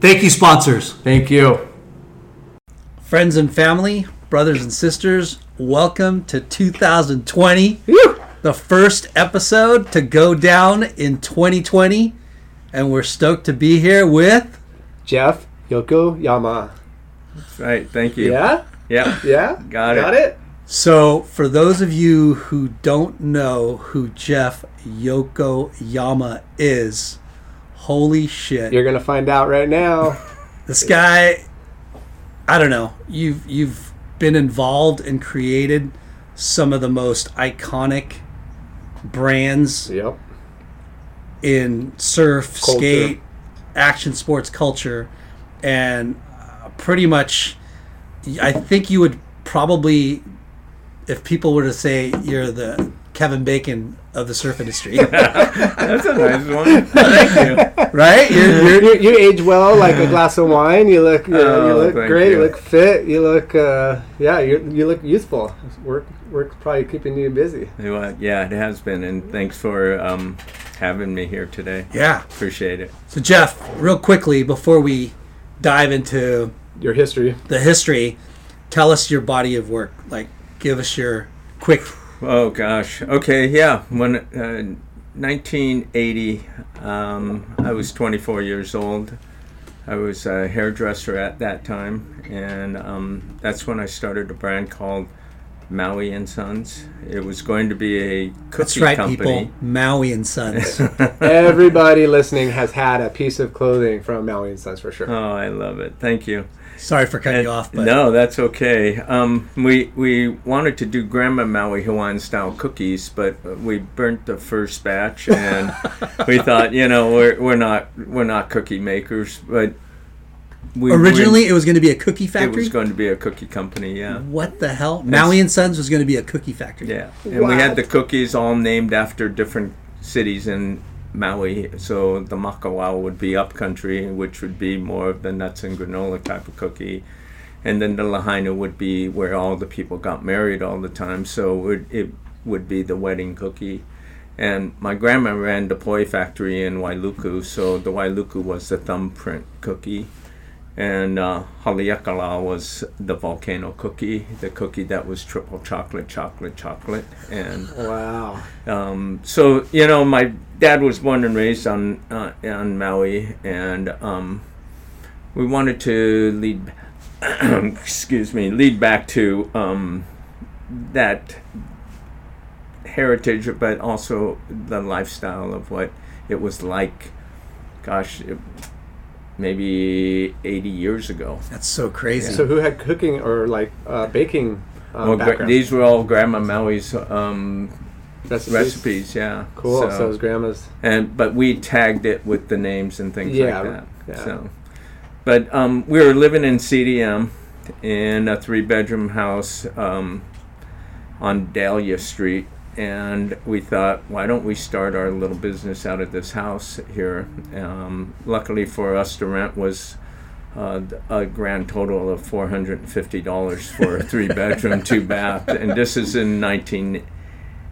Thank you, sponsors. Thank you. Friends and family, brothers and sisters, welcome to 2020. The first episode to go down in 2020. And we're stoked to be here with. Jeff Yokoyama. Right, thank you. Yeah? Yeah. Yeah? Got it. Got it? So, for those of you who don't know who Jeff Yokoyama is, holy shit. You're gonna find out right now. this guy i don't know you've you've been involved and created some of the most iconic brands Yep. in surf Culture. skate action sports culture and uh, pretty much i think you would probably if people were to say you're the kevin bacon of the surf industry That's a nice one. Thank you. right you're, you're, You, you age well like a glass of wine. You look, you, know, you Oh, look thank great. You. you. look fit. You look, uh, yeah, you, you look youthful. Work, work's probably keeping you busy. You know what? Yeah, it has been, and thanks for um, having me here today. Yeah. Appreciate it. So Jeff, real quickly before we dive into Your history. the history, tell us your body of work. Like, give us your quick. Oh gosh. Okay. Yeah. When uh, 1980, um, I was 24 years old. I was a hairdresser at that time, and um, that's when I started a brand called Maui and Sons. It was going to be a cookie That's right, company. people. Maui and Sons. Everybody listening has had a piece of clothing from Maui and Sons for sure. Oh, I love it. Thank you. Sorry for cutting you off, but no, that's okay. Um, we we wanted to do Grandma Maui Hawaiian style cookies, but we burnt the first batch, and we thought, you know, we're, we're not we're not cookie makers, but we originally it was going to be a cookie factory. it was going to be a cookie company. Yeah. what the hell? Maui and Sons was going to be a cookie factory. Yeah, and we had the cookies all named after different cities in Maui. So the makawao would be upcountry, which would be more of the nuts and granola type of cookie, and then the lahaina would be where all the people got married all the time. So it, it would be the wedding cookie. And my grandma ran the poi factory in Wailuku, so the Wailuku was the thumbprint cookie and uh, Haleakala was the volcano cookie, the cookie that was triple chocolate, chocolate, chocolate, and Wow. um, so you know my dad was born and raised on uh, on Maui, and um, we wanted to lead, excuse me, lead back to um, that heritage, but also the lifestyle of what it was like. Gosh. It, maybe 80 years ago. That's so crazy. So who had cooking or like uh, baking um, Well, gra- these were all Grandma Maui's um, recipes. recipes, yeah. Cool. So, it was grandma's. and but we tagged it with the names and things Yeah, like that. yeah. So, but um, we were living in CDM in a three-bedroom house um, on Dahlia Street, and we thought, why don't we start our little business out of this house here? Um, luckily for us, the rent was. Uh, a grand total of four hundred and fifty dollars for a three-bedroom, two-bath, and this is in nineteen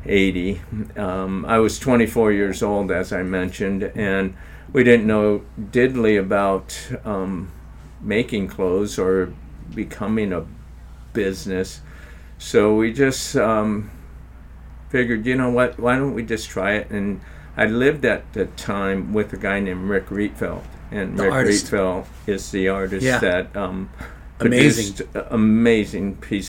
80. Um, I was 24 years old, as I mentioned, and we didn't know diddly about um, making clothes or becoming a business. So we just um, figured, you know what, why don't we just try it? And I lived at the time with a guy named Rick Rietveld. And The Rick artist. Is the artist Yeah. that um, Amazing. produced amazing piece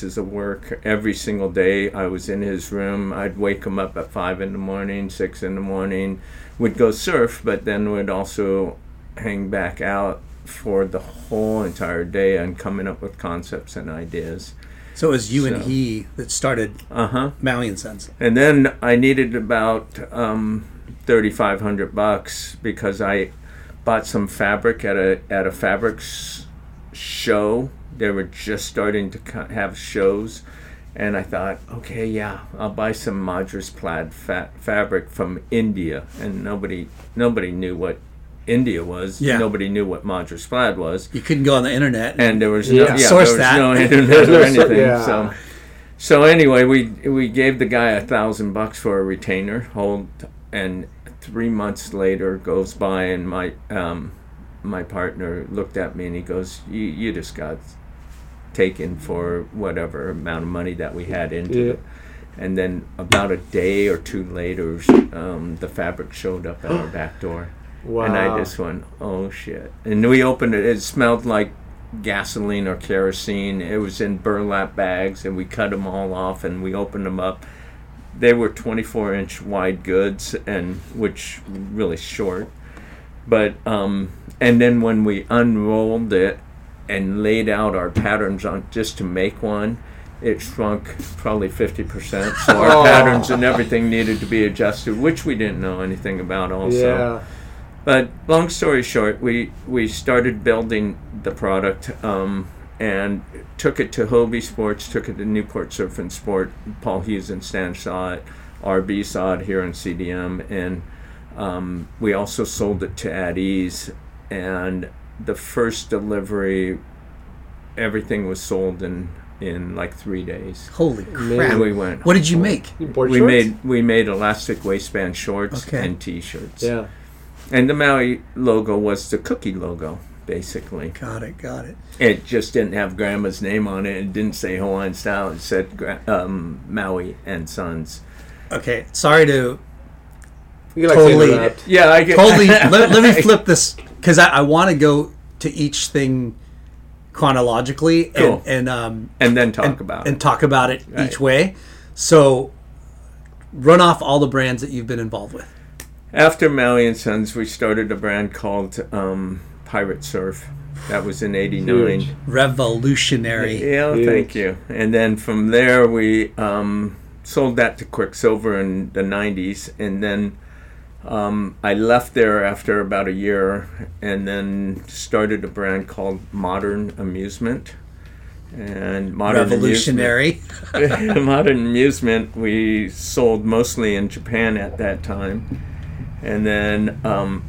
Pieces of work every single day. I was in his room. I'd wake him up at five in the morning, six in the morning. We'd go surf, but then we'd also hang back out for the whole entire day and coming up with concepts and ideas. So it was you and he that started Uh huh. Maui and Sons. And then I needed about um, thirty five hundred bucks because I bought some fabric at a at a fabrics show. They were just starting to have shows, and I thought, okay, yeah, I'll buy some Madras plaid fa- fabric from India, and nobody nobody knew what India was. Yeah. Nobody knew what Madras plaid was You couldn't go on the internet. and there was no Yeah. yeah, Source there was that. no internet or so- anything. yeah. So, so anyway, we we gave the guy a thousand bucks for a retainer hold, and three months later goes by, and my um, my partner looked at me and he goes, "You you just got taken for whatever amount of money that we had into Yeah. it." And then about a day or two later, um, the fabric showed up at our back door. Wow. And I just went, oh shit. And we opened it, it smelled like gasoline or kerosene. It was in burlap bags, and we cut them all off and we opened them up. They were 24 inch wide goods, and which really short. But, um, and then when we unrolled it and laid out our patterns on just to make one, it shrunk probably 50%. So our Oh. patterns and everything needed to be adjusted, which we didn't know anything about also. Yeah. But long story short, we we started building the product um, and took it to Hobie Sports, took it to Newport Surf and Sport. Paul Hughes and Stan saw it. RB saw it here in CDM, and um, we also sold it to At Ease. And the first delivery, everything was sold in in like three days. Holy crap! And we went. What did you make? Board we shorts? made we made elastic waistband shorts Okay. and T-shirts. Yeah. And the Maui logo was the cookie logo, basically. Got it. Got it. It just didn't have Grandma's name on it. It didn't say Hawaiian style. It said um, Maui and Sons. Okay. Sorry to You like Totally. to. Yeah, I get totally. let, let me flip this because I, I want to go to each thing chronologically Cool. and and um and then talk and, about and it. talk about it Right. each way. So, run off all the brands that you've been involved with. After Maui and Sons, we started a brand called um, Pirate Surf. That was in '89. Revolutionary. Yeah, Huge. thank you. And then from there, we um, sold that to Quiksilver in the 90s. And then um, I left there after about a year and then started a brand called Modern Amusement. And Modern Revolutionary. Amusement, Modern Amusement, we sold mostly in Japan at that time. And then um,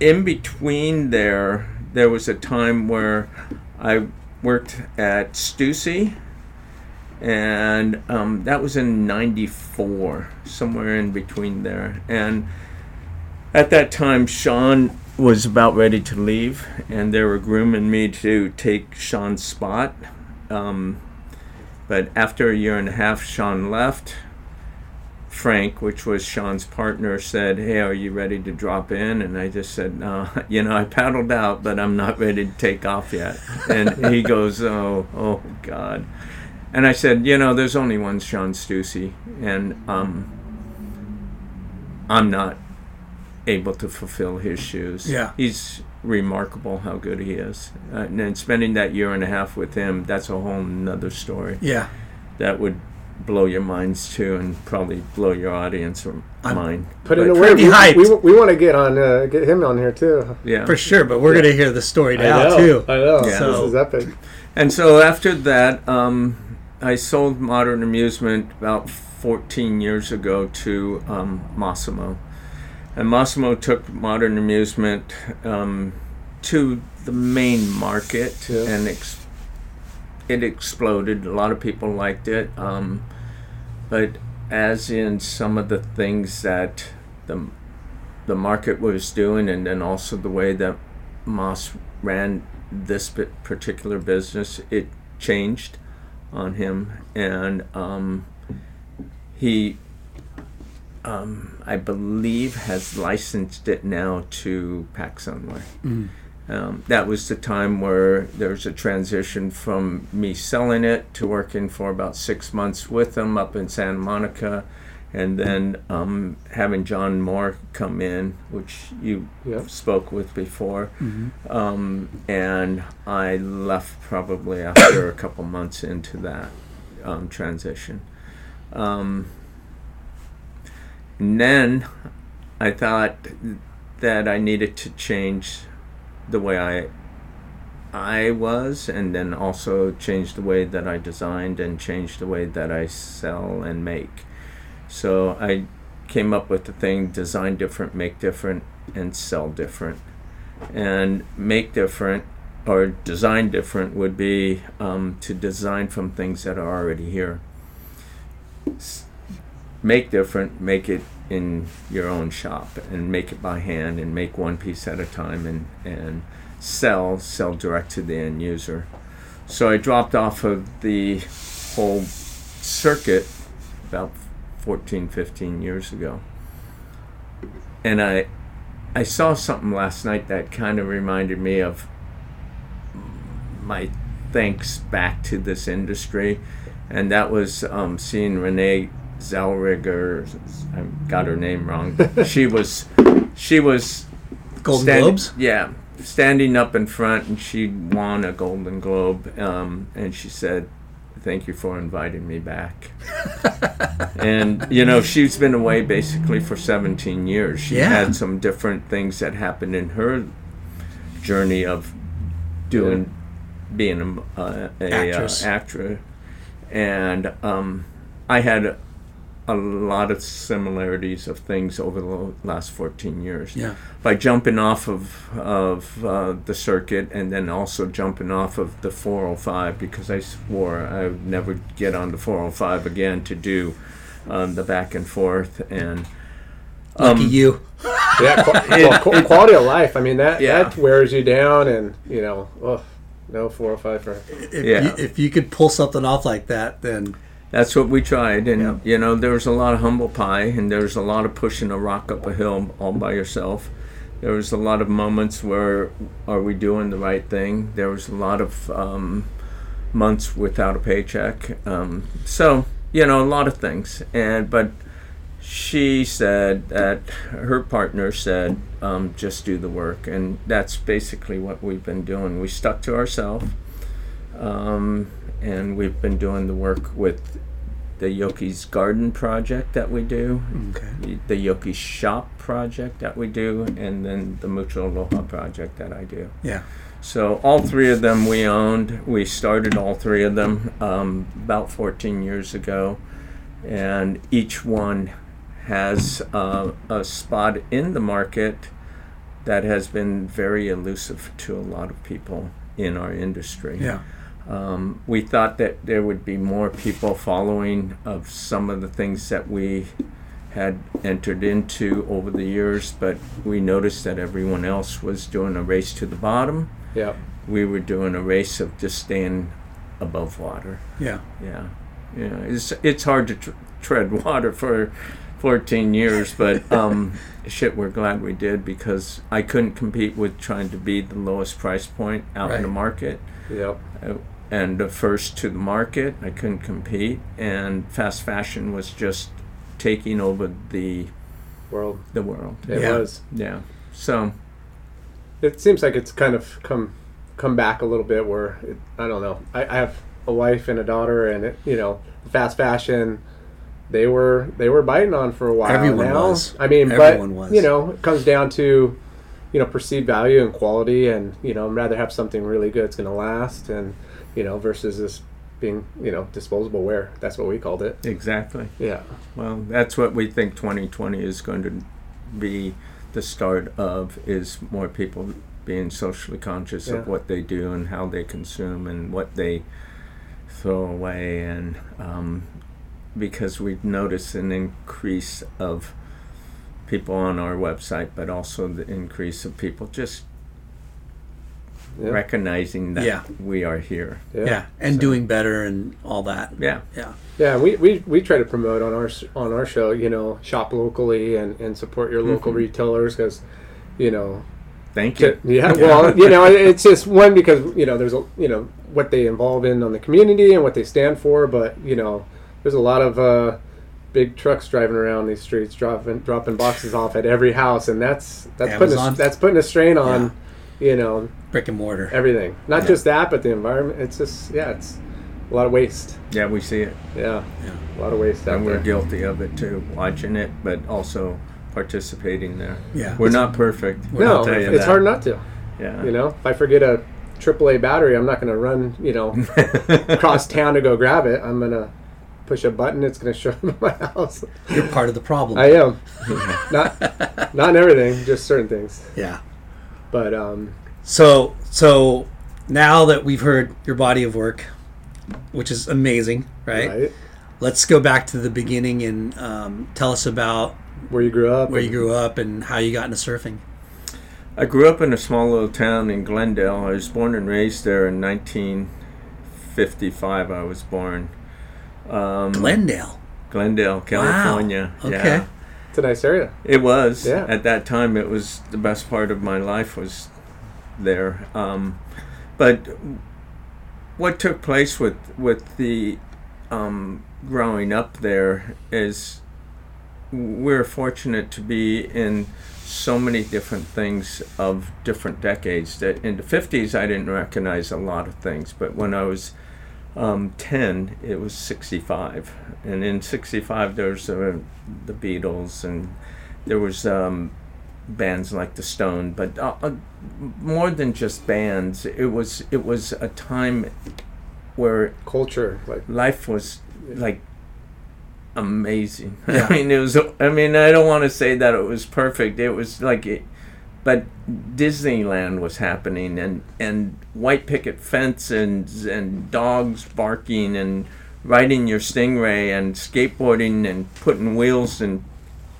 in between there, there was a time where I worked at Stussy, and um, that was in '94, somewhere in between there. And at that time, Sean was about ready to leave, and they were grooming me to take Sean's spot. Um, but after a year and a half, Sean left. Frank, which was Sean's partner, said, Hey, are you ready to drop in? And I just said, No, you know, I paddled out, but I'm not ready to take off yet. And he goes, Oh, oh, God. And I said, You know, there's only one Sean Stussy, and um, I'm not able to fulfill his shoes. Yeah. He's remarkable how good he is. Uh, and then spending that year and a half with him, that's a whole nother story Yeah. that would blow your minds too, and probably blow your audience or I'm mine. Put in But- a word. pretty We, we, we want to get on, uh, get him on here too. Yeah. For sure, but we're Yeah. gonna hear the story I now know. too. I know. Yeah. This is epic. And so after that, um, I sold Modern Amusement about 14 years ago to um, Massimo. And Massimo took Modern Amusement um, to the main market Yeah. and ex- it exploded. A lot of people liked it. Um, but as in some of the things that the, the market was doing, and then also the way that Moss ran this particular business, it changed on him, and um, he, um, I believe, has licensed it now to Pack Sunwear. Um, that was the time where there was a transition from me selling it to working for about six months with them up in Santa Monica, and then um, having John Moore come in, which you Yeah. spoke with before. Um, and I left probably after a couple months into that um, transition. Um, and then I thought that I needed to change the way I I was, and then also change the way that I designed and change the way that I sell and make. So I came up with the thing: design different, make different, and sell different. And make different or design different would be um, to design from things that are already here. S- make different, make it in your own shop and make it by hand and make one piece at a time and, and sell, sell direct to the end user. So I dropped off of the whole circuit about 14, 15 years ago. And I, I saw something last night that kind of reminded me of my thanks back to this industry, and that was um, seeing Renee Zellweger. I got her name wrong. she was, she was Golden stand- Globes. Yeah, standing up in front, and she won a Golden Globe, um, and she said. Thank you for inviting me back. and you know, she's been away basically for 17 years. She Yeah. had some different things that happened in her journey of doing being a, uh, a Actress. Uh, actor, and um, I had a lot of similarities of things over the last 14 years. Yeah. By jumping off of of uh, the circuit and then also jumping off of the 405 because I swore I would never get on the 405 again to do um, the back and forth and. Lucky you. Yeah, qu- well, qu- quality of life. I mean that Yeah. that wears you down, and you know, ugh, no four or five for. If, Yeah. you, if you could pull something off like that, then That's what we tried, and Yeah. you know there was a lot of humble pie, and there was a lot of pushing a rock up a hill all by yourself. There was a lot of moments where are we doing the right thing? There was a lot of um, months without a paycheck. Um, so you know a lot of things, and but she said that her partner said um, just do the work, and that's basically what we've been doing. We stuck to ourselves um, and we've been doing the work with the Yoki's Garden project that we do, okay. the Yoki's Shop project that we do, and then the Mucho Aloha project that I do. Yeah. So all three of them we owned. We started all three of them um, about 14 years ago, and each one has uh, a spot in the market that has been very elusive to a lot of people in our industry. Yeah. Um, we thought that there would be more people following of some of the things that we had entered into over the years, but we noticed that everyone else was doing a race to the bottom. Yeah, We were doing a race of just staying above water. Yeah. Yeah, yeah. It's it's hard to tr- tread water for 14 years, but um, shit, we're glad we did because I couldn't compete with trying to be the lowest price point out in the Right. market yep. uh, and the first to the market. I couldn't compete, and fast fashion was just taking over the World, the world. it Yeah. was. Yeah. So It seems like it's kind of come come back a little bit. Where it, I don't know. I, I have a wife and a daughter, and it, you know, fast fashion. They were they were biting on for a while. Everyone now. was. I mean, Everyone but was. you know, it comes down to you know perceived value and quality, and you know, I'd rather have something really good that's going to last, and you know, versus this being you know disposable wear. That's what we called it. exactly. Yeah. Well, that's what we think 2020 is going to be the start of is more people being socially conscious Yeah. of what they do and how they consume and what they throw away and um, because we've noticed an increase of people on our website but also the increase of people just Yeah. recognizing that Yeah. we are here Yeah. And doing better and all that. yeah Yeah. Yeah, we, we, we try to promote on our on our show, you know, shop locally and, and support your local Mhm. retailers because, you know, thank you to- yeah, well, you know, it's just one because you know there's a you know what they involve in on the community and what they stand for, but you know, there's a lot of uh, big trucks driving around these streets, dropping dropping boxes off at every house, and that's that's putting a, that's putting a strain on, you know, Brick and mortar. everything. Not Yeah. just that, but the environment. It's just yeah, it's a lot of waste. yeah we see it Yeah, Yeah. a lot of waste out and we're there. guilty of it too, watching it, but also participating there. Yeah. We're not perfect. No, I'll tell you it's that. hard not to. Yeah. You know, if I forget a AAA battery, I'm not going to run, you know, across town to go grab it. I'm going to push a button. It's going to show up at my house. You're part of the problem. I am. not not in everything, just certain things. yeah. But um, So so now that we've heard your body of work, which is amazing, right? right, Let's go back to the beginning and um, tell us about where you grew up, where you and- grew up and how you got into surfing. I grew up in a small little town in Glendale. I was born and raised there in 1955. I was born, Um, Glendale. Glendale, California. Wow. Yeah. It's a nice area. It was Yeah. at that time. It was the best part of my life was there. Um, but what took place with with the um, growing up there is we're fortunate to be in so many different things of different decades. That in the fifties, I didn't recognize a lot of things, but when I was um, 10, it was 65. And in 65, there's uh, the Beatles, and there was um, bands like the Stone, but uh, uh, more than just bands, it was it was a time where Culture, like life was like amazing. Yeah. I mean, it was. I mean, I don't want to say that it was perfect. It was like, it, but Disneyland was happening, and and white picket fence and and dogs barking and riding your stingray and skateboarding and putting wheels and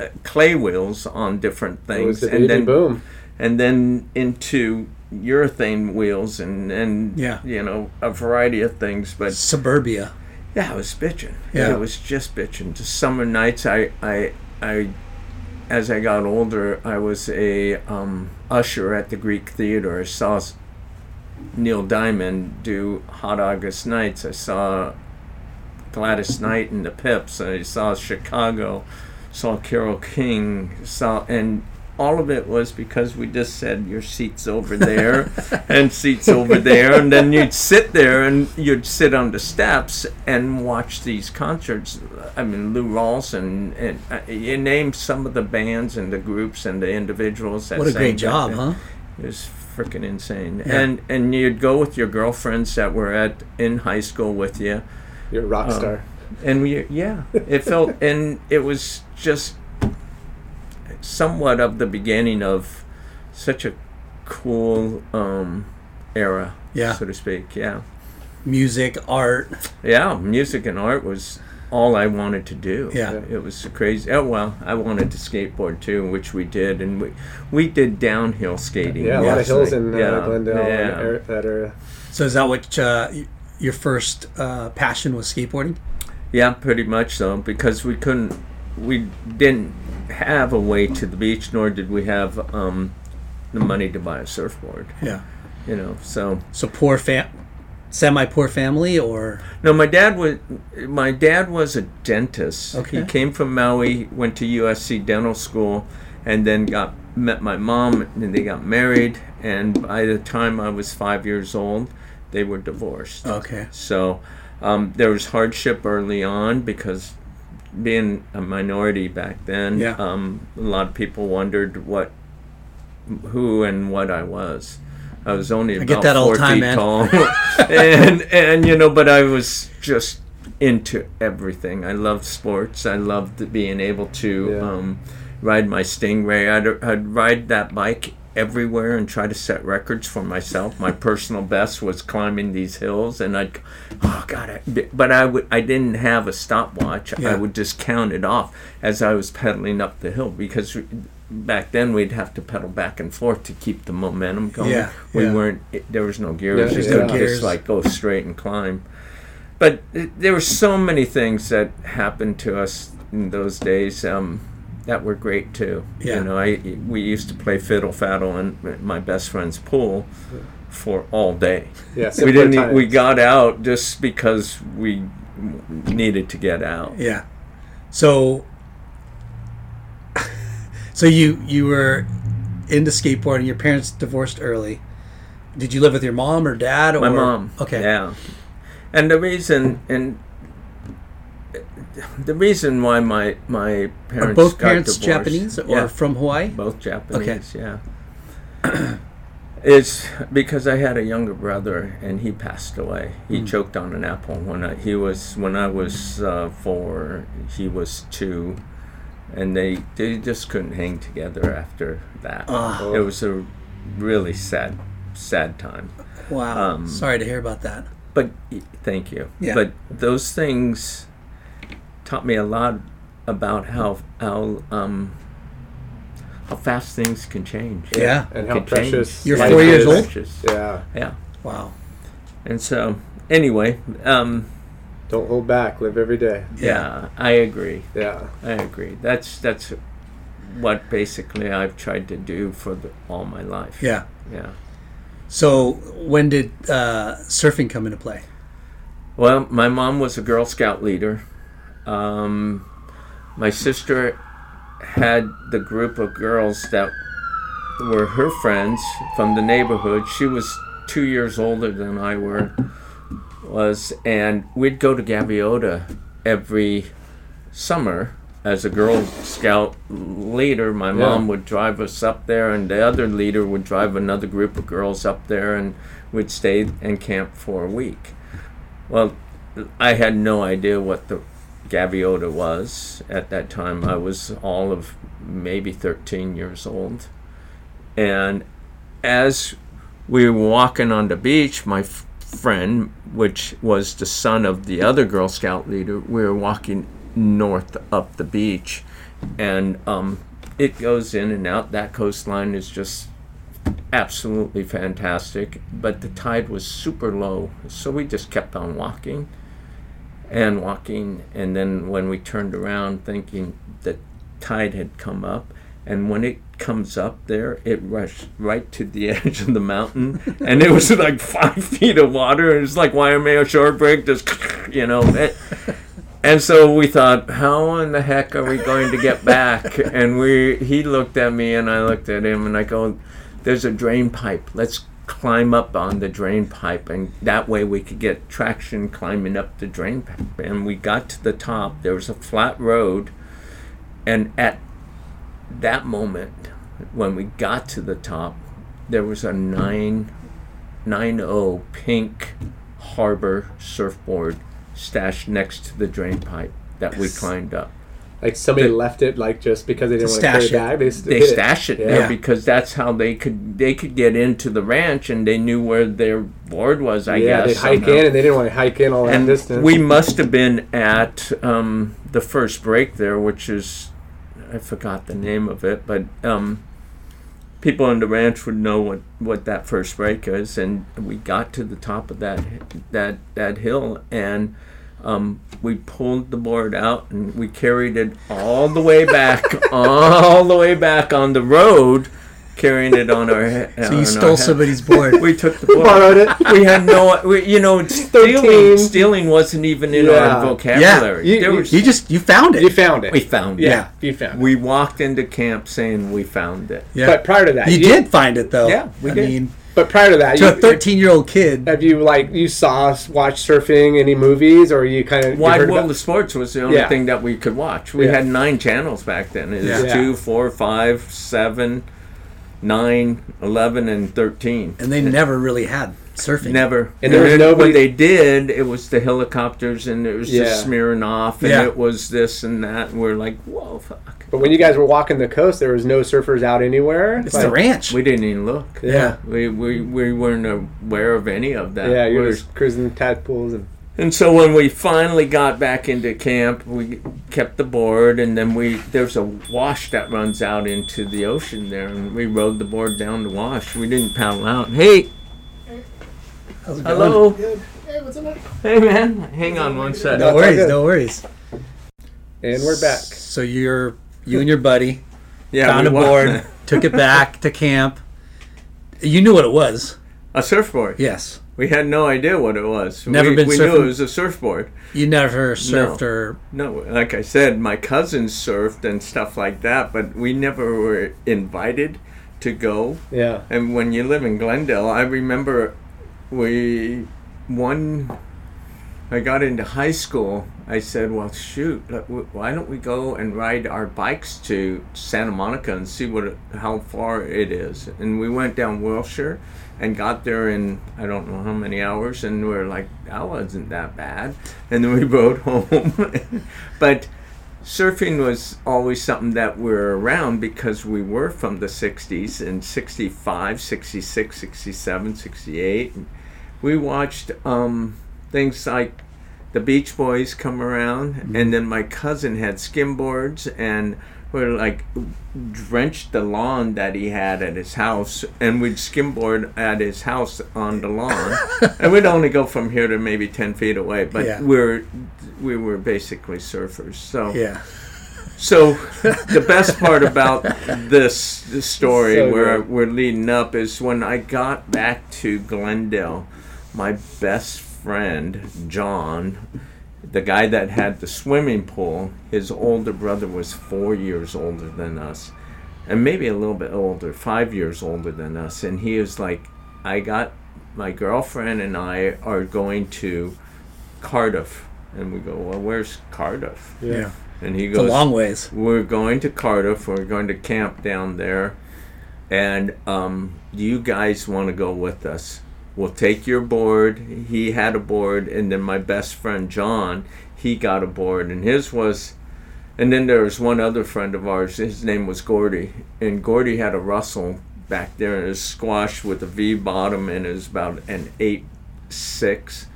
uh, clay wheels on different it was things, the and then boom. and then into urethane wheels and and Yeah. you know a variety of things, but. Suburbia. Yeah, I was bitching. Yeah. it was just bitching. Just summer nights, I, I, I, as I got older, I was a um, usher at the Greek Theater. I saw Neil Diamond do Hot August Nights. I saw Gladys Knight and the Pips. I saw Chicago. Saw Carole King. Saw and all of it was because we just said your seats over there and seats over there and then you'd sit there and you'd sit on the steps and watch these concerts i mean lou rawls and, and uh, you name some of the bands and the groups and the individuals that What a great back job, then. huh? it was freaking insane Yeah. and and you'd go with your girlfriends that were at in high school with you You're a rock Um, star. and we yeah it felt and it was just somewhat of the beginning of such a cool um era Yeah. so to speak yeah Music, art. yeah music and art was all i wanted to do Yeah. it was crazy oh well i wanted to skateboard too which we did and we we did downhill skating Yeah, a lot of hills mostly. in uh, yeah, Glendale yeah. er- that area. So is that what uh, your first uh, passion was skateboarding? Yeah, pretty much so. Because we couldn't, we didn't have a way to the beach, nor did we have um, the money to buy a surfboard. Yeah. You know, so So poor fam, semi-poor family, or no. My dad was, my dad was a dentist. Okay. He came from Maui, went to USC dental school, and then got met my mom, and they got married. And by the time I was five years old, they were divorced. okay. So um, there was hardship early on because being a minority back then, Yeah. um, a lot of people wondered what, who and what I was. I was only about get that all four the time, feet man. tall, and and you know, but I was just into everything. I loved sports. I loved being able to Yeah. um, ride my Stingray. I'd, I'd ride that bike everywhere and try to set records for myself. My personal best was climbing these hills, and I'd, oh god, I, but I would, I didn't have a stopwatch. Yeah. I would just count it off as I was pedaling up the hill because back then we'd have to pedal back and forth to keep the momentum going. Yeah, we yeah. weren't. There was no gears. You yeah. could Gears. just like go straight and climb. But it, there were so many things that happened to us in those days um, that were great too. Yeah. You know, I we used to play fiddle faddle in my best friend's pool for all day. Yeah, we didn't. times. We got out just because we needed to get out. Yeah. So, so you you were into skateboarding. Your parents divorced early. Did you live with your mom or dad? Or? My mom. Okay. Yeah. And the reason and the reason why my my parents Are both parents divorced- Japanese or yeah, from Hawaii? both Japanese. Yeah. is because I had a younger brother and he passed away. He Hmm. choked on an apple when I he was when I was uh, four. He was two, and they they just couldn't hang together after that. Ah. It was a really sad sad time. Wow. Um, Sorry to hear about that. But thank you. Yeah. But those things taught me a lot about how how um how fast things can change. Yeah. and how Can change. precious. You're four years is. old? Precious. Yeah, Yeah. Wow. And so anyway, um don't Don't hold back. Live every day. Yeah, I agree. Yeah. I agree. That's that's what basically I've tried to do for the, all my life. Yeah. Yeah. So when did uh, surfing come into play? Well, my mom was a Girl Scout leader. Um, my sister had the group of girls that were her friends from the neighborhood. She was two years older than I were was, and we'd go to Gaviota every summer as a Girl Scout leader. My mom would drive us up there, and the other leader would drive another group of girls up there, and we'd stay and camp for a week. Well, I had no idea what the Gaviota was at that time. I was all of maybe 13 years old. And as we were walking on the beach, my f- friend, which was the son of the other Girl Scout leader, we were walking north up the beach. And um, it goes in and out. That coastline is just absolutely fantastic. But the tide was super low. So we just kept on walking and walking and then when we turned around thinking that tide had come up and when it comes up there it rushed right to the edge of the mountain and it was like five feet of water and it's like Waimea shore break? Just you know it, and so we thought how in the heck are we going to get back? And we he looked at me and I looked at him and I go there's a drain pipe. Let's climb up on the drain pipe and that way we could get traction climbing up the drain pipe. And we got to the top. There was a flat road. And at that moment when we got to the top there was a 9 9 pink harbor surfboard stashed next to the drain pipe that we climbed up Like somebody The- left it, like just because they didn't want to carry it. it back. They, they stash it Yeah. there because that's how they could they could get into the ranch and they knew where their board was I guess. yeah, guess they hike somehow. in, and they didn't want to hike in all that distance. we must have been at um, the first break there, which is I forgot the name of it, but um, people on the ranch would know what, what that first break is, and we got to the top of that that that hill and. Um, we pulled the board out and we carried it all the way back, all the way back on the road, carrying it on our head. So you stole somebody's board. We took the board. borrowed it. We had no, we, you know, stealing, stealing wasn't even in Yeah. our vocabulary. You- There you- was- you just you found it. You found it. we found it. yeah, you found it. We walked into camp saying we found it. yeah. But prior to that, you did find it though. Yeah, we I did. mean, But prior to that, to a 13 year old kid. have you like you saw us watch surfing any movies or you kind of Wide World about- of Sports was the only Yeah. thing that we could watch. We Yeah. had nine channels back then. It was Yeah. two, four, five, seven, nine, eleven, and thirteen. And they never really had surfing. Never. And there was then nobody- When they did, it was the helicopters, and it was Yeah. just smearing off, and Yeah. it was this and that. And we're like, whoa, fuck. But when you guys were walking the coast, there was no surfers out anywhere. It's Like- the ranch. We didn't even look. Yeah. We, we, we weren't aware of any of that. Yeah, We you're were- just cruising tadpoles and And so when we finally got back into camp, we kept the board, and then we there's a wash that runs out into the ocean there, and we rode the board down the wash. We didn't paddle out. Hey, How's it hello. going? Hey man, hang on one second. No worries, no worries. and we're back. So you're you and your buddy Yeah, found a board, took it back to camp. You knew what it was. a surfboard. Yes. We had no idea what it was. Never we, been We knew it was a surfboard. You never surfed or No, like I said, my cousins surfed and stuff like that, but we never were invited to go. Yeah. And when you live in Glendale, I remember we one. I got into high school. I said, "Well, shoot, why don't we go and ride our bikes to Santa Monica and see what how far it is?" And we went down Wilshire and got there in I don't know how many hours, and we are like, "That wasn't that bad." And then we rode home, but surfing was always something that we were around because we were from the 60s and 65 66 67 68 we watched um, things like the beach boys come around mm-hmm. and then my cousin had skimboards and would like drench the lawn that he had at his house, and we'd skimboard at his house on the lawn, and we'd only go from here to maybe ten feet away, but Yeah. we're we were basically surfers. So Yeah. so the best part about this, this story So where good. we're leading up is when I got back to Glendale, my best friend John, the guy that had the swimming pool, his older brother was four years older than us, and maybe a little bit older, five years older than us, and he was like, "I got my girlfriend and I are going to Cardiff," and we go, "Well, where's Cardiff?" Yeah. And he It's a goes, long ways. we're going to Cardiff. We're going to camp down there, and um, do you guys want to go with us? We'll take your board. He had a board, and then my best friend John, he got a board, and his was. And then there was one other friend of ours. His name was Gordy, and Gordy had a Russell back there, and was squash with a V bottom, and it was about an eight six.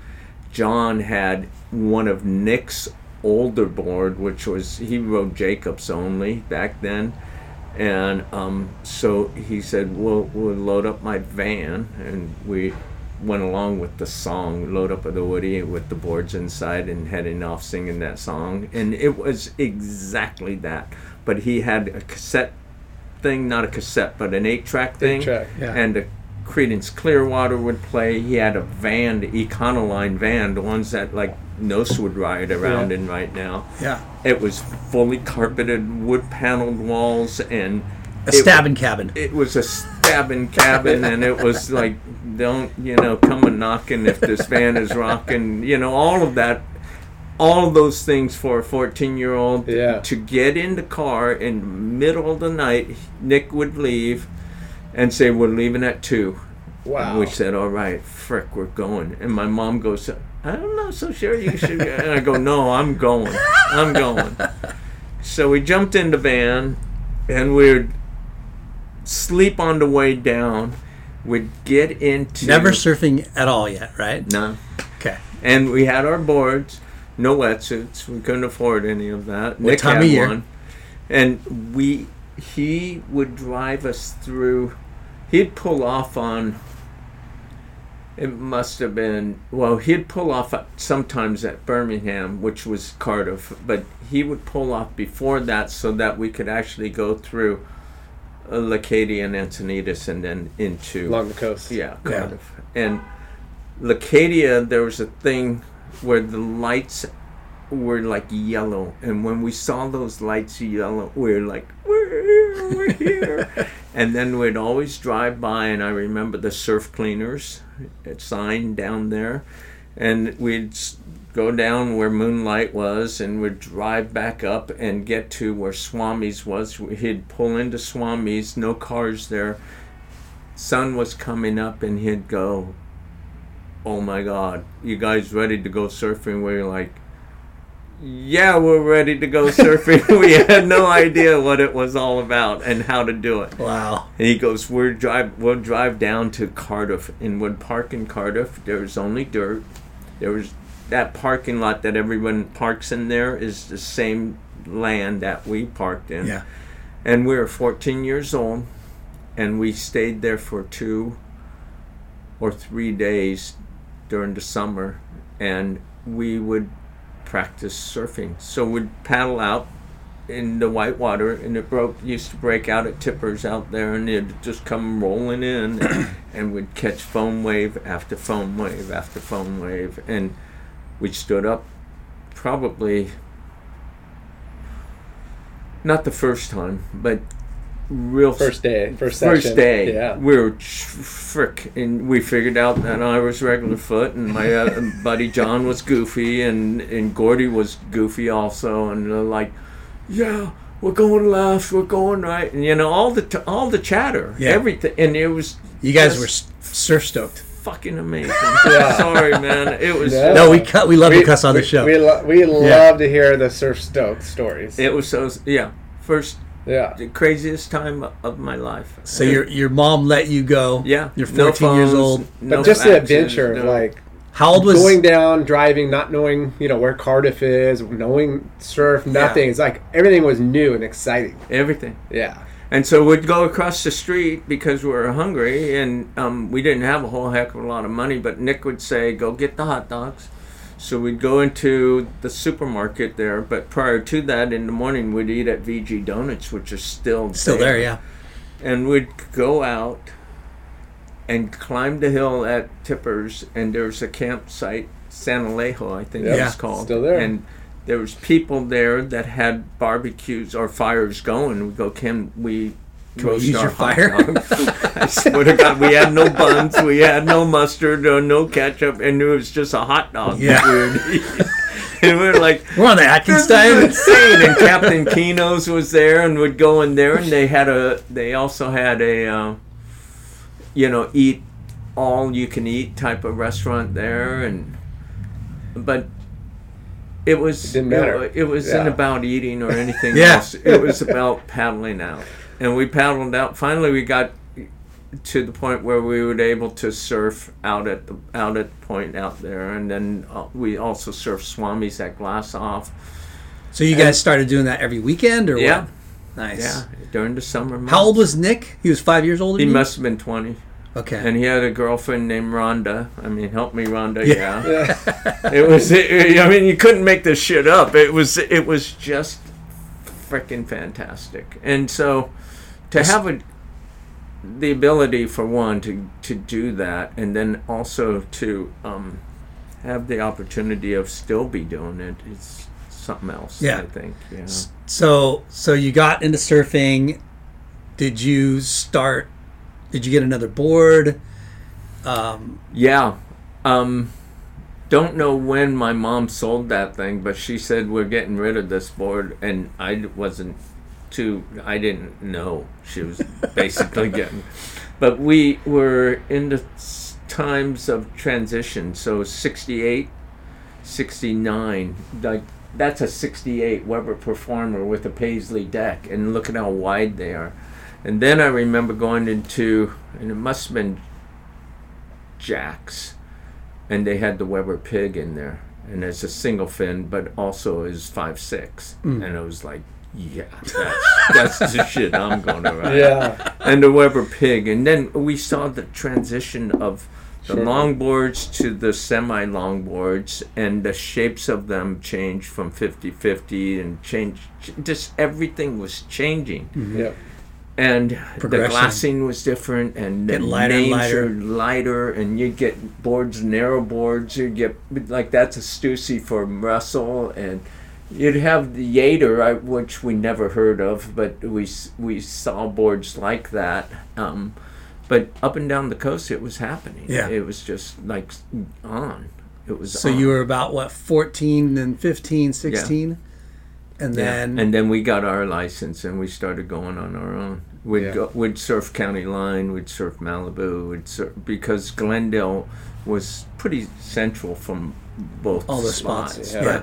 John had one of Nick's older board, which was he rode Jacobs only back then, and um, so he said, "We'll we'll load up my van," and we went along with the song, load up of the Woody with the boards inside, and heading off singing that song, and it was exactly that. But he had a cassette thing, not a cassette, but an eight-track thing, Eight-track, yeah. and the Creedence Clearwater would play. He had a van, the Econoline van, the ones that like Nos would ride around Yeah. in right now. Yeah. It was fully carpeted, wood paneled walls, and A it- stabbing cabin. It was a stabbing cabin, and it was like, don't you know, come a knocking if this van is rocking. You know, all of that, all of those things for a fourteen-year-old. Yeah. To get in the car in the middle of the night, Nick would leave, and say, "We're leaving at 2. Wow. And we said, "All right, frick, we're going." And my mom goes, "I'm not so sure you should." And I go, "No, I'm going. I'm going." So we jumped in the van, and we'd sleep on the way down. We'd get into Never surfing at all yet, right? no, Okay. and we had our boards, no wetsuits. We couldn't afford any of that. What Nick time had of year? one, and we he would drive us through. He'd pull off on. It must have been well. He'd pull off sometimes at Birmingham, which was Cardiff, but he would pull off before that so that we could actually go through uh, Leucadia and Encinitas and then into along the coast. yeah, Cardiff. And Leucadia, there was a thing where the lights were like yellow, and when we saw those lights yellow, we were like, "We're here, we're here!" and then we'd always drive by, and I remember the surf cleaners at sign down there, and we'd go down where Moonlight was, and we'd drive back up and get to where Swami's was. He'd pull into Swami's, no cars there sun was coming up and he'd go, Oh my God, you guys ready to go surfing? We're like, Yeah, we're ready to go surfing. we had no idea what it was all about and how to do it. Wow. And he goes, We're drive we'll drive down to Cardiff and would park in Cardiff. There was only dirt. There was that parking lot that everyone parks in there is the same land that we parked in Yeah. and we were 14 years old and we stayed there for two or three days during the summer and we would practice surfing. So we'd paddle out in the white water and it broke used to break out at tippers out there and it'd just come rolling in and we'd catch foam wave after foam wave after foam wave and we stood up probably not the first time but real First day, first first session. day Yeah. we were tr- frick and we figured out that i was regular foot and my uh, buddy john was goofy and and gordy was goofy also and they're like yeah we're going left we're going right and you know all the t- all the chatter Yeah. everything and it was You guys were surf stoked. fucking amazing Yeah. sorry man it was Yeah. No, we cut. We love We, to cuss on we, the show. we, lo- we love to hear the surf stoked stories. it was so yeah first yeah. the craziest time of my life so your your mom let you go. yeah You're no 14 years phones, old. no But just the adventure no- like How old was going down, driving, not knowing you know where Cardiff is, knowing surf, nothing. It's like everything was new and exciting. Everything. Yeah. And so we'd go across the street because we were hungry and um, we didn't have a whole heck of a lot of money. But Nick would say, "Go get the hot dogs." So we'd go into the supermarket there. But prior to that, in the morning, we'd eat at VG Donuts, which is still still there? Yeah. and we'd go out and climb the hill at Tippers, and there was a campsite, San Elijo, I think Yep. it Yeah, was called. still there. And there was people there that had barbecues or fires going. We go, can we? Can we use your hot fire?" I swear to God, we had no buns, we had no mustard, or no ketchup, and it was just a hot dog. Yeah. that we were and we were like, We're on the Atkins this is time. insane. And Captain Keno's was there and would go in there, and they had a. They also had a, uh, you know, eat all you can eat type of restaurant there, and but it was It didn't matter. It, wasn't Yeah. about eating or anything Yeah. else. It was about paddling out, and we paddled out. Finally, we got to the point where we were able to surf out at the out at the point out there, and then uh, we also surfed swamis at Glass Off. So you guys started doing that every weekend, or Yeah. what? Nice. Yeah, during the summer months. How old was Nick? He was five years older. he? you? Must have been twenty, Okay. and he had a girlfriend named Rhonda. I mean, help me, Rhonda. Yeah. Yeah, it was. It, I mean, you couldn't make this shit up. It was. It was just freaking fantastic. And so, to have a the ability for one to to do that, and then also to um, have the opportunity of still be doing it. it is something else. Yeah. I think. Know. So so you got into surfing. Did you start? Did you get another board? Um, Yeah. Um, don't know when my mom sold that thing, but she said we're getting rid of this board, and I wasn't too. I didn't know she was basically getting. But we were in the times of transition, so 68, 69, like that's a 68 Weber Performer with a Paisley deck, and look at how wide they are. And then I remember going into, and it must have been jacks, and they had the Weber pig in there, and it's a single fin, but also is five six, hmm. and it was like, yeah, that's, that's the shit I'm going to ride. Yeah. and the Weber pig, and then we saw the transition of the Sure. longboards to the semi longboards, and the shapes of them changed from 50-50 and change. Just everything was changing mm-hmm. Yep. and the Progression. glassing was different and the lighter and names lighter. are lighter and you get boards narrow boards you get like that's a Stussy for Russell and you'd have the Yater which we never heard of but we we saw boards like that um, but up and down the coast it was happening Yeah. it was just like on it was so on. you were about what 14 and 15, 16? and Yeah. then and then we got our license and we started going on our own. We'd Yeah. go, we'd surf County Line, we'd surf Malibu, we'd surf because Glendale was pretty central from both all the spots. spots, Yeah. yeah.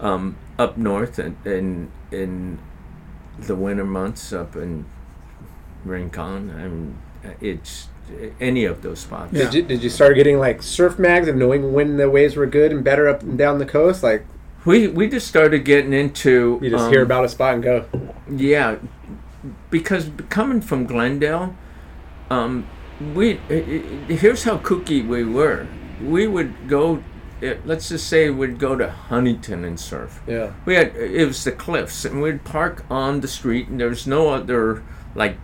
Um, up north and in in the winter months up in Rincon. I mean, it's any of those spots. Yeah. Did you did you start getting like surf mags and knowing when the waves were good and better up and down the coast? Like We we just started getting into you just um, hear about a spot and go. Yeah, because coming from Glendale, um, we i- i- here's how kooky we were. We would go. Eh, Let's just say we'd go to Huntington and surf. Yeah. We had it was the cliffs, and we'd park on the street, and there's no other like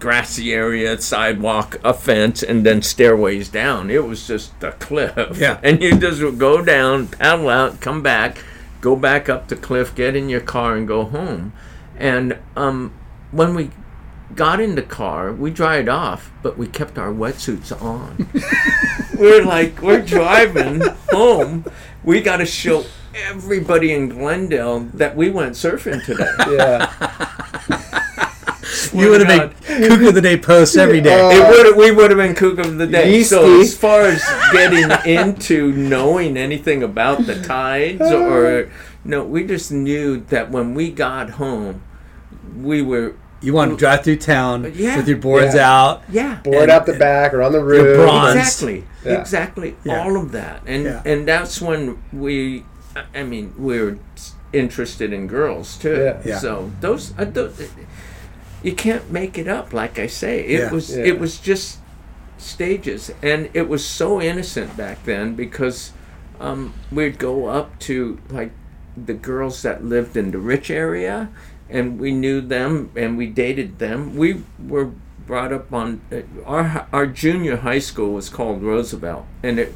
grassy area, sidewalk, a fence, and then stairways down. It was just a cliff. Yeah. And you just would go down, paddle out, come back, go back up the cliff, get in your car, and go home. And um, when we got in the car, we dried off, but we kept our wetsuits on. we're like, we're driving home. We got to show everybody in Glendale that we went surfing today. Yeah. you would have been Kook of the Day posts every day. Uh, It would we would have been kook of the day. So as far as getting into knowing anything about the tides or no, we just knew that when we got home, we were You want to drive through town Yeah. with your boards Yeah. out. yeah, Board And- out the back or on the roof. bronze. exactly, Yeah. exactly, Yeah. all of that, and Yeah. and that's when we, I- I mean, we're interested in girls too. Yeah. Yeah. So those, uh, those, you can't make it up. Like I say, it Yeah. was Yeah. it was just stages, and it was so innocent back then because um, we'd go up to like the girls that lived in the rich area, and we knew them and we dated them. We were brought up on uh, our our junior high school was called Roosevelt, and it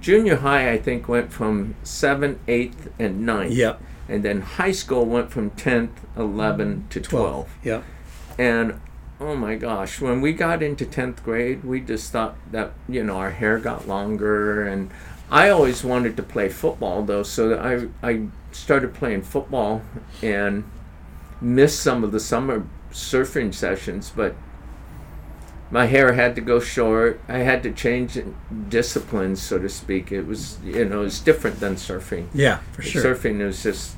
junior high I think went from seventh, eighth, and 9th. Yep. And then high school went from tenth, eleven to twelve. Yep. And oh my gosh, when we got into 10th grade, we just thought that, you know, our hair got longer. And I always wanted to play football, though. So I, I started playing football and missed some of the summer surfing sessions. But my hair had to go short. I had to change disciplines, so to speak. It was, you know, it's different than surfing. Yeah, for sure. Surfing is just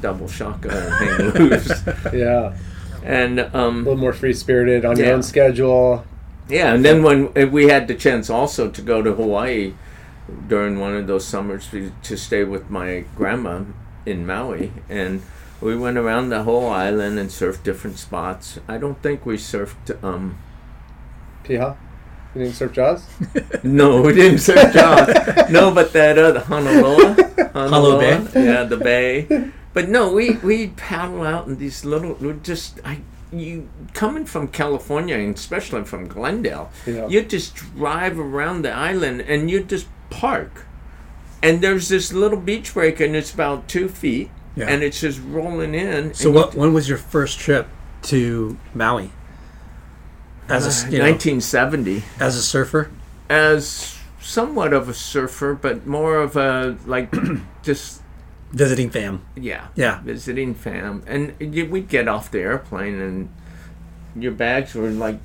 double shotgun and hang loose. Yeah. And A um, little more free spirited on your own schedule. yeah, and then when uh, we had the chance also to go to Hawaii during one of those summers to, to stay with my grandma in Maui, and we went around the whole island and surfed different spots. I don't think we surfed. Um, Peahi? You didn't surf Jaws? no, we didn't surf Jaws. no, but that other Honolulu, Holo Bay? yeah, the bay. But no, we we paddle out in these little. we Just I you coming from California, and especially from Glendale, Yeah. you just drive around the island and you just park. And there's this little beach break, and it's about two feet, Yeah. and it's just rolling in. So what? When was your first trip to Maui? As a you know, 1970. as a surfer. as somewhat of a surfer, but more of a like just Visiting fam. yeah Yeah. visiting fam. And you, we'd get off the airplane and your bags were like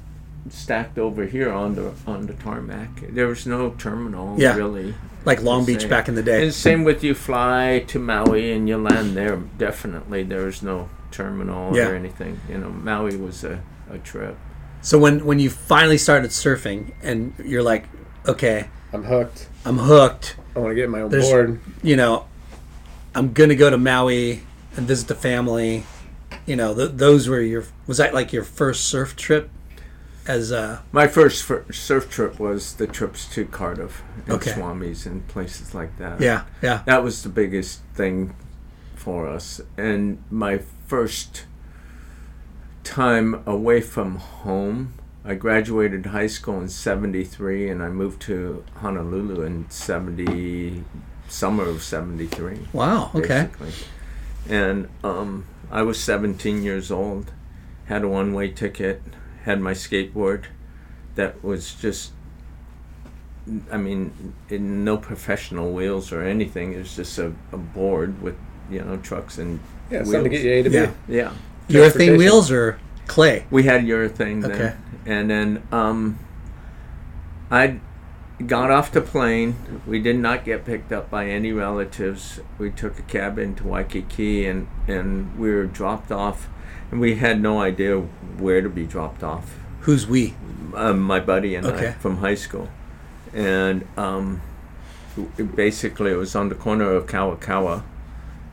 stacked over here on the on the tarmac. There was no terminal Yeah. really. Like Long Beach se. back in the day. And same with you fly to Maui and you land there. Definitely there was no terminal Yeah. or anything. You know, Maui was a, a trip. So when when you finally started surfing and you're like, okay, I'm hooked. I'm hooked. I want to get my own There's- board. You know, I'm gonna go to Maui and visit the family. You know, th- those were your. Was that like your first surf trip? As uh, My first surf trip was the trips to Cardiff and Okay. Swamis and places like that. yeah, yeah, That was the biggest thing for us. And my first time away from home, I graduated high school in 73 and I moved to Honolulu in 70, summer of 73. Wow. Okay. basically. And um, I was 17 years old, had a one way ticket, had my skateboard that was just, I mean, in no professional wheels or anything. It was just a, a board with, you know, trucks and Yeah, wheels. something to get you A to B. Yeah. Yeah. Urethane wheels or clay? We had urethane then. Okay. And then um, I got off the plane. We did not get picked up by any relatives. We took a cab into Waikiki and, and we were dropped off. And we had no idea where to be dropped off. Who's we? Um, my buddy and I from high school. And um, w- basically, it was on the corner of Kalakaua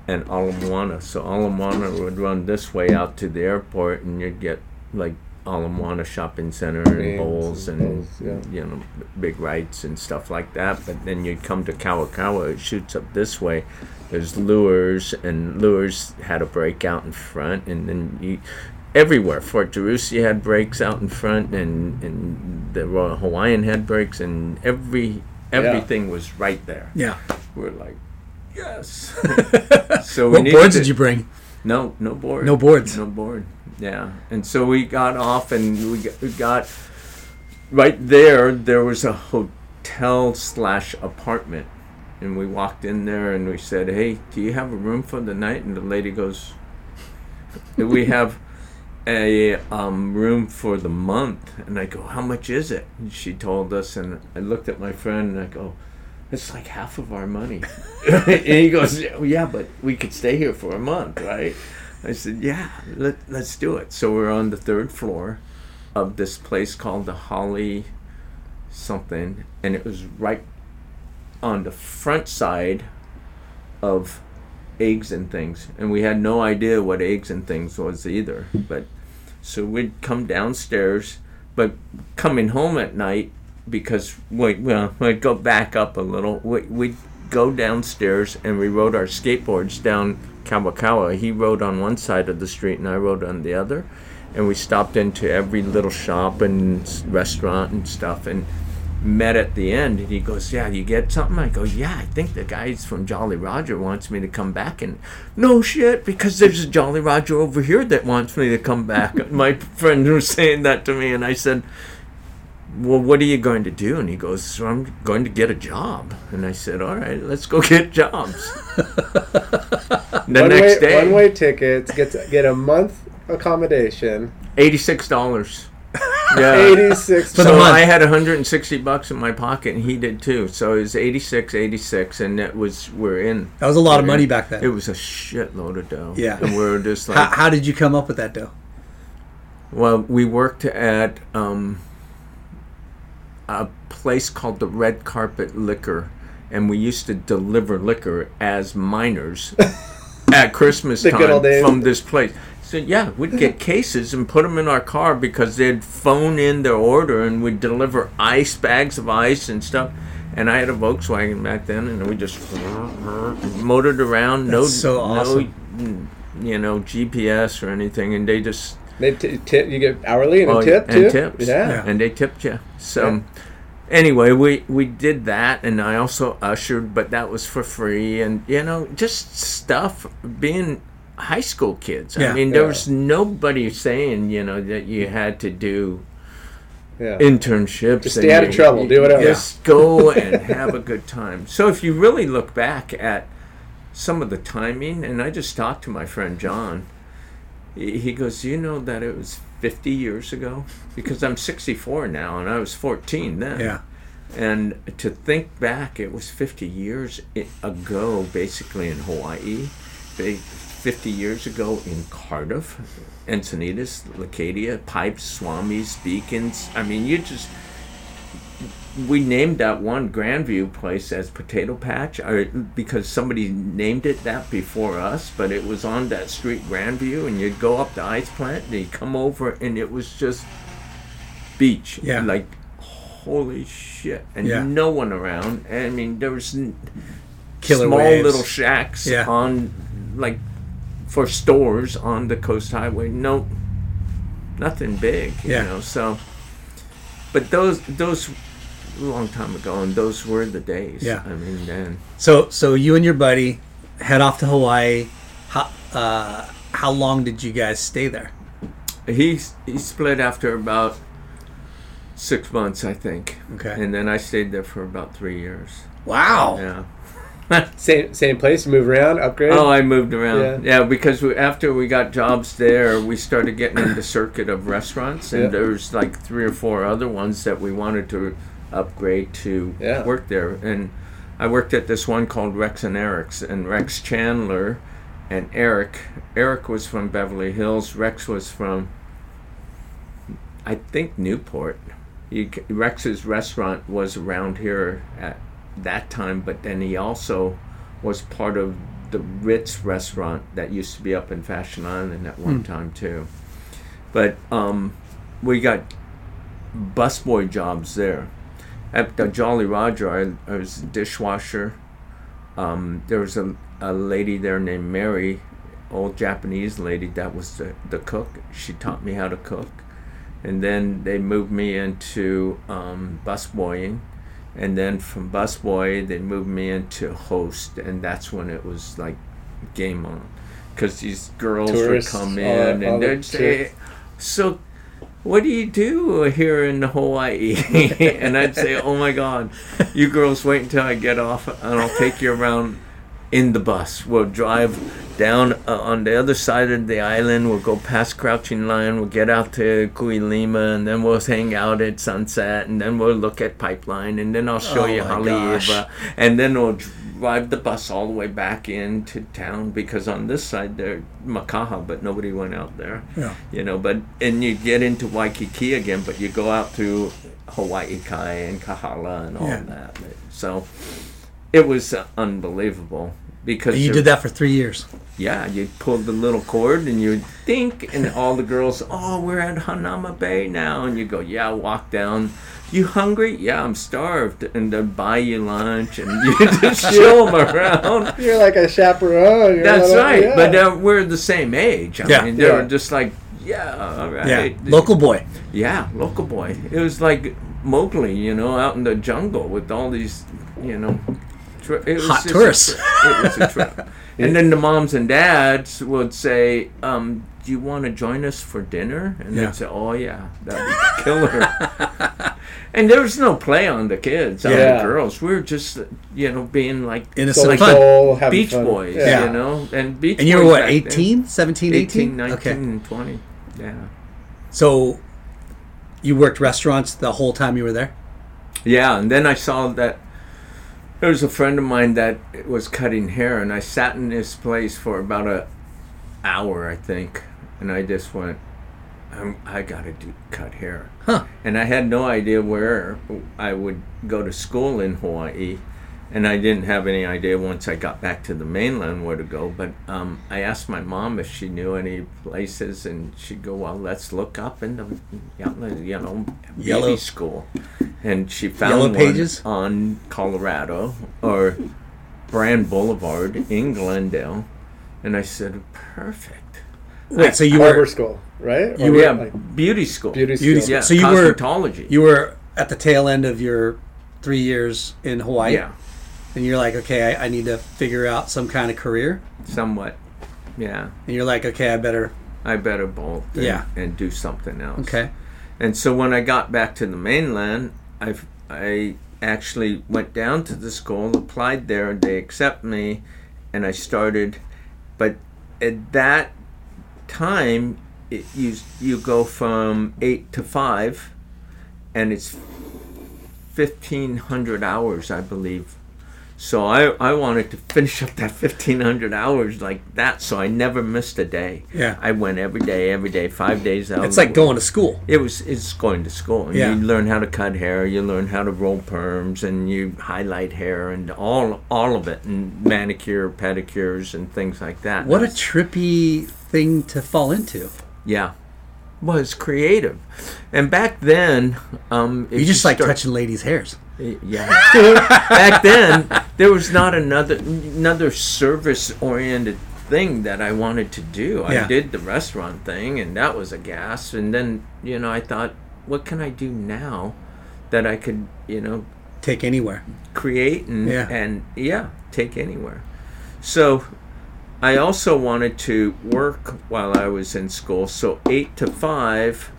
and Ala Moana. So Ala Moana would run this way out to the airport, and you'd get like Ala Moana Shopping Center and Trains Bowls and and, Bowls, yeah. you know big rights and stuff like that. But then you'd come to Kalakaua, it shoots up this way. There's lures, and lures had a break out in front, and then you. Everywhere, Fort DeRussy had breaks out in front, and, and the Royal Hawaiian had breaks, and every everything was right there. Yeah. We're like, yes. so we What boards to- did you bring? No, no board. No boards. No board. Yeah, and so we got off, and we got, we got right there. There was a hotel slash apartment, and we walked in there, and we said, "Hey, do you have a room for the night?" And the lady goes, "We have." a um, room for the month and i go how much is it and she told us and i looked at my friend and i go it's like half of our money and he goes yeah but we could stay here for a month right I said, yeah, let, let's do it. So we're on the third floor of this place called the Holly something, and it was right on the front side of eggs and things, and we had no idea what eggs and things was either. But so we'd come downstairs, but coming home at night because we well we'd go back up a little. We, we'd go downstairs and we rode our skateboards down Kalakaua. He rode on one side of the street and I rode on the other, and we stopped into every little shop and restaurant and stuff and met at the end and he goes yeah you get something? I go yeah i think the guys from jolly roger wants me to come back. And no shit because there's a jolly roger over here that wants me to come back. My friend was saying that to me and i said well what are you going to do? And he goes so i'm going to get a job. And i said all right let's go get jobs. The one next way, day. one way tickets. Get get a month accommodation. $86 yeah Eighty six. so I had 160 bucks in my pocket, and he did too. So it was 86, 86, and it was we're in. That was a lot of We're money in. back then. It was a shitload of dough. Yeah. and we are just like, How, how did you come up with that dough? well, we worked at um, a place called the Red Carpet Liquor, and we used to deliver liquor as minors at Christmas The good old time from this place. So yeah, we'd get mm-hmm. cases and put them in our car because they'd phone in their order and we'd deliver ice bags of ice and stuff. And I had a Volkswagen back then, and we just motored around. no, so awesome. no, you know, GPS or anything, and they just They t- tip. You get hourly and Oh, a tip and too. tips. Yeah. and they tipped you. So anyway, we we did that, and I also ushered, but that was for free, and you know, just stuff. Being high school kids, Yeah. I mean, there Yeah. was nobody saying you know that you mm-hmm. had to do Yeah. internships. Just stay out of trouble, you do whatever. Just go and have a good time. So if you really look back at some of the timing, and I just talked to my friend John. He he goes, you know that it was 50 years ago because I'm 64 now, and I was 14 then. Yeah. And to think back, it was 50 years ago, basically in Hawaii, Ba- 50 years ago in Cardiff, Encinitas, Leucadia, Pipes, Swamis, Beacons. I mean, you just. We named that one Grandview place as Potato Patch or, because somebody named it that before us, but it was on that street, Grandview, and you'd go up the ice plant and you'd come over, and it was just beach. Yeah. Like, holy shit. And Yeah. no one around. I mean, there was Killer small waves. little shacks Yeah. on, like, for stores on the coast highway. No, nothing big, you Yeah. know. So, but those those a long time ago, and those were the days. Yeah. I mean, then So so you and your buddy head off to Hawaii. How uh, how long did you guys stay there? he he split after about six months, I think. Okay. And then I stayed there for about three years. Wow. Yeah. Same same place. Move around, upgrade. Oh, I moved around. Yeah. Yeah, because we, after we got jobs there, we started getting in the circuit of restaurants, and Yeah. there's like three or four other ones that we wanted to upgrade to Yeah. work there. And I worked at this one called Rex and Eric's, and Rex Chandler and Eric. Eric was from Beverly Hills. Rex was from, I think, Newport. C- Rex's restaurant was around here at that time, but then he also was part of the Ritz restaurant that used to be up in Fashion Island at one time too. But um, we got busboy jobs there. At the Jolly Roger, I, I was a dishwasher. Um, there was a, a lady there named Mary, old Japanese lady that was the, the cook. She taught me how to cook. And then they moved me into um, busboying. And then from busboy, they moved me into host. And that's when it was like game on. Because these girls Tourists, would come in all and the they'd say, So what do you do here in Hawaii? and I'd say, oh my God, you girls wait until I get off and I'll take you around in the bus. We'll drive down uh, on the other side of the island. We'll go past Crouching Lion. We'll get out to Kuilima and then we'll hang out at sunset and then we'll look at Pipeline and then I'll show Oh you. Haleiwa and then we'll drive the bus all the way back into town because on this side there Makaha, but nobody went out there. Yeah. You know, but and you get into Waikiki again, but you go out through Hawaii Kai and Kahala and all Yeah. that. So it was uh, unbelievable because You did that for three years. yeah, you pulled the little cord and you think, and all the girls, oh, we're at Hanauma Bay now. And you go, yeah, walk down. You hungry? Yeah, I'm starved. And they buy you lunch and you just show them around. You're like a chaperone. You're That's not a- right. yeah. But uh, we're the same age. I Yeah. mean, they were Yeah. just like, yeah, all right. Yeah, local boy. Yeah, local boy. It was like Mowgli, you know, out in the jungle with all these, you know, tri- it was Hot just a tourists. it was a trip. and then the moms and dads would say, um, "Do you want to join us for dinner?" And Yeah. they'd say, "Oh yeah, that'd be killer." and there was no play on the kids, on Yeah. the girls. We were just, you know, being like Innocent like fun. Soul, Beach fun. Boys, Yeah. you know, and Beach And you were what, back then- 18, 17, 18? 18, 19, Okay. and 20. Yeah. So you worked restaurants the whole time you were there? Yeah, and then I saw that there was a friend of mine that was cutting hair, and I sat in this place for about a hour, I think, and I just went, I'm, I gotta do cut hair. Huh. And I had no idea where I would go to school in Hawaii, and I didn't have any idea once I got back to the mainland where to go. But um, I asked my mom if she knew any places, and she'd go, "Well, let's look up in the you know beauty Yellow- school." And she found Yellow one Pages? on Colorado or Brand Boulevard in Glendale, and I said, "Perfect." Wait, so you Barber were school, right? You Or yeah, like beauty school. beauty school. beauty school. Yeah, so you were cosmetology. you were at the tail end of your three years in Hawaii. yeah, And you're like, okay, I, I need to figure out some kind of career. somewhat. Yeah. And you're like, okay, I better. I better bolt and, Yeah. and do something else. Okay. And so when I got back to the mainland, I I actually went down to the school, applied there, and they accept me, and I started. But at that time, it, you you go from eight to five, and it's fifteen hundred hours, I believe. So I, I wanted to finish up that fifteen hundred hours like that, so I never missed a day. Yeah. I went every day, every day, five days out. It's like going to school. It was it's going to school. Yeah. You learn how to cut hair, you learn how to roll perms, and you highlight hair, and all all of it, and manicure, pedicures, and things like that. What a trippy thing to fall into. yeah, was creative, and back then, um, You just like start- touching ladies' hairs. Eh, yeah. Back then, there was not another another service oriented thing that I wanted to do. Yeah. I did the restaurant thing, and that was a gas. And then you know, I thought, what can I do now that I could you know Take anywhere. create and Yeah. and yeah, take anywhere. So I also wanted to work while I was in school. So eight to five,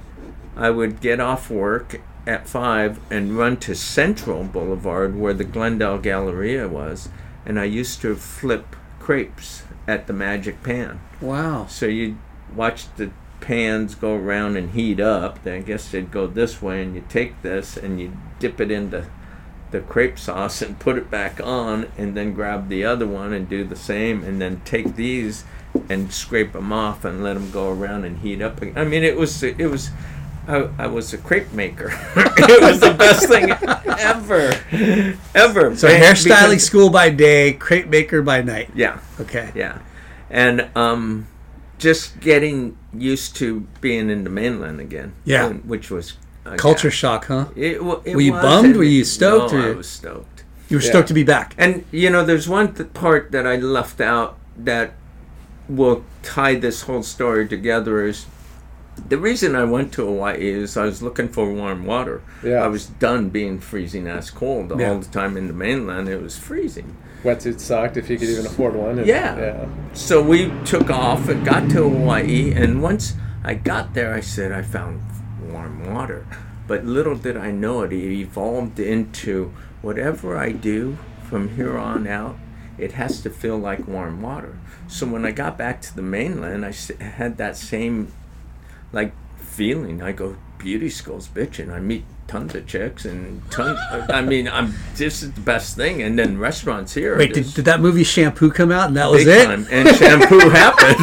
I would get off work at five and run to Central Boulevard where the Glendale Galleria was, and I used to flip crepes at the Magic Pan. Wow. So you watch the pans go around and heat up. Then I guess they'd go this way, and you take this and you dip it into the crepe sauce and put it back on, and then grab the other one and do the same, and then take these and scrape them off and let them go around and heat up. I mean, it was it was. I, I was a crepe maker. it was the best thing ever, ever. So And hairstyling because- school by day, crepe maker by night. Yeah. Okay. Yeah, and um, just getting used to being in the mainland again. Yeah. and- which was a Culture gas. shock, huh? It, wa- it Were you was, bummed? Were you stoked, No, or- I was stoked. You were Yeah. stoked to be back. And you know, there's one th- part that I left out that will tie this whole story together. Is the reason I went to Hawaii is I was looking for warm water. Yeah. I was done being freezing ass cold Yeah. all the time in the mainland. It was freezing. Wetsuit sucked if you could even afford one. and- Yeah. Yeah. So we took off and got to Hawaii, and once I got there, I said I found warm water. But little did I know it, it evolved into whatever I do from here on out, it has to feel like warm water. So when I got back to the mainland, I had that same like feeling. I go, beauty school's bitching. I meet tons of chicks and tons. I mean, I'm this is the best thing. And then restaurants here. Wait, did, did that movie Shampoo come out and that was it? time. And shampoo happened.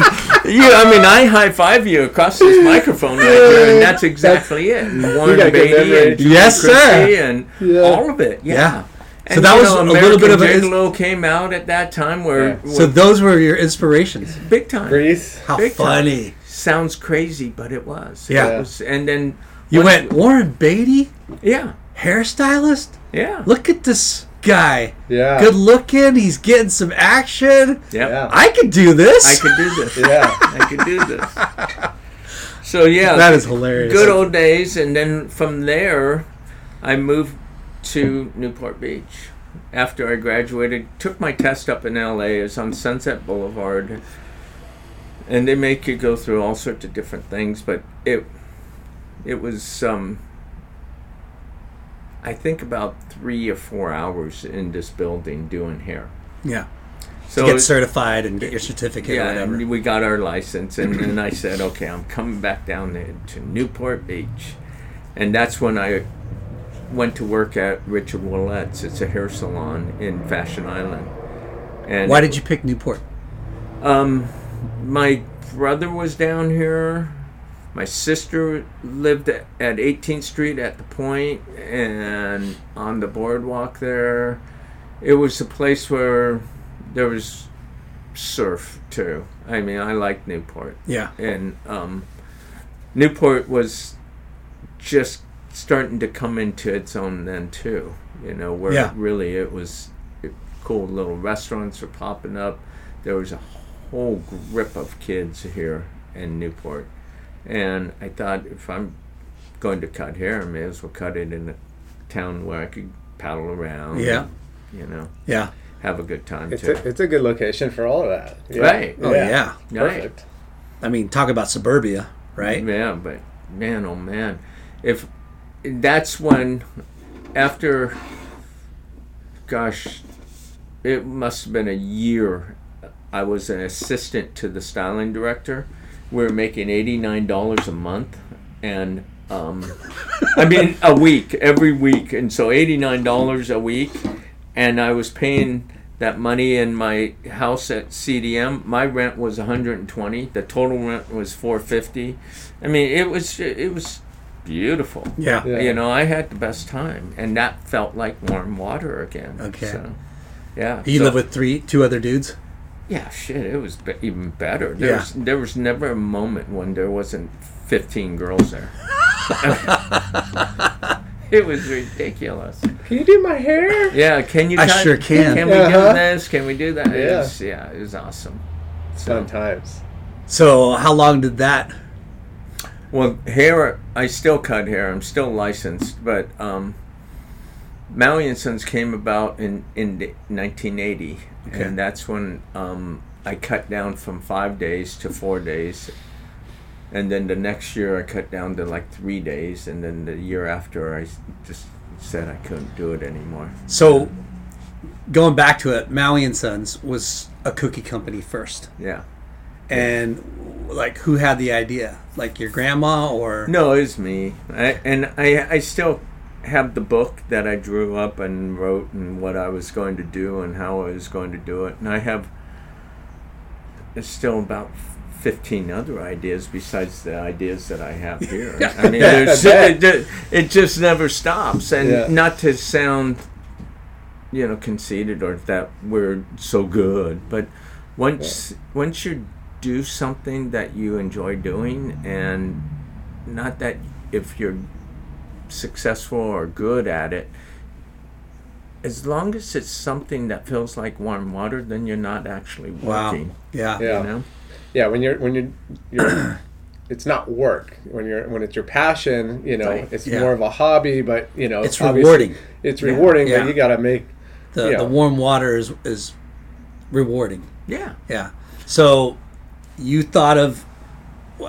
You, I mean, I high five you across this microphone right here, and that's exactly it. And Warren Beatty and Julie Yes, sir. And Yeah. all of it. Yeah. Yeah. So that was know, a little bit of a- Gigolo came out at that time where, Yeah. So those were your inspirations. big time. Grease. How Big time. Funny! Sounds crazy, but it was. Yeah. It was, and then You once- went Warren Beatty, Yeah. hairstylist. Yeah. Look at this guy. Yeah. Good looking. He's getting some action. Yep. Yeah. I could do this. I could do this. Yeah. I could do this. So yeah, That is hilarious. Good old days, and then from there, I moved to Newport Beach after I graduated. Took my test up in L.A. It's on Sunset Boulevard, and they make you go through all sorts of different things. But it, it was um. I think about three or four hours in this building doing hair. Yeah. So get certified and get your certificate yeah, and we got our license, and then I said, okay, I'm coming back down there to Newport Beach, and that's when I went to work at Richard Willette's. It's a hair salon in Fashion Island. And Why did you pick Newport? um, my brother was down here. My sister lived at at 18th Street at the Point and on the boardwalk there. It was a place where there was surf too. I mean, I like Newport, Yeah. and um, Newport was just starting to come into its own then too. You know, where Yeah. really it was cool little restaurants were popping up. There was a whole grip of kids here in Newport, and I thought if I'm going to cut hair, I may as well cut it in a town where I could paddle around. Yeah. you know, Yeah. have a good time It's too. a, it's a good location for all of that. Yeah. Right. Oh yeah. Right. Perfect. I mean, talk about suburbia, right? Yeah, but man, oh man, if that's when after, gosh, it must have been a year. I was an assistant to the styling director. We were making eighty nine dollars a month, and um, I mean a week, every week, and so eighty nine dollars a week, and I was paying that money in my house at CDM. My rent was 120. The total rent was 450. I mean, it was it was beautiful. Yeah. Yeah. You know, I had the best time, and that felt like warm water again. Okay. So, yeah. You so- live with three, two other dudes. Yeah, shit, it was be- even better. There Yeah. was there was never a moment when there wasn't 15 girls there. it was ridiculous. Can you do my hair? Yeah, can you I cut- sure can. Can we Uh-huh. do this? Can we do that? It Yeah. was, yeah, it was awesome. So, Fun times. So how long did that? well, hair, I still cut hair. I'm still licensed, but um, Maui and Sons came about in in 1980, Okay. and that's when um, I cut down from five days to four days, and then the next year I cut down to like three days, and then the year after I just said I couldn't do it anymore. So going back to it, Maui and Sons was a cookie company first, Yeah. and like who had the idea? Like your grandma or No, It was me. I, and I, I still have the book that I drew up and wrote and what I was going to do and how I was going to do it. And I have still about 15 other ideas besides the ideas that I have here. I mean, there's, it, it, just never stops. And Yeah. not to sound, you know, conceited or that we're so good, but once once you do something that you enjoy doing and not that if you're successful or good at it as long as it's something that feels like warm water then you're not actually wow, working yeah, Yeah. you know Yeah, when you're when you're, you're it's not work. When you're when it's your passion, you know, Right. it's Yeah. more of a hobby, but you know, It's rewarding. It's rewarding, Yeah. but you got to make The Yeah. the warm water is is rewarding. yeah Yeah. So you thought of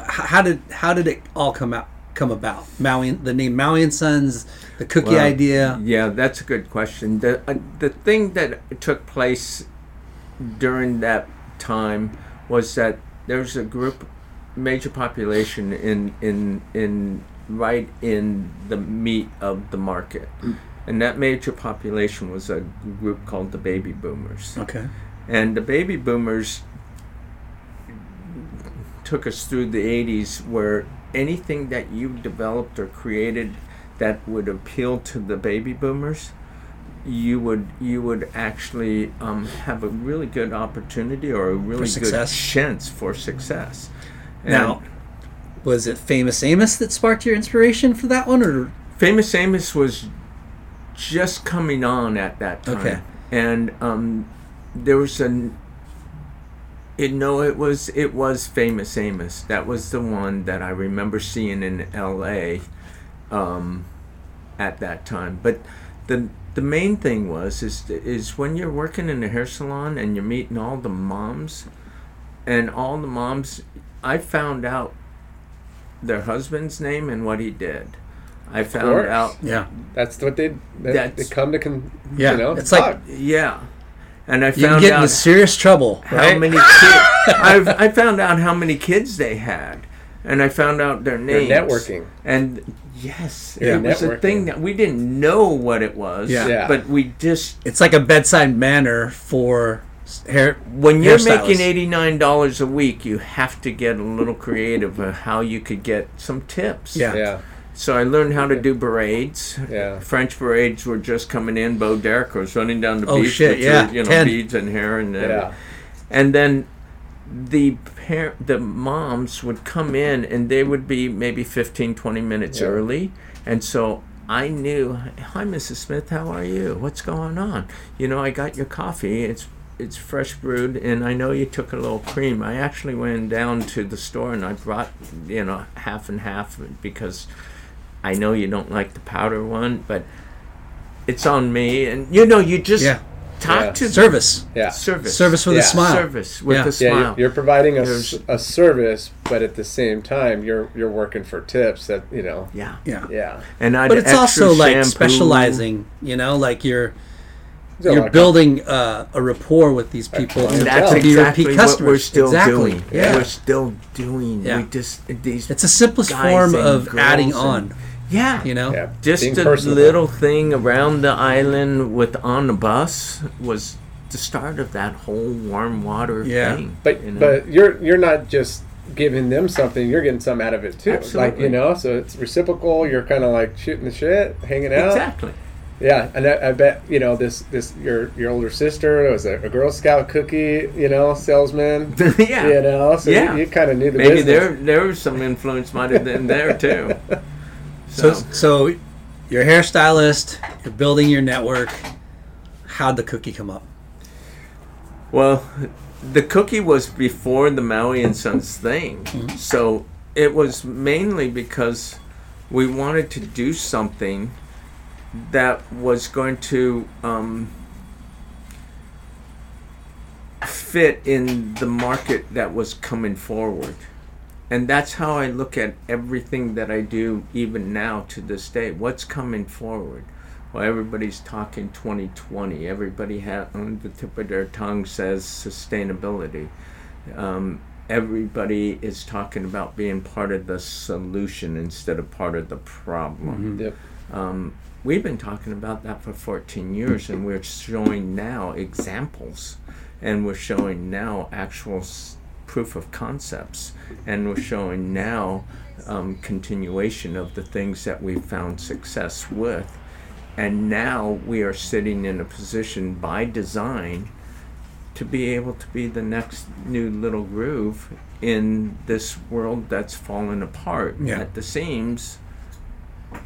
how did how did it all come out come about? Maui the name Maui and Sons, the cookie Well, idea. Yeah, that's a good question. The uh, the thing that took place during that time was that there's a group, major population in in in right in the meat of the market. And that major population was a group called the baby boomers. Okay. And the baby boomers took us through the 80s where anything that you developed or created that would appeal to the baby boomers you would you would actually um, have a really good opportunity or a really good chance for success. And Now, was it Famous Amos that sparked your inspiration for that one, or Famous Amos was just coming on at that time. Okay. And um, there was an it no it was it was Famous Amos. That was the one that I remember seeing in LA um, at that time. But the the main thing was is is when you're working in a hair salon and you're meeting all the moms and all the moms I found out their husband's name and what he did. I found out yeah, That's what they they, they come to con, Yeah, you know it's like- Yeah, and I you can found get out into serious trouble, how right? many. Kids, I've, I found out how many kids they had, and I found out their They're networking. And yes, Yeah, it was a thing that we didn't know what it was. Yeah. Yeah. but we just It's like a bedside manner for hair. when you're making eighty nine dollars a week, you have to get a little creative of how you could get some tips. Yeah. Yeah, So I learned how to do berets. Yeah. French berets were just coming in. Bo Derek was running down the Oh, beach shit, with yeah. your, you know, 10. beads and hair and everything. yeah. and then the par- the moms would come in and they would be maybe 15 20 minutes Yeah. early and so i knew hi mrs smith how are you what's going on you know i got your coffee it's it's fresh brewed and i know you took a little cream i actually went down to the store and i brought you know half and half because i know you don't like the powder one but it's on me and you know you just Yeah. talk Yeah. to service, Yeah. service service with Yeah. a smile. service with Yeah. a Yeah, smile. you're, you're providing a, s- There's- a service, but at the same time, you're you're working for tips. That you know, yeah, Yeah. yeah. and I. But it's also like specializing, you know, like you're There's a you're of building uh, a rapport with these people to, That's to be exactly repeat what customers. we're still exactly. doing. Yeah. We're still doing. Yeah. We just these. It's the simplest form of adding on. And- yeah, You know. Yeah, Just being a personable. little thing around the island with on the bus was the start of that whole warm water Yeah. thing. But you know? but you're you're not just giving them something; you're getting some out of it too. Like you know, so it's reciprocal. You're kind of like shooting the shit, hanging out. exactly. Yeah, and I, I bet you know this this your your older sister was a, a Girl Scout cookie, you know, salesman. yeah. You know, so Yeah. you, you kind of knew the Maybe business. there there was some influence might have been there too. So, so you're a hairstylist. You're building your network. How'd the cookie come up? Well, the cookie was before the Maui and Sons thing. So it was mainly because we wanted to do something that was going to um, fit in the market that was coming forward. And that's how I look at everything that I do, even now to this day. What's coming forward? Well, everybody's talking 2020. Everybody ha- on the tip of their tongue says sustainability. Um, everybody is talking about being part of the solution instead of part of the problem. Yep. Um, we've been talking about that for 14 years, and we're showing now examples, and we're showing now actual s- proof of concepts, and we're showing now um, continuation of the things that we've found success with. And now we are sitting in a position by design to be able to be the next new little groove in this world that's fallen apart Yeah. at the seams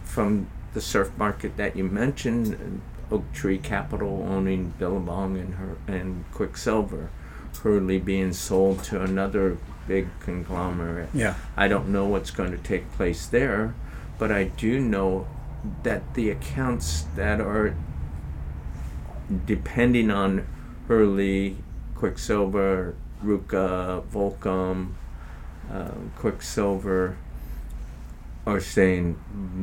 from the surf market that you mentioned, Oak Tree Capital owning Billabong and her and Quiksilver, Hurley being sold to another big conglomerate. Yeah. I don't know what's going to take place there, but I do know that the accounts that are depending on Hurley, Quiksilver, RVCA, Volcom, uh, Quiksilver are saying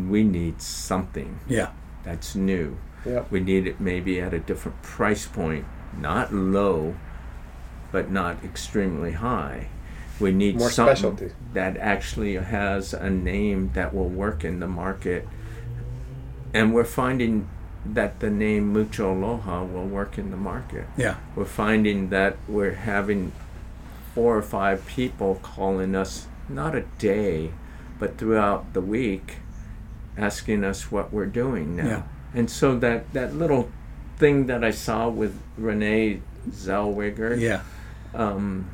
we need something Yeah. that's new. Yep. We need it maybe at a different price point, not low, but not extremely high. We need More something specialty. that actually has a name that will work in the market. And we're finding that the name Mucho Aloha will work in the market. Yeah. We're finding that we're having four or five people calling us, not a day, but throughout the week, asking us what we're doing now. Yeah. And so that, that little thing that I saw with Renee Zellweger, Yeah. Um,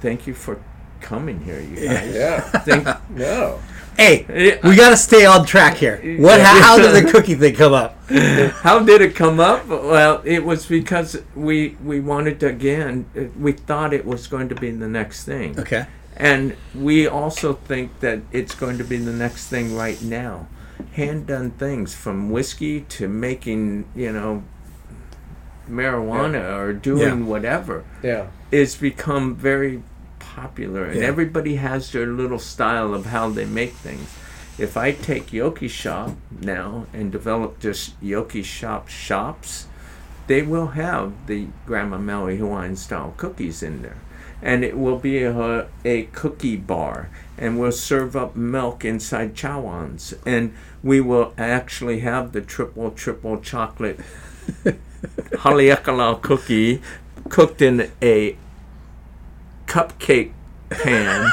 thank you for coming here, you Yeah. guys. Yeah. Thank, No. Hey, we got to stay on track here. What? How, how did the cookie thing come up? How did it come up? Well, it was because we we wanted to again. uh, We thought it was going to be the next thing, Okay. and we also think that it's going to be the next thing right now. Hand done things from whiskey to making you know marijuana or doing Yeah. whatever Yeah. is become very popular and Yeah. everybody has their little style of how they make things. If I take Yoki Shop now and develop just Yoki Shop shops, they will have the Grandma Maui Hawaiian style cookies in there. And it will be a, a cookie bar. And we'll serve up milk inside chawans. And we will actually have the triple, triple chocolate haleakala cookie cooked in a cupcake pan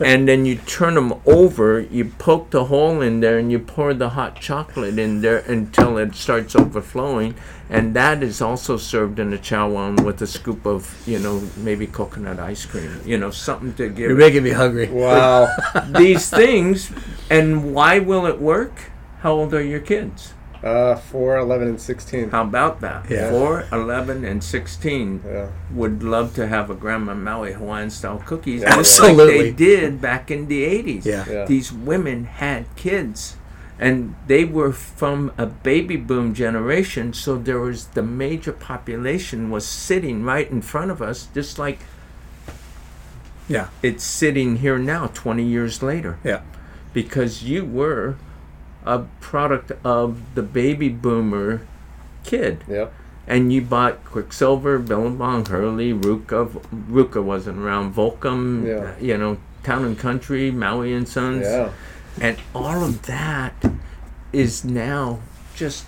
and then you turn them over you poke the hole in there and you pour the hot chocolate in there until it starts overflowing and that is also served in a chawan with a scoop of you know maybe coconut ice cream you know something to give You're it making me hungry. Wow. these things and why will it work how old are your kids uh, 4, 11, and 16. how about that Yeah. 4 11 and 16 Yeah. would love to have a Grandma Maui Hawaiian style cookies. Yeah, just like Absolutely. they did back in the 80s. Yeah. Yeah. These women had kids. And they were from a baby boom generation, so there was the major population was sitting right in front of us, just like Yeah. it's sitting here now, 20 years later Yeah. because you were a product of the baby boomer kid. And you bought Quiksilver, Billabong, Hurley, RVCA. RVCA wasn't around. Volcom, Yeah. you know, Town and Country, Maui and Sons. Yeah. And all of that is now just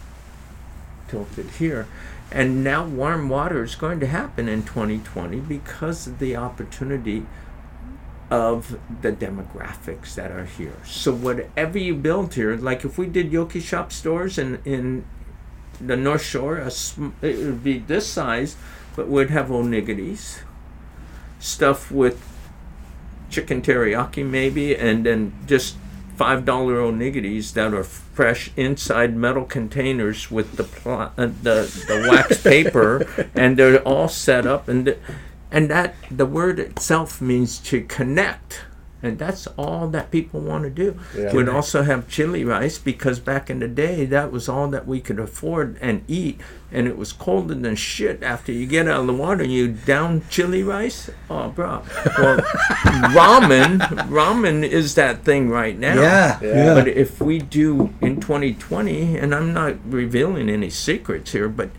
tilted here. And now warm water is going to happen in 2020 because of the opportunity of the demographics that are here. So whatever you build here, like if we did Yoki Shop stores in in the North Shore, a sm- it would be this size, but we'd have onigiris, stuff with chicken teriyaki maybe, and then just five dollar onigiris that are fresh inside metal containers with the pla- uh, the the wax paper, and they're all set up and. th- and that the word itself means to connect and that's all that people want to do Yeah. we'd also have chili rice because back in the day that was all that we could afford and eat and it was colder than shit after you get out of the water you down chili rice oh bro well ramen ramen is that thing right now Yeah. Yeah. but if we do in 2020 and i'm not revealing any secrets here but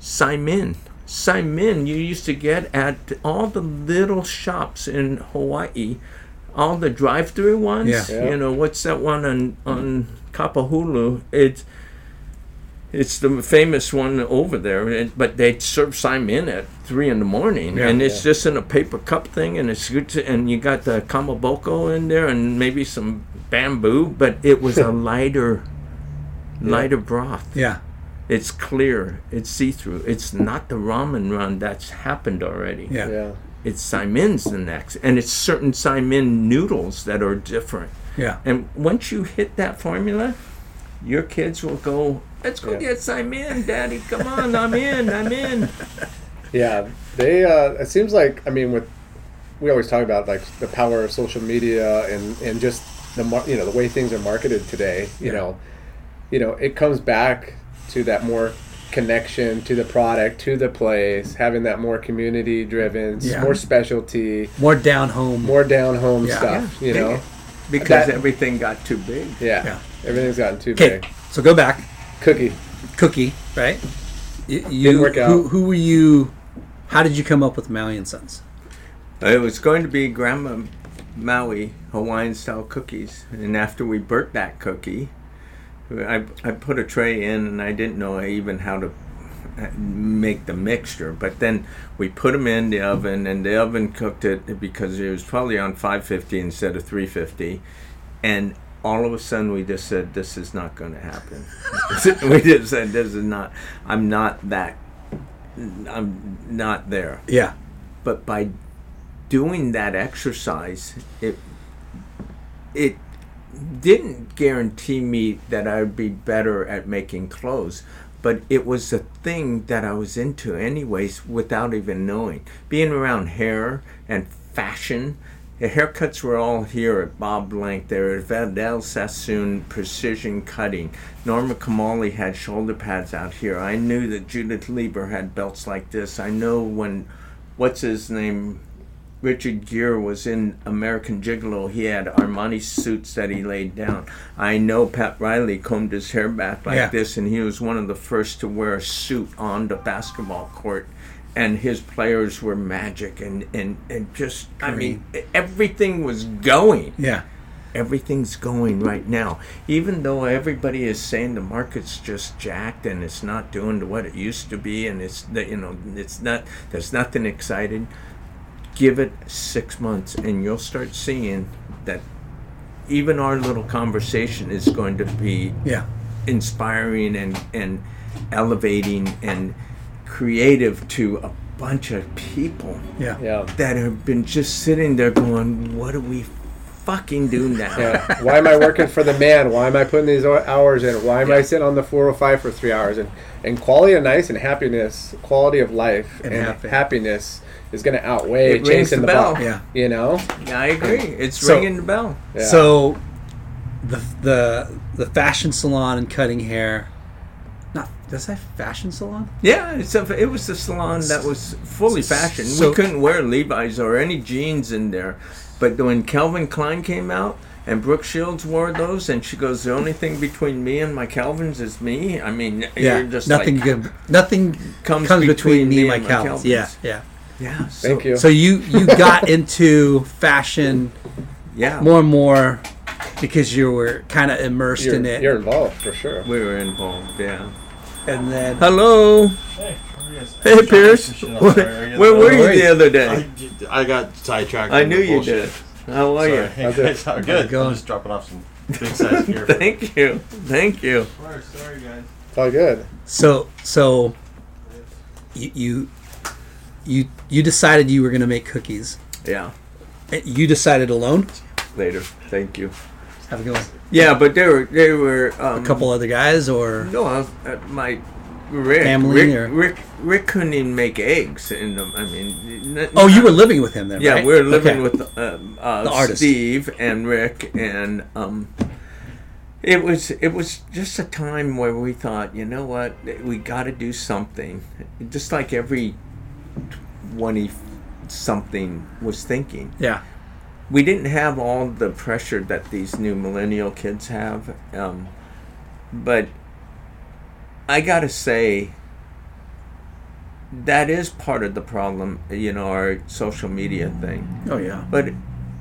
Simon. Simon, you used to get at all the little shops in Hawaii, all the drive-through ones. Yeah. Yeah. You know what's that one on on Kapahulu? It's it's the famous one over there, but they serve saimin at three in the morning, Yeah. and it's Yeah. just in a paper cup thing, and it's good. To, and you got the kamaboko in there, and maybe some bamboo, but it was a lighter, lighter broth. Yeah. It's clear. It's see through. It's not the ramen run that's happened already. Yeah. Yeah. It's saimin's the next, and it's certain saimin noodles that are different. Yeah. And once you hit that formula, your kids will go. Let's go Yeah. get saimin, Daddy. Come on, I'm in. I'm in. Yeah, they. Uh, it seems like I mean, with we always talk about like the power of social media and and just the mar- you know the way things are marketed today. You know, you know it comes back to that more connection to the product, to the place, having that more community driven, Yeah. more specialty, More down home. more down home Yeah. stuff. You know, Because That- everything got too big. yeah. Yeah. everything's gotten too Okay. big. So go back. Cookie. Cookie, right? You, you Didn't work out. Who, who were you? How did you come up with Maui and Sons? Uh, it was going to be Grandma Maui Hawaiian style cookies, and after we burnt that cookie, I I put a tray in, and I didn't know even how to make the mixture. But then we put them in the oven, and the oven cooked it because it was probably on 550 instead of 350, and all of a sudden we just said this is not going to happen. we just said this is not. I'm not that. I'm not there. Yeah. But by doing that exercise, it it didn't guarantee me that I would be better at making clothes, but it was a thing that I was into anyways without even knowing. Being around hair and fashion, the haircuts were all here at Bob Blank. There at Vidal Sassoon Precision Cutting. Norma Kamali had shoulder pads out here. I knew that Judith Leiber had belts like this. I know when, what's his name, Richard Gere was in American Gigolo, he had Armani suits that he laid down. I know Pat Riley combed his hair back like Yeah. this, and he was one of the first to wear a suit on the basketball court. And his players were magic, and, and, and just, I mean, everything was going Yeah. everything's going right now. Even though everybody is saying the market's just jacked and it's not doing what it used to be, and it's you know it's not there's nothing exciting. Give it six months, and you'll start seeing that even our little conversation is going to be Yeah. inspiring and and elevating and creative to a bunch of people Yeah. Yeah. that have been just sitting there going, "What do we fucking do now?" Yeah. Why am I working for the man? Why am I putting these hours in? Why am I sitting on the 405 for three hours? And and quality of nice and happiness, quality of life And and, happy. happiness is going to outweigh It chasing the the, bell. buck. Yeah. You know. Yeah, I agree. It's So- ringing the bell. Yeah. So the the the fashion salon and cutting hair. Not does that fashion salon? Yeah, it's a, it was a salon that was fully fashion. So- we couldn't wear Levi's or any jeans in there. But when Calvin Klein came out and Brooke Shields wore those, and she goes, "The only thing between me and my Calvins is me." I mean, Yeah. you're just nothing like, good. Nothing Comes comes, between, between me me and my and my Calvins. Calvins. Yeah. Yeah. Yeah, so, Thank you. So you you got into fashion Yeah, more and more because you were kind of immersed you're, in it, you're involved for sure. we were involved. Yeah. and then Hello. Hey, how are you guys? Hey, Pierce. Where, sorry, are you where were you the other day? I got sidetracked. I knew you bullshit. did. How are Sorry. you? Hey How's guys, how good? going? I'm just dropping off some big size gear. Thank you. Thank you. Sorry, guys. It's all good. so so you you you, you decided you were going to make cookies. Yeah. Eh, You decided alone. Later. Thank you. Have a good one. Yeah, but they were they were um, A couple other guys, or No, I was, uh, my Rick. Family Rick, or- Rick, Rick couldn't even make eggs in them. I mean, n- oh, you were living with him then, Yeah, right? we were living Okay. with um, uh, The artist. Steve and Rick, and um, it was it was just a time where we thought, you know what, we got to do something, just like every twenty something was thinking. Yeah. We didn't have all the pressure that these new millennial kids have, um, but I gotta say. That is part of the problem, you know, our social media thing. Oh yeah. But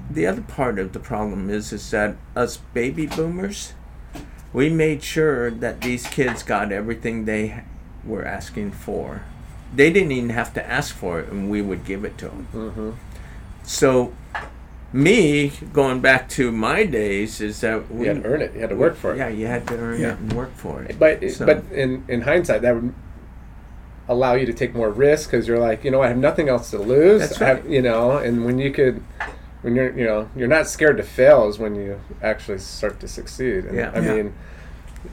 the other part of the problem is is that us baby boomers, we made sure that these kids got everything they were asking for. They didn't even have to ask for it, and we would give it to them. Mm-hmm. So, me going back to my days is that You we had to earn it. You had to work for it. Yeah, you had to earn Yeah. it and work for it. But So- but in in hindsight, that would allow you to take more risk because you're like, you know, I have nothing else to lose. That's I have- right. you know, and when you could, when you're, you know, you're not scared to fail is when you actually start to succeed. And Yeah. I Yeah. mean,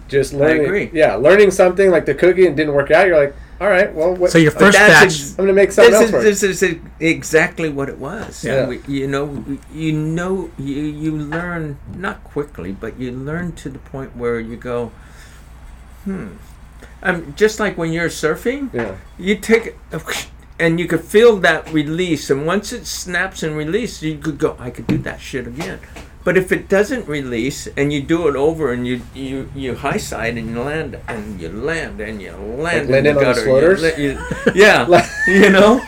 just learning. agree. Yeah, learning something like the cookie and didn't work out. You're like, all right, well, what, So your first that's batch. ex- I'm gonna make something this else is, work. this is exactly what it was. Yeah. We- you know, you know, you you learn not quickly, but you learn to the point where you go, hmm. Um, just like when you're surfing, yeah. you take a, and you could feel that release, and once it snaps and releases, you could go, I could do that shit again. But if it doesn't release and you do it over and you you you high side and you land and you land and you land in landing the on the you you- yeah, you know,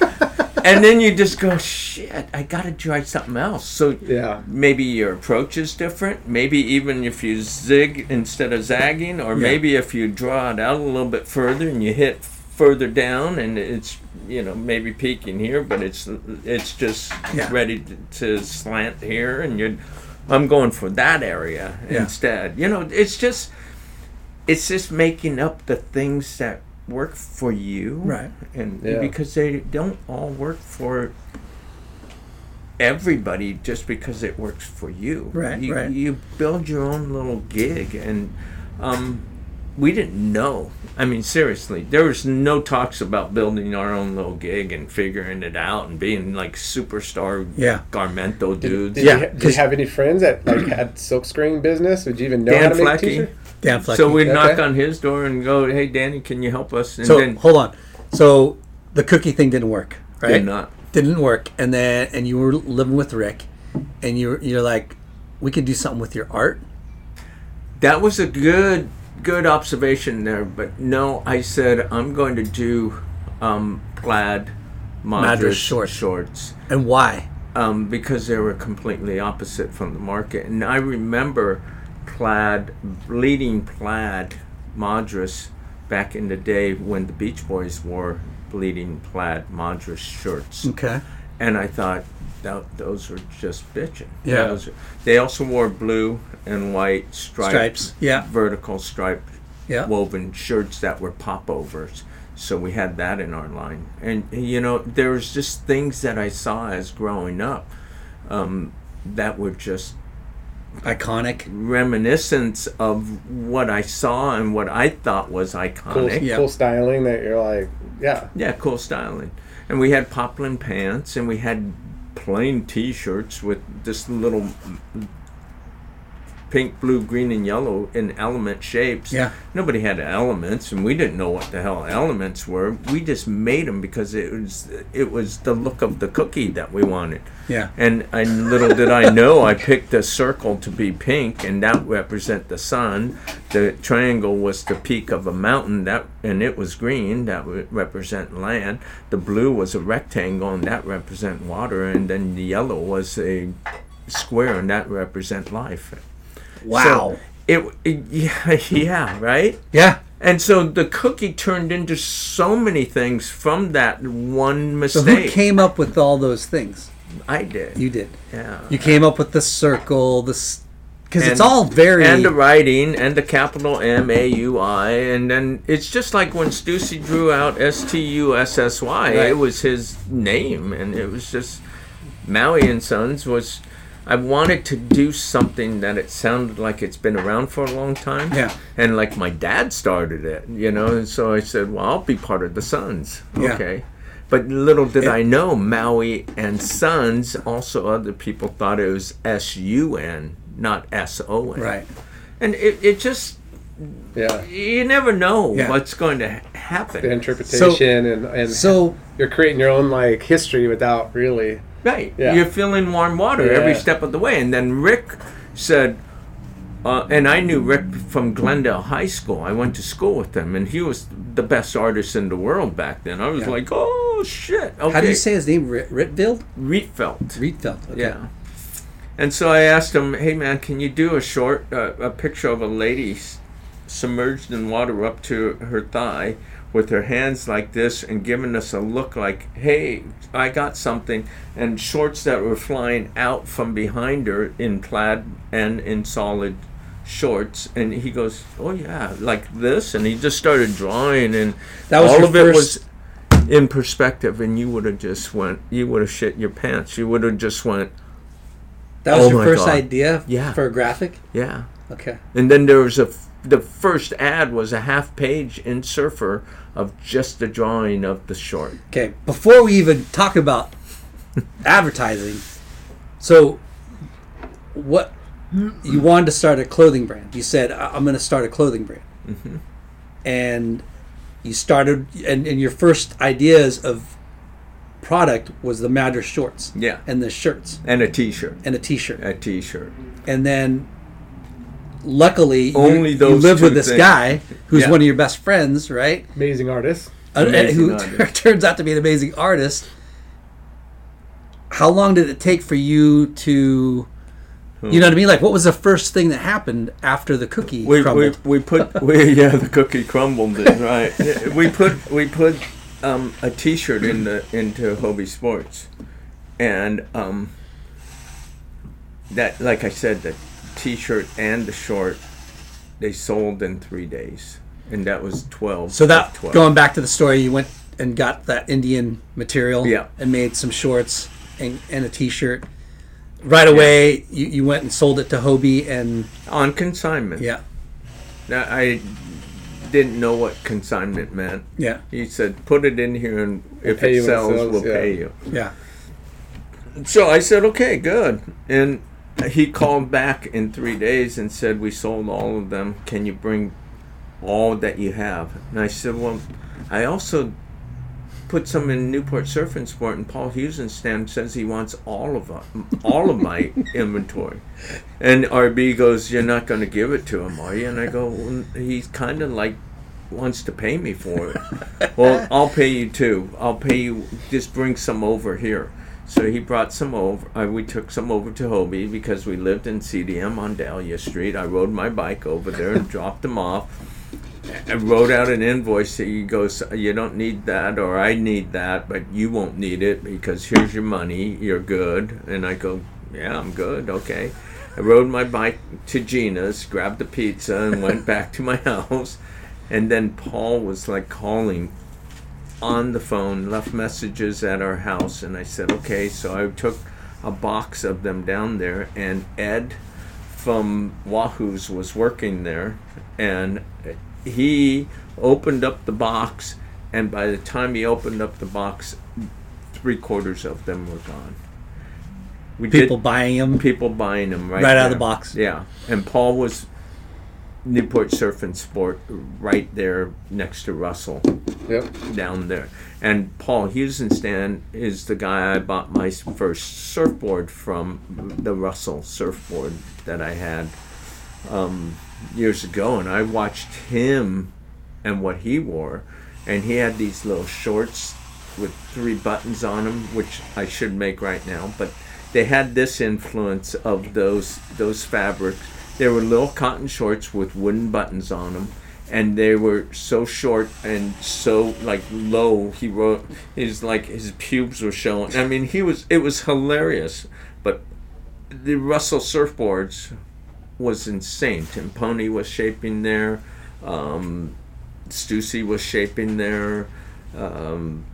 and then you just go, shit, I got to try something else. So Yeah. maybe your approach is different. Maybe even if you zig instead of zagging, or maybe if you draw it out a little bit further and you hit further down, and it's you know maybe peaking here, but it's it's just Yeah. ready to, to slant here, and you're. I'm going for that area Yeah. instead. You know, it's just it's just making up the things that work for you Right. and Yeah. because they don't all work for everybody just because it works for you Right, you, right. you build your own little gig and um, we didn't know i mean seriously there was no talks about building our own little gig and figuring it out and being like superstar Yeah. garmento dudes Did, Yeah, you, did 'cause- you have any friends that like had silkscreen business? Would you even know how Dan to make t-shirts? Dan Flecky. so we'd knock on his door and go hey danny can you help us and so then hold on. So the cookie thing didn't work, right? did not Didn't work, and then and you were living with Rick, and you're you're like, we could do something with your art. That was a good good observation there, but no, I said I'm going to do um, plaid Madras, Madras shorts. shorts And why? um, because they were completely opposite from the market. And I remember plaid, bleeding plaid Madras back in the day when the Beach Boys wore bleeding plaid Madras shirts. Okay. And I thought, that, those were just bitching. Yeah. Are- they also wore blue and white striped, Stripes, yeah. vertical striped Yeah. woven shirts that were popovers. So we had that in our line. And, you know, there was just things that I saw as growing up um, that were just Iconic. reminiscence of what I saw and what I thought was Cool, iconic. Yeah. cool styling that you're like, yeah. Yeah, cool styling. And we had poplin pants and we had plain t-shirts with this little pink, blue, green, and yellow in element shapes. Yeah. Nobody had elements, and we didn't know what the hell elements were. We just made them because it was it was the look of the cookie that we wanted. Yeah. And, and little did I know, I picked a circle to be pink, and that represent the sun. The triangle was the peak of a mountain, that and it was green. That would represent land. The blue was a rectangle, and that represent water. And then the yellow was a square, and that represent life. Wow. So it, it yeah, yeah right. yeah. And so the cookie turned into so many things from that one mistake. So who came up with all those things? I did. You did. yeah. You came up with the circle, this because it's all very and the writing and the capital M A U I and then it's just like when Stussy drew out S T U S S Y it was his name and it was just Maui and Sons was I wanted to do something that it sounded like it's been around for a long time Yeah. and like my dad started it you know and so I said well I'll be part of the Sons Yeah. okay but little did I know Maui and Sons also other people thought it was S U N not S O N right. and it, it just Yeah. you never know Yeah. what's going to happen The interpretation and, and So you're creating your own like history without really. Right Yeah. you're feeling warm water every step of the way and then rick said uh, and I knew Rick from Glendale High School. I went to school with him, and he was the best artist in the world back then. I was Yeah. like, "Oh shit!" Okay. how do you say his name? Rit- Ritfield? Rietveld? Rietveld. Okay. Yeah. And so I asked him, "Hey man, can you do a short, uh, a picture of a lady submerged in water up to her thigh, with her hands like this, and giving us a look like, hey, I got something,' and shorts that were flying out from behind her in plaid and in solid." shorts and he goes oh yeah like this and he just started drawing and That was all of it was in perspective and you would have just went you would have shit your pants you would have just went That was Oh your first God. idea Yeah. for a graphic? yeah Okay. and then there was a f- the first ad was a half page in surfer of just the drawing of the short Okay. Before we even talk about advertising, so what you wanted to start a clothing brand. You said "I- I'm going to start a clothing brand, Mm-hmm. and you started, and, and your first ideas of product was the Madras shorts yeah and the shirts and a t-shirt and a T-shirt, a t-shirt and then luckily you- Only you, those live with this things. guy who's Yeah. one of your best friends, right? Amazing artist. Uh, Amazing who artist. turns out to be an amazing artist. how long did it take for you to you know what I mean? Like, what was the first thing that happened after the cookie we, we, crumbled? we put we yeah the cookie crumbled it, right we put we put um, a t-shirt in the into Hobie Sports and um, that like I said the t-shirt and the short they sold in three days and that was 12 so that 12. going back to the story, you went and got that Indian material, Yeah. and made some shorts and, and a T-shirt. Right away, you, you went and sold it to Hobie, and on consignment yeah, Now, I didn't know what consignment meant yeah, he said put it in here and if pay it you when it sells sells, we'll yeah. pay you yeah. So I said, okay, good. And he called back in three days and said, we sold all of them. Can you bring all that you have? And I said, well, I also put some in Newport Surf and Sport, and Paul Husenstand says he wants all of them, all of my inventory. And RB goes, you're not going to give it to him, are you? And I go, well, he's kind of like wants to pay me for it. well, I'll pay you too. I'll pay you. Just bring some over here. So he brought some over. Uh, we took some over to Hobie because we lived in CDM on Dahlia Street. I rode my bike over there and dropped them off. I wrote out an invoice. That he goes, "You don't need that, or I need that, but you won't need it because here's your money. You're good." And I go, "Yeah, I'm good. Okay." I rode my bike to Gina's, grabbed the pizza, and went back to my house. And then Paul was like calling on the phone, left messages at our house, and I said, okay. So I took a box of them down there, and Ed from Wahoo's was working there, and he opened up the box, and by the time he opened up the box, three quarters of them were gone. We People did, buying them. people buying them right, Right out of the box. Yeah, and Paul was Newport Surf and Sport right there next to Russell Yep. down there. And Paul Husenstand is the guy I bought my first surfboard from, the Russell surfboard that I had um, years ago. And I watched him and what he wore. And he had these little shorts with three buttons on them, which I should make right now. But they had this influence of those those fabrics. They were little cotton shorts with wooden buttons on them, and they were so short and so like low. He wrote his like his pubes were showing. I mean, he was it was hilarious. But the Russell surfboards was insane. Tim Pony was shaping there. Um, Stussy was shaping there. Um,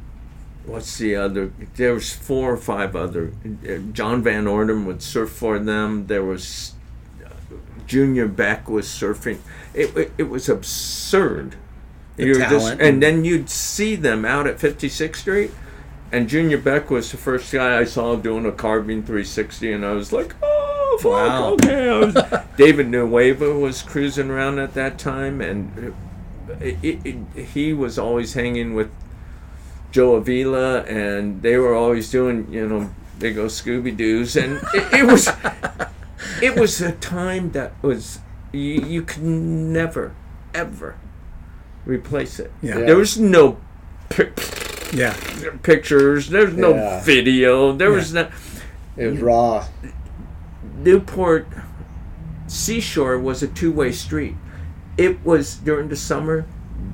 what's the other? There was four or five other. uh, John Van Orden would surf for them. There was Junior Beck was surfing. It it, it was absurd. The were just- talent. and then you'd see them out at 56th Street. And Junior Beck was the first guy I saw doing a carving 360, and I was like, oh, fuck, Wow. okay. I was, David Nuuhiwa was cruising around at that time, and it, it, he was always hanging with Joe Avila, and they were always doing, you know, they go Scooby Doo's, and it, it was, it was a time that was you, you could never, ever replace it. Yeah. There was no pic- Yeah. pictures. There's no Yeah. video. There was no It was raw. Newport Seashore was a two-way street. It was during the summer,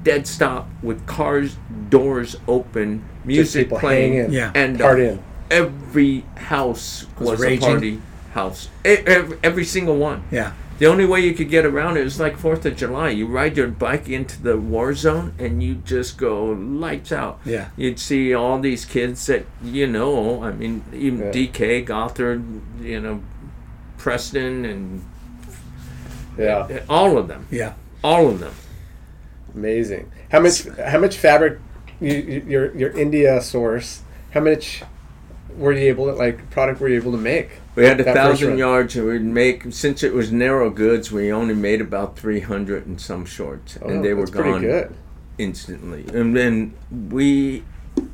dead stop with cars doors open, music people playing, hanging, Yeah. and partying. Uh, every house Was raging. a party house. Every, every single one. Yeah. The only way you could get around it was like Fourth of July. You ride your bike into the war zone and you just go lights out. Yeah. You'd see all these kids that you know. I mean, even Yeah. DK, Gothard, you know, Preston, and Yeah. all of them. Yeah. All of them. Amazing. How much? How much fabric? You, your your India source. How much were you able to like product were you able to make? We had a That thousand yards, and we'd make since it was narrow goods. We only made about three hundred and some shorts, Oh, and they were gone good. instantly. And then we.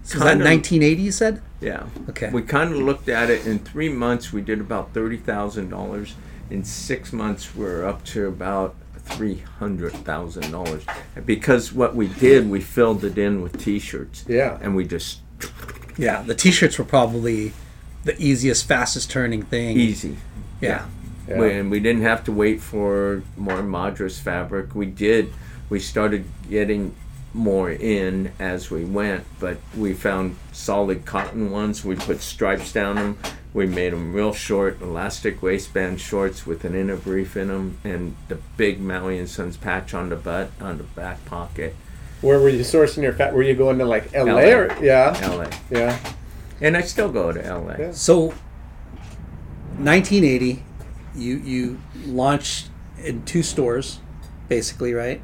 So was that 1980? You said. Yeah. Okay. We kind of looked at it in three months. We did about thirty thousand dollars. In six months, we're up to about three hundred thousand dollars. Because what we did, we filled it in with T-shirts. Yeah. And we just Yeah. The T-shirts were probably the easiest, fastest turning thing. easy. Yeah. Yeah. When we didn't have to wait for more Madras fabric, we did. We started getting more in as we went, but we found solid cotton ones. We put stripes down them. We made them real short, elastic waistband shorts with an inner brief in them, and the big Maui and Sons patch on the butt, on the back pocket. Where were you sourcing your fat? Were you going to like LA, LA. or yeah, LA. yeah, And I still go to LA. Yeah. So, 1980, you you launched in two stores, basically, right?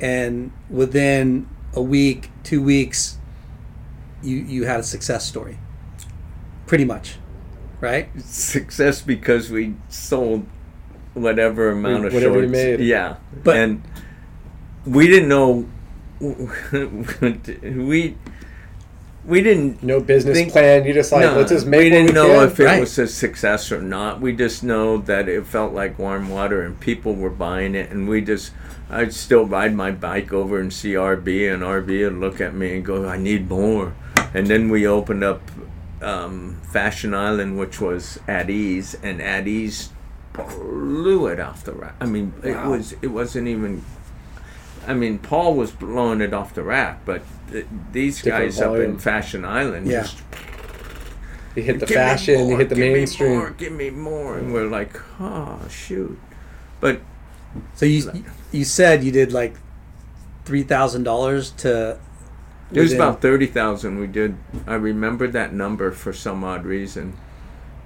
And within a week, two weeks, you you had a success story. Pretty much, right? Success because we sold whatever amount of Whatever we shorts. made. Yeah. But- and we didn't know we we didn't no business Think- plan. You just like no, let's just make. we what didn't know can. if it Right. was a success or not. We just know that it felt like warm water and people were buying it, and we just. I'd still ride my bike over and see RB, and RB would look at me and go, "I need more." And then we opened up um, Fashion Island, which was at ease, and at ease blew it off the rack. I mean, it was it wasn't even. I mean, Paul was blowing it off the rack, but th- these Different guys up in. Fashion Island Yeah. just You hit the "Give me fashion. You hit the give me more, give me more, and we're like, oh shoot! But So you you said you did like three thousand dollars to. it was about thirty thousand. We did. I remember that number for some odd reason,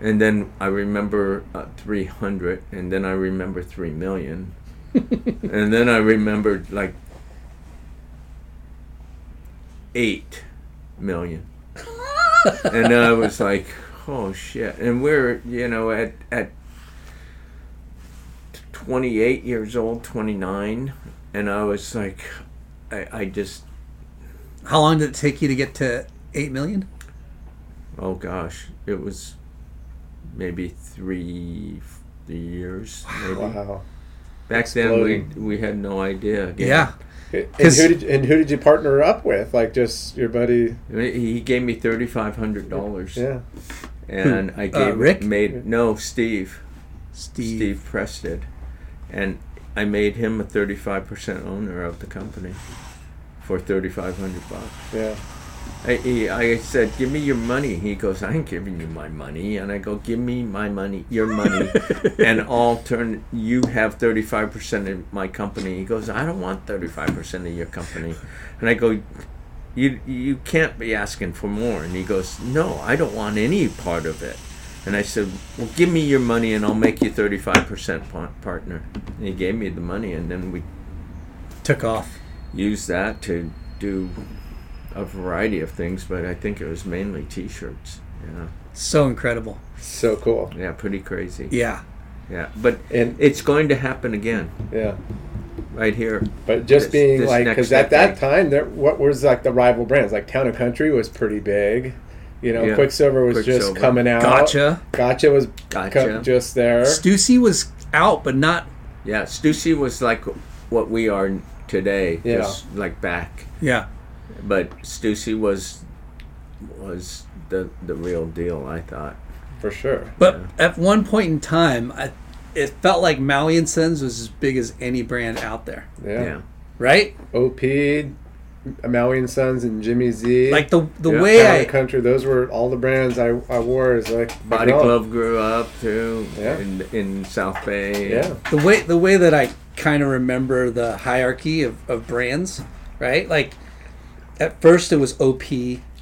and then I remember uh, three hundred, and then I remember three million, and then I remembered like eight million, and I was like, oh shit! And we're you know at at 28 years old, 29, and I was like, I, I just, How long did it take you to get to eight million? oh gosh, it was maybe three, three years. Maybe. Wow. Back then, we we had no idea. Again. Yeah. And 'Cause- who did and who did you partner up with? Like just your buddy? He gave me thirty five hundred dollars, Yeah. and I uh, gave Rick? made no Steve Steve. Steve Prested, and I made him a thirty five percent owner of the company for thirty five hundred bucks. Yeah. I, I said, "Give me your money." He goes, "I ain't giving you my money." And I go, "Give me my money, your money, and I'll turn. You have thirty five percent of my company." He goes, "I don't want thirty five percent of your company," and I go, "You you can't be asking for more." And he goes, "No, I don't want any part of it." And I said, "Well, give me your money, and I'll make you thirty five percent partner." And he gave me the money, and then we Took off. used that to do a variety of things, but I think it was mainly T-shirts. Yeah, So incredible. So cool. yeah, pretty crazy. Yeah. Yeah, but And it's going to happen again yeah. right here. But just This- being this like, because at that time, there what was like the rival brands? Like Town and Country was pretty big. You know, Yeah. Quiksilver was just coming out. Gotcha. Gotcha was Gotcha. co- just there. Stussy was out, but not. Yeah, Stussy was like what we are today, Yeah. just like back. Yeah. But Stussy was was the the real deal. I thought. for sure. But at one point in time, I, it felt like Maui and Sons was as big as any brand out there, Yeah. Yeah. right? OP, Maui and Sons, and Jimmy Z. Like the the Yeah. way Town I and Country. Those were all the brands I, I wore. As like Body growing- Glove grew up too Yeah. in in South Bay. Yeah. the way the way that I kind of remember the hierarchy of, of brands, right? Like at first it was OP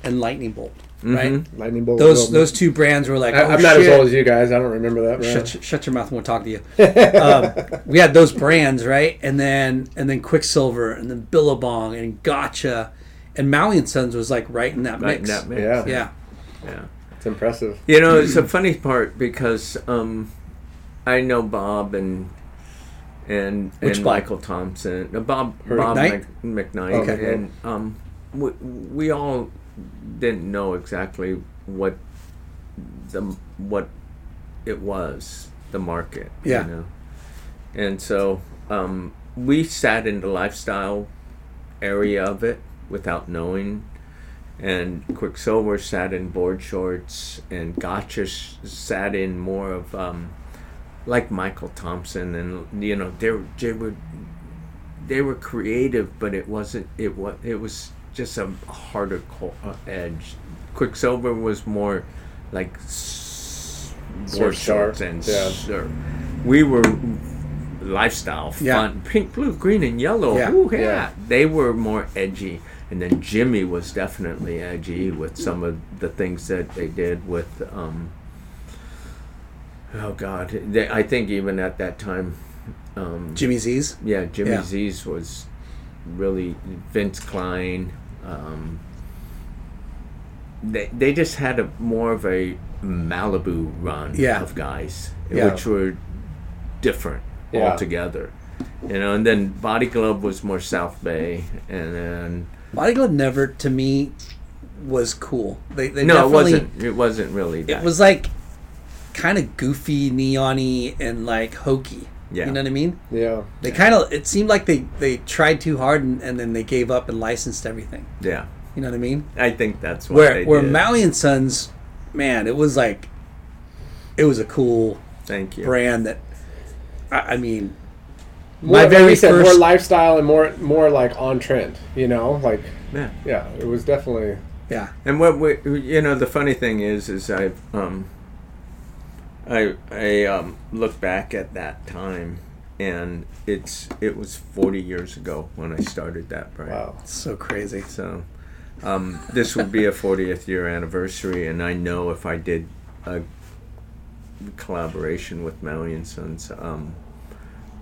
and Lightning Bolt, right? Mhm. Lightning Bolt. Those was- those two brands were like, I, oh, I'm not shit. as old as you guys. I don't remember that. Brand. Shut, your- shut your mouth. I won't talk to you. um, we had those brands, right? And then and then Quiksilver, and then Billabong, and Gotcha, and Maui and Sons was like right in that Right in mix. that mix. Yeah. Yeah, yeah. It's impressive. You know, it's a funny part because um, I know Bob and and Which and Bob? Michael Tomson, uh, Bob Her- Bob McKnight? Mc, McKnight, Okay. and um, we, we all didn't know exactly what the what it was the market. Yeah. You know? And so um, we sat in the lifestyle area of it without knowing and Quiksilver sat in board shorts, and Gotcha sat in more of um, like Michael Tomson, and you know they were, they were they were creative, but it wasn't it was it was just a harder co- uh, edge. Quiksilver was more like s- of sharp, and yeah. sur- we were lifestyle Yeah. fun pink blue green and yellow Yeah. Ooh, yeah. Yeah. they were more edgy and then jimmy was definitely edgy with some of the things that they did with um oh god they, i think even at that time um Jimmy Z's. yeah jimmy Yeah. z's was really vince klein um they, they just had a more of a malibu run Yeah. of guys Yeah. which were different Yeah. altogether you know and then body glove was more south bay and then Body Glove never to me was cool. They, they no it wasn't it wasn't really that It was like kind of goofy, neon-y, and like hokey. Yeah. You know what I mean? Yeah. They kind of. It seemed like they they tried too hard and, and then they gave up and licensed everything. yeah You know what I mean? i think that's what Where they where did. Maui and Sons, man, it was like, it was a cool thank you brand that. I, I mean, More, My very you said, more lifestyle and more more like on trend. You know, like yeah yeah, it was definitely yeah, And what we, you know, the funny thing is, is I've um, I I um, look back at that time, and it's it was forty years ago when I started that brand. wow. it's so crazy. So um, this would be a 40th year anniversary, and I know if I did a collaboration with Maui and Sons, um,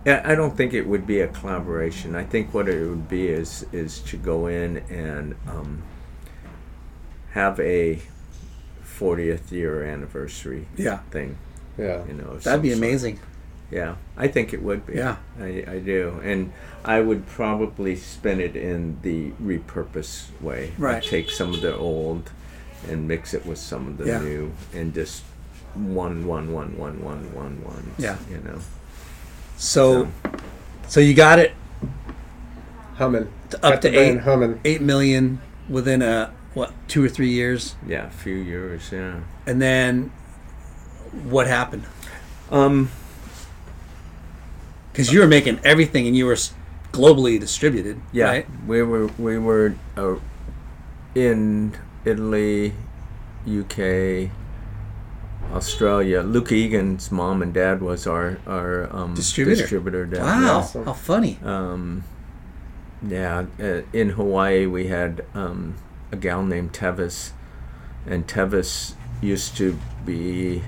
I don't think it would be a collaboration. I think what it would be is is to go in and um, have a 40th year anniversary Yeah, thing. Yeah. You know, that'd be some sort. amazing. Yeah, I think it would be. Yeah. I, I do. And I would probably spin it in the repurpose way. I'd Right. take some of the old and mix it with some of the Yeah. new and just one, one, one, one, one, one, one. Yeah. You know. So, so you got it Humming. to- up Got to eight humming. eight million within a what two or three years, Yeah, a few years, yeah. and then what happened? Um Because you were making everything and you were globally distributed, yeah, right? we were we were uh, in Italy, UK, Australia. Luke Egan's mom and dad was our our um, Distributor. distributor down Wow, Awesome. how funny! Um, yeah, uh, in Hawaii we had um, a gal named Tevis, and Tevis used to be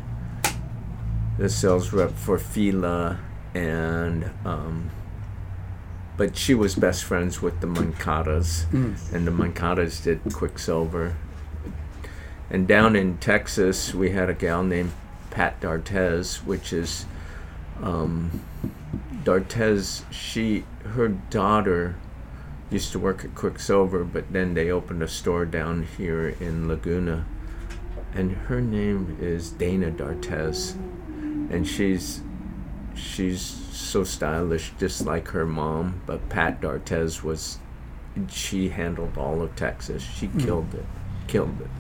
the sales rep for Fila, and um, but she was best friends with the Mankatas, and the Mancadas did Quiksilver. And down in Texas, we had a gal named Pat Dartez, which is um, Dartez, she her daughter used to work at Quiksilver, but then they opened a store down here in Laguna, and her name is Dana Dartez, and she's she's so stylish, just like her mom. But Pat Dartez was, she handled all of Texas. She killed it, killed it.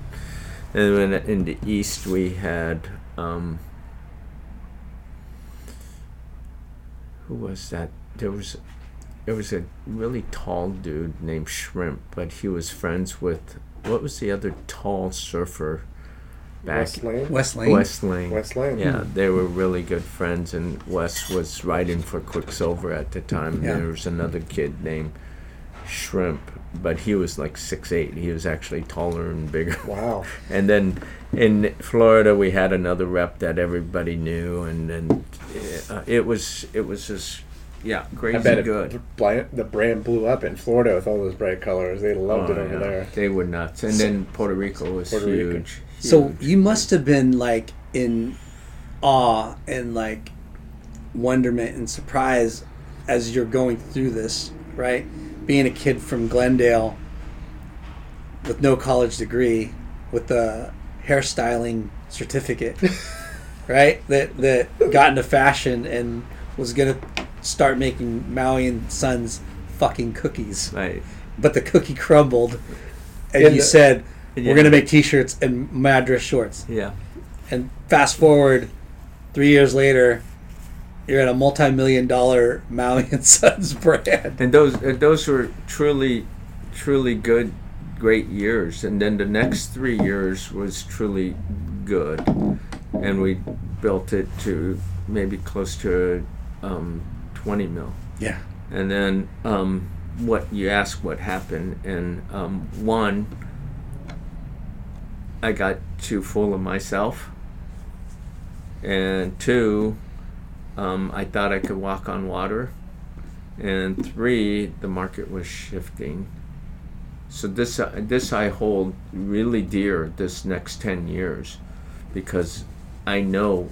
And then in the east we had. Um, who was that? There was there was a really tall dude named Shrimp, but he was friends with what was the other tall surfer back Wes Laine. Wes Laine. Wes Laine. Wes Laine. Yeah, they were really good friends, and Wes was writing for Quiksilver at the time. Yeah. There was another kid named Shrimp, but he was like six eight. He was actually taller and bigger. Wow. And then in Florida, we had another rep that everybody knew, and then uh, it was it was just yeah I crazy bet good. it, bli- the brand blew up in Florida with all those bright colors. They loved it Oh, over yeah. there. They were nuts, and then Puerto Rico was Puerto Rico. So you must have been like in awe and like wonderment and surprise as you're going through this, right? Being a kid from Glendale with no college degree, with a hairstyling certificate, right? That that got into fashion and was gonna start making Maui and Sons fucking cookies Right. but the cookie crumbled, and you the- said, Yeah. we're gonna make T-shirts and Madras shorts. Yeah. And fast forward three years later, you're at a multi-million dollar Maui and Sons brand. And those uh, those were truly, truly good, great years. And then the next three years was truly good, and we built it to maybe close to um, 20 mil. Yeah. And then um, what you ask what happened, and um, one, I got too full of myself, and two, um, I thought I could walk on water, and three, the market was shifting. So this uh, this I hold really dear this next ten years, because I know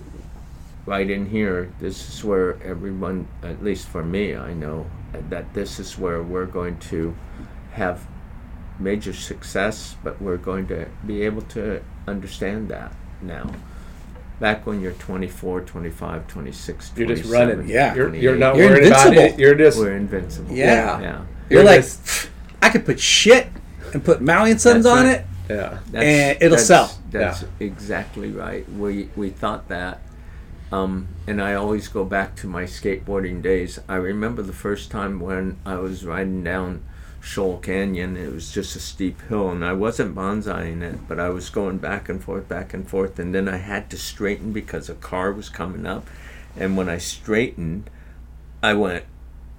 right in here, this is where everyone, at least for me, I know that this is where we're going to have major success, but we're going to be able to understand that now. Back when you're 24, 25, 26, You're just running. Yeah. You're- you're not You're worried about invincible. it. You're just- we're invincible. Yeah. yeah. You're, You're like, just- I could put shit and put Maui and Sons on right. it. Yeah. and it'll that's, sell. That's exactly right. We we thought that, um, and I always go back to my skateboarding days. I remember the first time when I was riding down Shoal Canyon. It was just a steep hill, and I wasn't banzaiing it, but I was going back and forth, back and forth, and then I had to straighten because a car was coming up, and when I straightened, I went.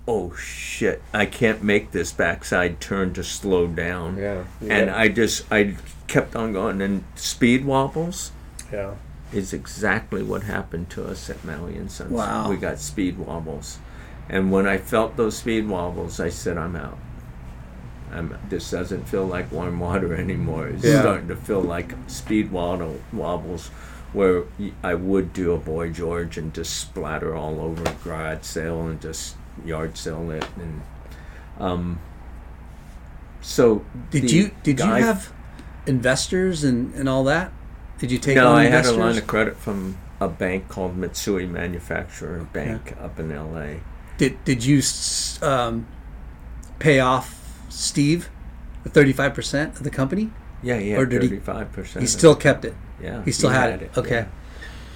Oh shit! I can't make this backside turn to slow down. Yeah, And. I just I kept on going and speed wobbles Yeah. is exactly what happened to us at Maui and Sons. Wow. We got speed wobbles. And when I felt those speed wobbles, I said I'm out. I'm, this doesn't feel like warm water anymore. It's Yeah. starting to feel like speed wobble, wobbles where I would do a Boy George and just splatter all over a garage sale and just yard sale it and um so Did you did guy- you have investors and, and all that? Did you take no, on I had a line of credit from a bank called Mitsui Manufacturer Bank up in L.A. Did did you um, pay off Steve the thirty five percent of the company? Yeah, yeah, Or did he- thirty-five percent. He still kept it. Yeah, he still had, it. Okay. Yeah.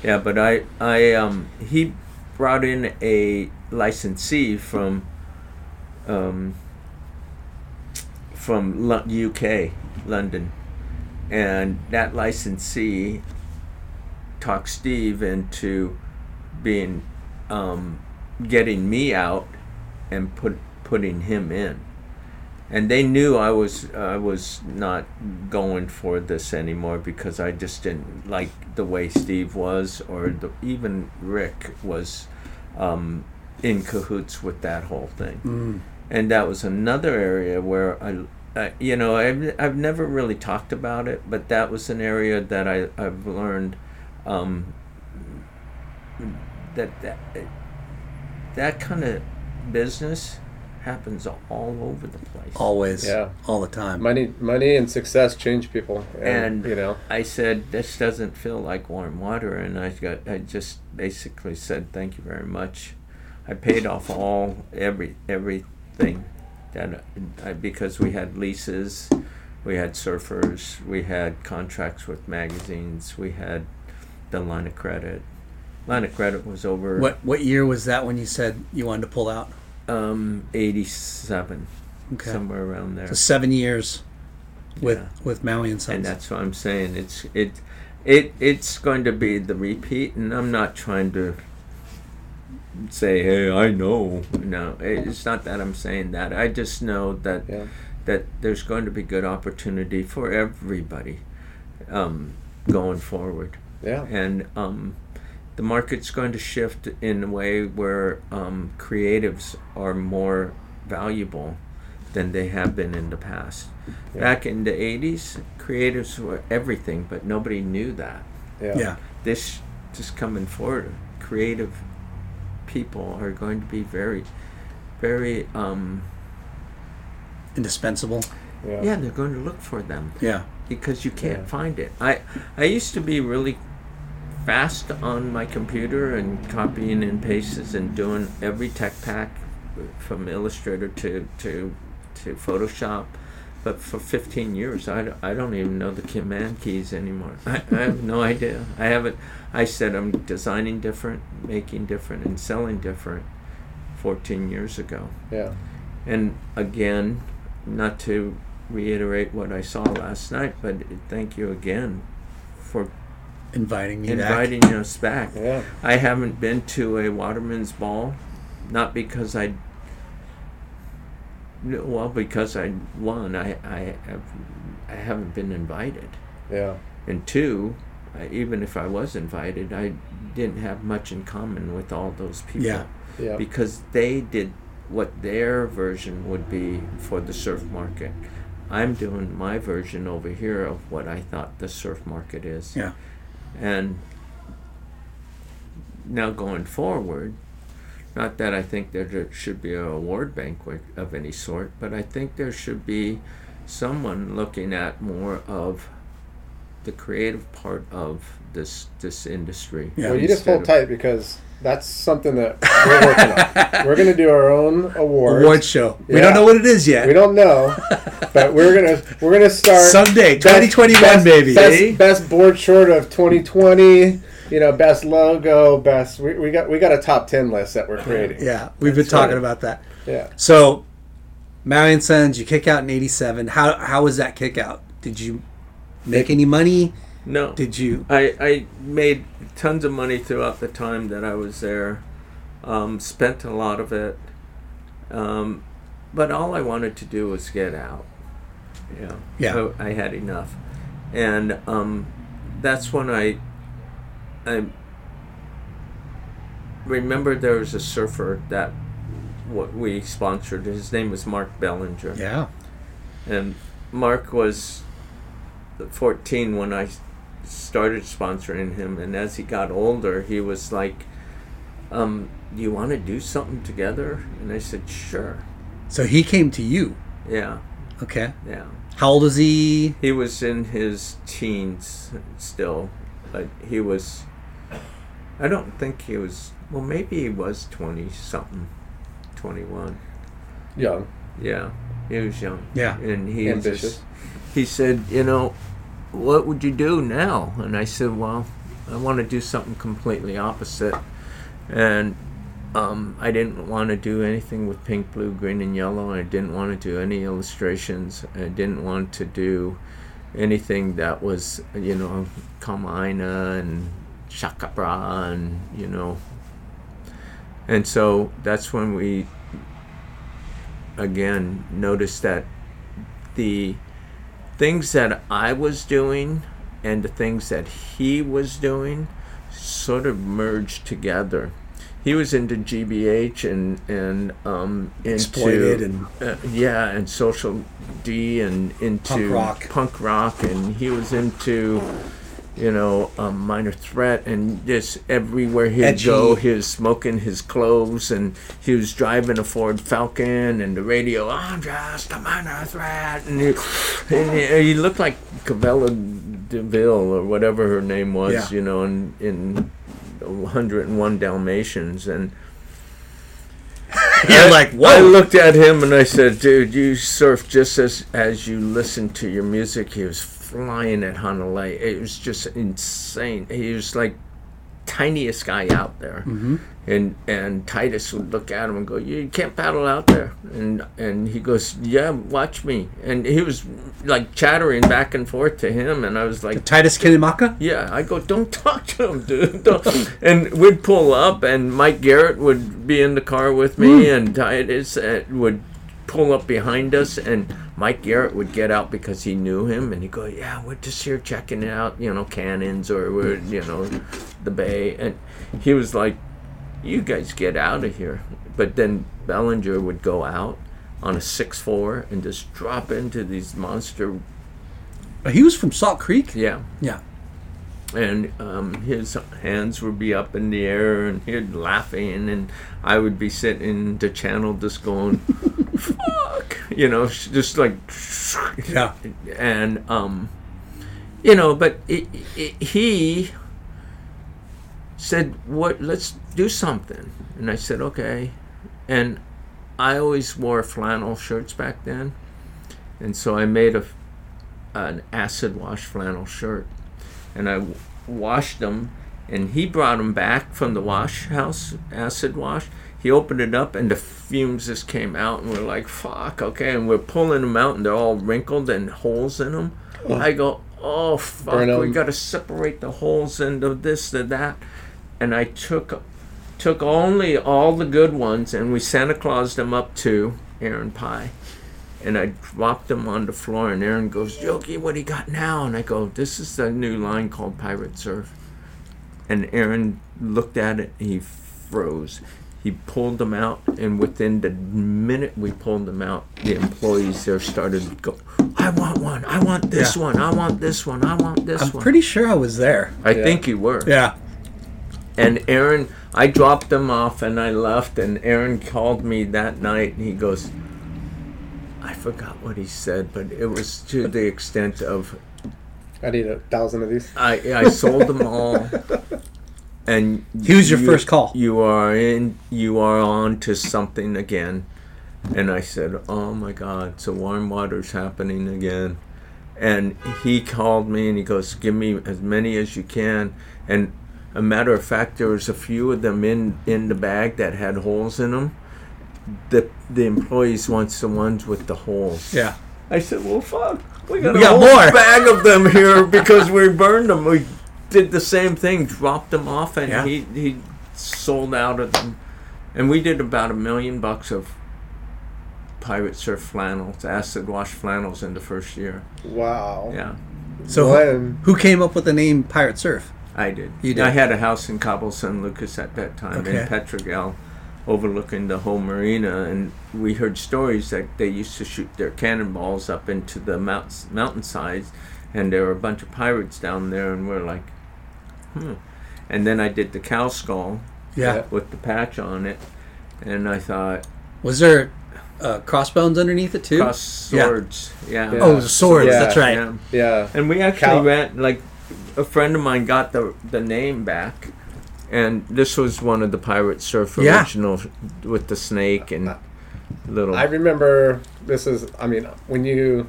Yeah, but I, I, um, he brought in a licensee from, um, from Lo- UK, London, and that licensee talked Steve into being, um, getting me out and put putting him in and they knew I was I was not going for this anymore because I just didn't like the way Steve was or the, even Rick was um, in cahoots with that whole thing, Mm. and that was another area where I. I you know, I've, I've never really talked about it, but that was an area that I, I've learned um, that, that that kind of business happens all over the place. Always. Yeah. All the time. Money, money, and success change people. and you know, I said this doesn't feel like warm water, and I got I just basically said thank you very much. I paid off all every everything that I, because we had leases, we had surfers, we had contracts with magazines, we had the line of credit. Line of credit was over What what year was that when you said you wanted to pull out? Um eighty seven, Okay. somewhere around there. So seven years with Yeah. with Maui and Sons. and that's what I'm saying. It's it, it it's going to be the repeat, and I'm not trying to say, "Hey, I know." No, it's not that I'm saying that. I just know that Yeah. that there's going to be good opportunity for everybody um, going forward, yeah, and um, the market's going to shift in a way where um, creatives are more valuable than they have been in the past. Back in the 80s, creatives were everything, but nobody knew that. yeah, yeah. This just coming forward, creative people are going to be very, very, um, Indispensable. yeah. yeah, they're going to look for them Yeah. because you can't Yeah. find it. I I used to be really fast on my computer and copying and pastes and doing every tech pack from Illustrator to to to Photoshop. but for 15 years, I, don't- I don't even know the command keys anymore. I, I have no idea. I haven't. I said I'm designing different, making different, and selling different 14 years ago. Yeah. And again, not to reiterate what I saw last night, but thank you again for Inviting me back. inviting us back. Yeah. I haven't been to a Waterman's Ball, not because I. Well, because I one, I I have I haven't been invited, Yeah. and two, I, even if I was invited, I didn't have much in common with all those people. Yeah. Yeah. Because they did what their version would be for the surf market. I'm doing my version over here of what I thought the surf market is. Yeah. And now going forward, not that I think there should be a award banquet of any sort, but I think there should be someone looking at more of the creative part of this this industry. Well, you just hold tight because that's something that we're working on. We're going to do our own awards. Award show. We don't know what it is yet. We don't know, but we're gonna we're gonna start Someday, 2021, best- baby. Best, eh? best board short of 2020. You know, best logo, best. We, we got we got a top ten list that we're creating. Yeah, we've been talking right. about that. Yeah. So, Marion and Sons, you kick out in '87. How how was that kick out? Did you make any money? No. Did you? I, I made tons of money throughout the time that I was there. Um, spent a lot of it. Um, but all I wanted to do was get out. Yeah. Yeah. I, I had enough. And um, that's when I I remember there was a surfer that what we sponsored. His name was Mark Bellinger Yeah. and Mark was 14 when I started sponsoring him, and as he got older, he was like, um, "Do you want to do something together?" And I said, "Sure." So he came to you. Yeah, Okay. yeah. How old is he? He was in his teens still, but he was. I don't think he was. Well, maybe he was 20 something, 21. Young. Yeah, he was young. Yeah. and he Ambitious. just he said, you know, what would you do now? And I said, well, I want to do something completely opposite, and um, I didn't want to do anything with pink, blue, green, and yellow. I didn't want to do any illustrations. I didn't want to do anything that was, you know, Kamaina and Shaka Bra and you know. And so that's when we again noticed that the things that I was doing and the things that he was doing sort of merged together. He was into GBH and and um, into Exploited and- uh, yeah, and social D and into Punk rock. punk rock, and he was into you know um, minor threat and just everywhere he'd Edgy. go, he was smoking his cloves and he was driving a Ford Falcon and the radio. I'm just a minor threat, and he, and he, looked like Cavella Deville or whatever her name was, Yeah. you know, in in 101 Dalmatians and. You're I- like, whoa. I looked at him and I said, "Dude, you surf just as as you listen to your music." He was flying at Honolulu. It was just insane. He was like tiniest guy out there, Mhm. and and Titus would look at him and go, "You can't paddle out there." And and he goes, "Yeah, watch me." And he was like chattering back and forth to him, and I was like, Titus Kinimaka? yeah, I go, don't talk to him, dude. And we'd pull up, and Mike Garrett would be in the car with me, and Titus uh, would pull up behind us, and Mike Garrett would get out because he knew him, and he'd go, yeah, we're just here checking it out, you know, cannons or we're, you know, the bay, and he was like, you guys get out of here. But then Bellinger would go out on a six four and just drop into these monster. He was from Salt Creek. Yeah Yeah. and um, his hands would be up in the air and he'd laughing and i would be sitting in the channel just going fuck. You know just like Yeah. and um you know but it, it, he said what let's do something. And i said okay. And i always wore flannel shirts back then. And so I made a an acid wash flannel shirt, and I w- washed them, and he brought them back from the wash house acid wash. He opened it up, and the fumes just came out, and we're like, "Fuck, okay." And we're pulling them out, and they're all wrinkled and holes in them. Oh. I go, "Oh fuck, Burn we got to separate the holes into this and that." And I took took only all the good ones, and we Santa Claus them up to Aaron Pai and I dropped them on the floor, and Aaron goes, "Yoki, what do you got now?" And I go, "This is the new line called Pirate Surf." And Aaron looked at it, and he froze. He pulled them out, and within the minute we pulled them out, the employees there started to go, "I want one! I want this Yeah. one! I want this one! I want this one. I'm pretty sure I was there. I think you were. Yeah. And Aaron, I dropped them off and I left. And Aaron called me that night and he goes, I forgot what he said, but it was to the extent of I need a thousand of these. I I sold them all. And He was your you- first call. You are in. You are on to something again. And I said, "Oh my God! So warm water's happening again." And he called me and he goes, "Give me as many as you can." And a matter of fact, there was a few of them in in the bag that had holes in them. The the employees wants the ones with the holes. Yeah. I said, "Well, fuck, we got We a whole more." bag of them here because we burned them. We did the same thing, dropped them off, and Yeah. he he sold out of them, and we did about a million bucks of pirate surf flannels, acid wash flannels in the first year. Wow. Yeah, So Glenn. who came up with the name Pirate Surf? I did. You did. I had a house in Cabo San Lucas at that time Okay. in Pedregal, overlooking the whole marina, and we heard stories that they used to shoot their cannonballs up into the mounts, mountainsides, and there were a bunch of pirates down there, and we're like, hmm. And then I did the cow skull Yeah. with the patch on it, and I thought Was there uh, crossbones underneath it too? cross swords, yeah. Yeah. Oh, the swords. Yeah. That's right. Yeah. Yeah. And we actually Cow- ran like a friend of mine got the the name back, and this was one of the Pirate Surf Yeah. original with the snake and little. I remember this is. I mean, when you,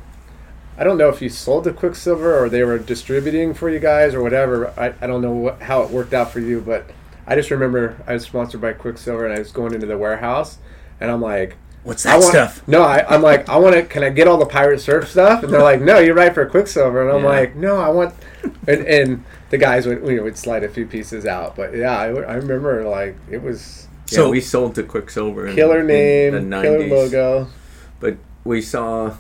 I don't know if you sold to Quiksilver or they were distributing for you guys or whatever. I, I don't know what, how it worked out for you, but I just remember I was sponsored by Quiksilver and I was going into the warehouse and I'm like. What's I that want, stuff? No, I, I'm like, I want to. Can I get all the pirate surf stuff? And they're like, No, you're right for Quiksilver. And I'm Yeah. like, No, I want. And, and the guys would you know, would slide a few pieces out, but yeah, I, I remember like it was yeah, So- we sold to Quiksilver. Killer in name, the killer logo. But we saw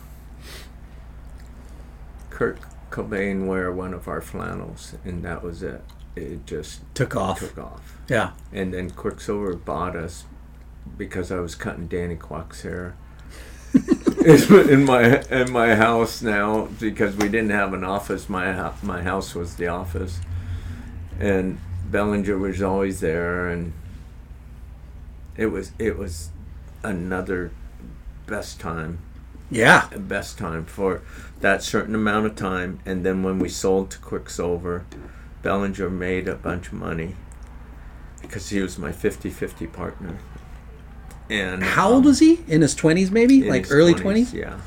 Kurt Cobain wear one of our flannels, and that was it. It just Took off. took off. Yeah. And then Quiksilver bought us because I was cutting Danny Kwock's hair in my in my house now because we didn't have an office. My my house was the office, and Bellinger was always there, and it was it was another best time Yeah. best time for that certain amount of time. And then when we sold to Quiksilver, Bellinger made a bunch of money because he was my 50 50 partner. And How um, old was he? In his twenties, maybe, in like his early 20s, twenties. Yeah.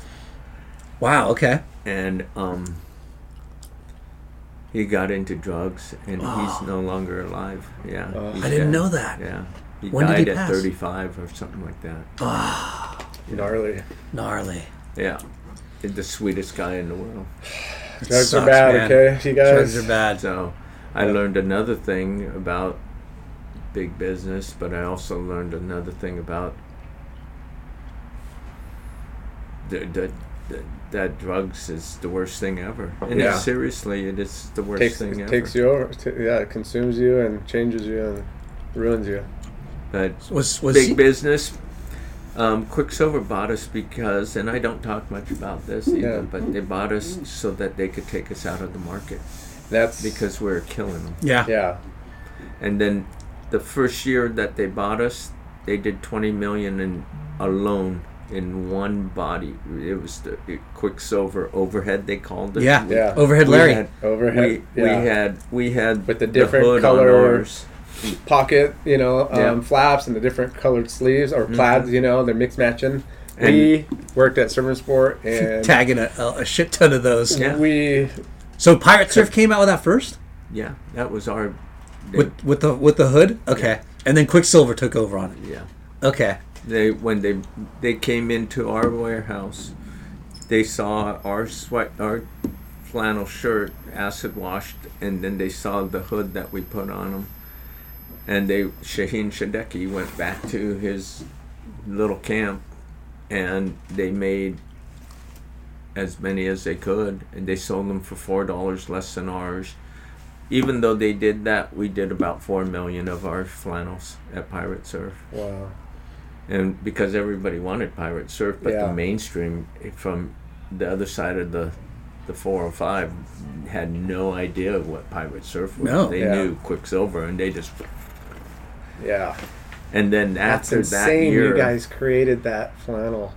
Wow. Okay. And um, he got into drugs and he's no longer alive. Yeah. he's I didn't dead. know that. Yeah. He When did died he at pass? 35 or something like that. Gnarly. Gnarly. Yeah. The sweetest guy in the world. Drugs sucks, are bad, man. okay? You guys. Drugs are bad. So I learned another thing about big business, but I also learned another thing about the, the, the, that drugs is the worst thing ever. And Yeah. seriously, it is the worst Takes, thing it ever. takes you over. T- yeah, it consumes you and changes you and ruins you. But Was was big he- business. Um, Quiksilver bought us because, and I don't talk much about this either, Yeah. but they bought us so that they could take us out of the market That's because we are killing them. yeah. yeah. And then the first year that they bought us, they did 20 million in alone in one body. It was the Quiksilver overhead they called it. Yeah. Yeah. Overhead We Larry. had, Overhead, We, yeah. we had we had With the different hood color- on ours. Pocket, you know, um, Yeah. flaps and the different colored sleeves or plaids, you know, they're mix matching. we worked at Sermon Sport and tagging a, a shit ton of those. Yeah. we So Pirate Surf came out with that first Yeah, that was our. With with the with the hood. Okay, and then Quiksilver took over on it. yeah, Okay, they when they they came into our warehouse, they saw our sweat our flannel shirt acid washed, and then they saw the hood that we put on them, and they Shaheen Sadeghi went back to his little camp, and they made as many as they could, and they sold them for four dollars less than ours. Even though they did that, we did about four million of our flannels at Pirate Surf wow. and because everybody wanted pirate surf but Yeah. the mainstream from the other side of the the 405 had no idea what pirate surf was No. they Yeah. knew quiksilver and they just Yeah. and then That's after that insane year you guys created that flannel.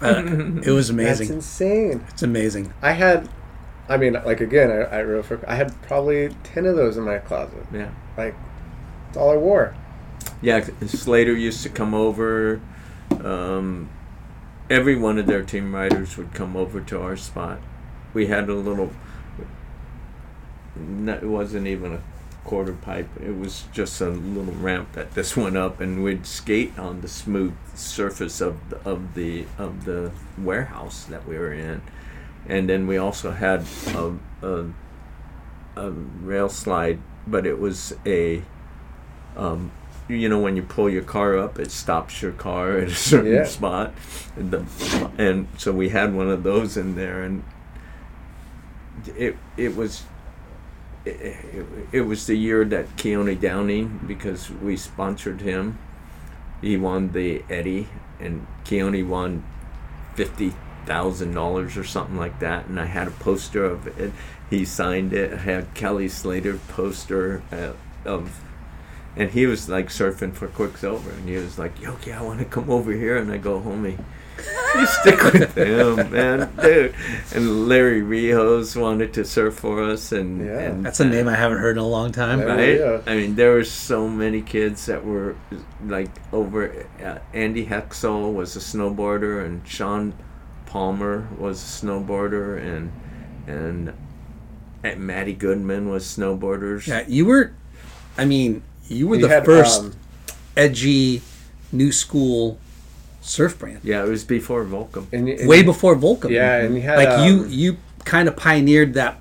Uh, it was amazing. That's insane. It's amazing. I had I mean, like again, I, I real for I had probably ten of those in my closet. yeah Like that's all I wore. yeah slater used to come over um, every one of their team riders would come over to our spot we had a little it wasn't even a quarter pipe. It was just a little ramp that this went up and we'd skate on the smooth surface of the, of the of the warehouse that we were in. And then we also had a, a, a rail slide but it was a um, you know when you pull your car up it stops your car at a certain Yeah. spot. And, the, and so we had one of those in there and it it was it, it, was the year that Keone Downing because we sponsored him he won the Eddie and Keone won fifty thousand dollars or something like that and I had a poster of it he signed it I had Kelly Slater poster uh, of and he was like surfing for Quiksilver, and he was like, "Yoki, I want to come over here." And I go, "Homie, you stick with him, man, dude." And Larry Rios wanted to surf for us, and, Yeah. and That's a name I haven't heard in a long time. Yeah. right? Yeah. I mean, there were so many kids that were like over. Uh, Andy Hetzel was a snowboarder, and Shaun Palmer was a snowboarder, and and, and Maddie Goodman was snowboarders. Yeah, you were. I mean, you were You the had, first um, edgy, new school surf brand. Yeah, it was before Volcom. and, and Way before Volcom. Yeah, and you had like you um, you kind of pioneered that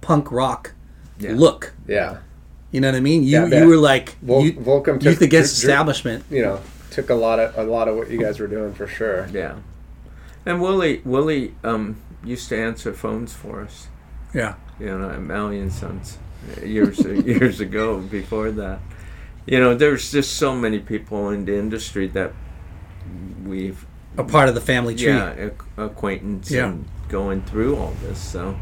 punk rock Yeah. look. Yeah. You know what I mean? You Yeah, you were like Vol- you, Volcom youth against drew- drew- establishment. You know, took a lot of a lot of what you guys were doing for sure. Yeah, and Willie Willie um, used to answer phones for us. Yeah. You know, at Malley and Sons years years ago. Before that, you know, there's just so many people in the industry that we've A part of the family tree. yeah ac- acquaintance Yeah. and going through all this. So,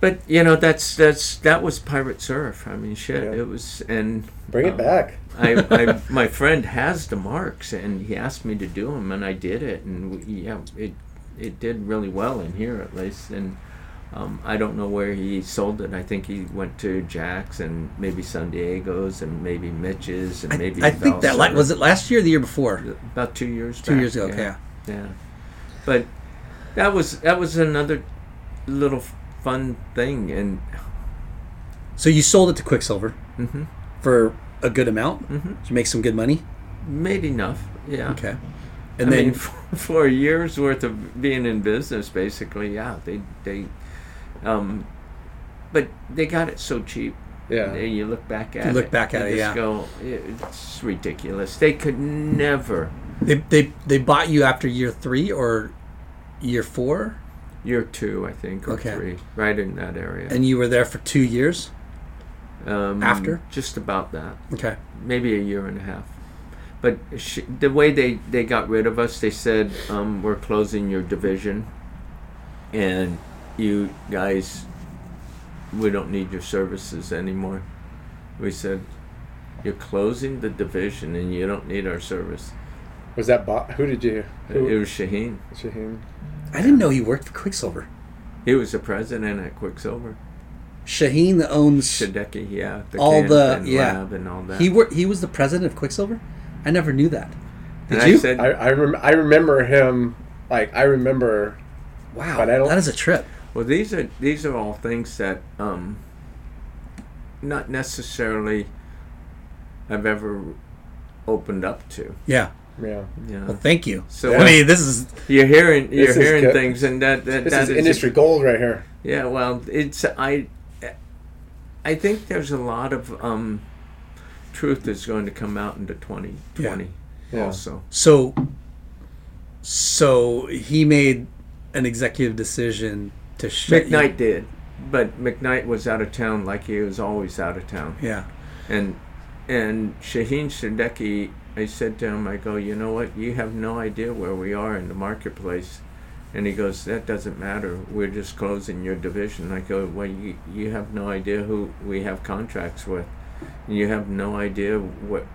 but you know, that's that's that was pirate surf. I mean, shit, Yeah. it was and Bring it um, back. I, I my friend has the marks and he asked me to do them and I did it and we, yeah it it did really well in here at least and um, I don't know where he sold it I think he went to Jack's and maybe San Diego's and maybe Mitch's and I, maybe I think that la- was it last year or the year before. about two years Two back, years ago. yeah. Okay. yeah but that was that was another little fun thing and So you sold it to Quiksilver mhm, for a good amount. mhm. Did you make some good money? made enough yeah Okay. And I then mean, for, for a year's worth of being in business, basically, yeah, they they, um, but they got it so cheap. Yeah. And you look back at You it. look back at you it, just yeah. Go, it's ridiculous. They could never. they, they they bought you after year three or year four, Year two, I think, or Okay. three, right in that area. and you were there for two years. um, after? just about that, Okay. maybe a year and a half. But sh- the way they, they got rid of us, they said, um, we're closing your division, and you guys, we don't need your services anymore. We said, you're closing the division, and you don't need our service. Was that bot? Who did you? It was Shaheen. Shaheen. I didn't know you worked for Quiksilver. He was the president at Quiksilver. Shaheen that owns Sadeghi, yeah. all the and yeah. lab and all that. He wor- he was the president of Quiksilver. I never knew that. And Did I you? said, I I, rem- I remember him like I remember. wow, but I don't- that is a trip. Well, these are these are all things that um, not necessarily I've ever opened up to. Yeah. Yeah. Yeah. Well, thank you. So I mean, this is you're hearing you're hearing good. things, and that that, This that is is industry gold right here. Yeah, well, it's I. I think there's a lot of um, truth that's going to come out into 2020 Yeah. also. so. So he made an executive decision to shut you- McKnight did, but McKnight was out of town like he was always out of town. Yeah. And and Shaheen Sadeghi, I said to him, I go, you know what? You have no idea where we are in the marketplace. And he goes, that doesn't matter. We're just closing your division. I go, well, you, you have no idea who we have contracts with. You have no idea what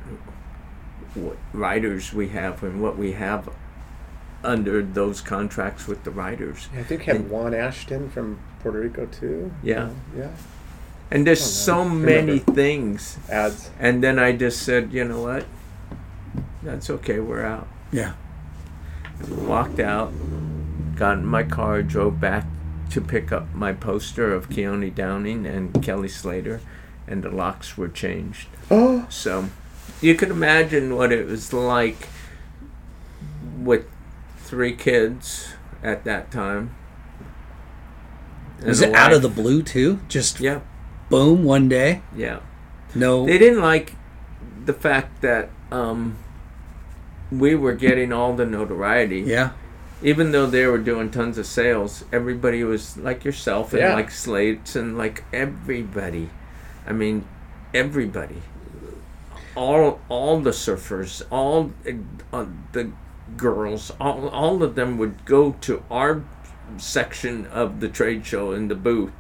what riders we have and what we have under those contracts with the riders. I think you have Juan Ashton from Puerto Rico too. Yeah. Um, yeah. And there's Oh, so many Remember. things. Ads. And then I just said, you know what? That's okay. We're out. Yeah. Walked out, got in my car, drove back to pick up my poster of Keone Downing and Kelly Slater, and the locks were changed. Oh. So you can imagine what it was like with three kids at that time. Was it a out of the blue too? Just Yeah. boom one day. Yeah. No. They didn't like the fact that um, we were getting all the notoriety. Yeah. Even though they were doing tons of sales, everybody was like yourself and Yeah. like Slates and like everybody. I mean, everybody. All all the surfers, all uh, the girls, all, all of them would go to our section of the trade show in the booth.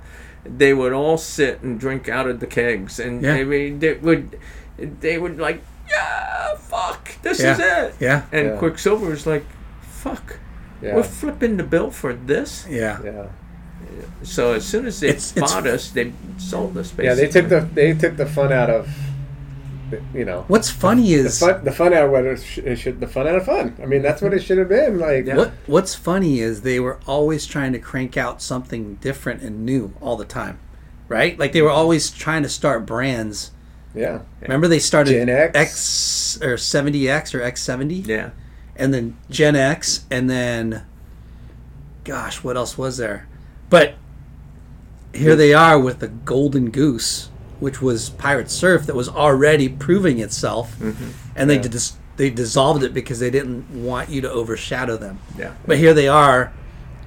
They would all sit and drink out of the kegs, and Yeah. I mean, they would, they would like, yeah, fuck, this Yeah. is it. Yeah. And Yeah. Quiksilver was like, fuck, Yeah. we're flipping the bill for this. Yeah. Yeah. So as soon as they It's- it's- bought us, they sold us. Basically. Yeah. They took the they took the fun out of, you know. What's funny The is fun, the fun out of what it, sh- it should, the fun out of fun. I mean, that's what it should have been. Like, Yeah. what what's funny is they were always trying to crank out something different and new all the time. Right? Like they were always trying to start brands. yeah, Remember they started Gen X. X or 70X or X70 Yeah. and then Gen X and then gosh, what else was there? But here they are with the Golden Goose, which was Pirate Surf that was already proving itself, and they dis- they dissolved it because they didn't want you to overshadow them. Yeah. But here they are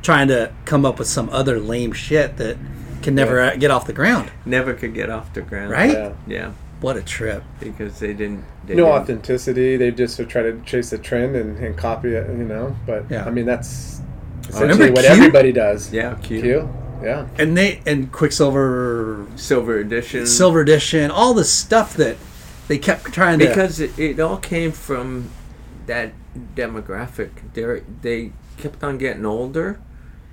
trying to come up with some other lame shit that can never uh get off the ground. Never could get off the ground. Right? yeah. Yeah. What a trip. Because they didn't. They No didn't- authenticity. They just would try to chase a trend and, and copy it. You know. But Yeah. I mean, that's essentially what Q? everybody does. Yeah. Q. Q. Yeah. And they and Quiksilver Silver edition. Silver Edition, all the stuff that they kept trying to because it, it all came from that demographic. They they kept on getting older,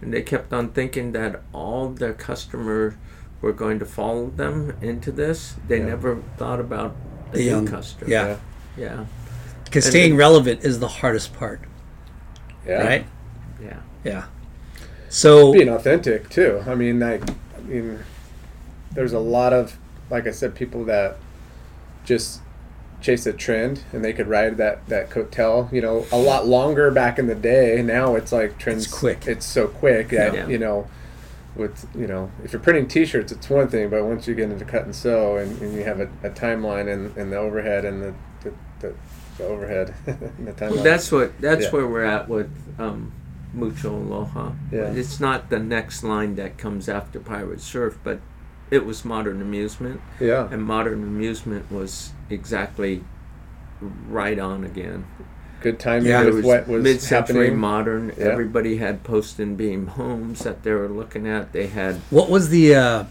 and they kept on thinking that all their customer were going to follow them into this. They never thought about the, The young young- customer. yeah. yeah, because staying it- relevant is the hardest part, Yeah. right? yeah. Yeah. So being authentic too. I mean, like, I mean, there's a lot of, like I said, people that just chase a trend and they could ride that that coattail. You know, a lot longer back in the day. Now it's like trends. It's quick. It's so quick that Yeah. you know. With you know, if you're printing T-shirts, it's one thing, but once you get into cut and sew, and, and you have a, a timeline and, and the overhead and the the, the, the overhead, and the timeline. Well, that's what that's Yeah. where we're at with um, Mucho Aloha. Yeah. It's not the next line that comes after Pirate Surf, but it was Modern Amusement, yeah, and Modern Amusement was exactly right on again. good timing Yeah, with It was what was mid-century happening. modern. Yeah. Everybody had post and beam homes that they were looking at. They had what was the uh,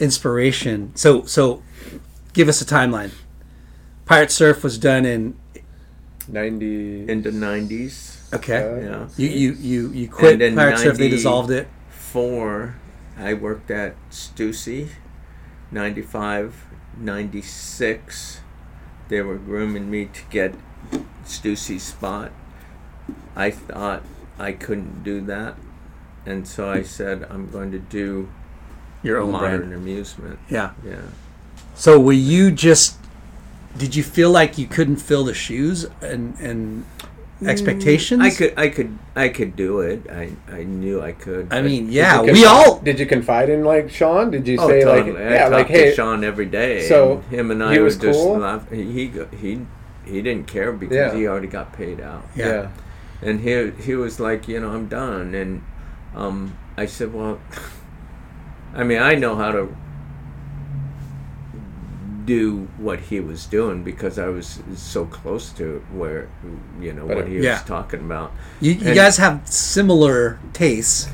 inspiration? So so give us a timeline. Pirate Surf was done in Ninety. in the nineties. Okay. Uh, yeah. You you you you quit And then Pirate Surf. They 90 dissolved it. Four, I worked at Stussy, 95, 96. They were grooming me to get Stussy's spot. I thought I couldn't do that, and so I said I'm going to do Your own modern brand. amusement. Yeah. Yeah. So were you just? Did you feel like you couldn't fill the shoes and and expectations? I could, I could, I could do it. I, I knew I could. I mean, yeah, Did you we confide- all. Did you confide in like Shawn? Did you Oh, say totally. like I yeah, talked like to hey, Shawn every day. So, and him and I would was just cool? laugh. He he he he didn't care because Yeah. he already got paid out. Yeah. yeah. And he he was like, you know, I'm done. And um, I said, well, I mean, I know how to do what he was doing because I was so close to where you know But what he Yeah. was talking about. You, you And- guys have similar tastes.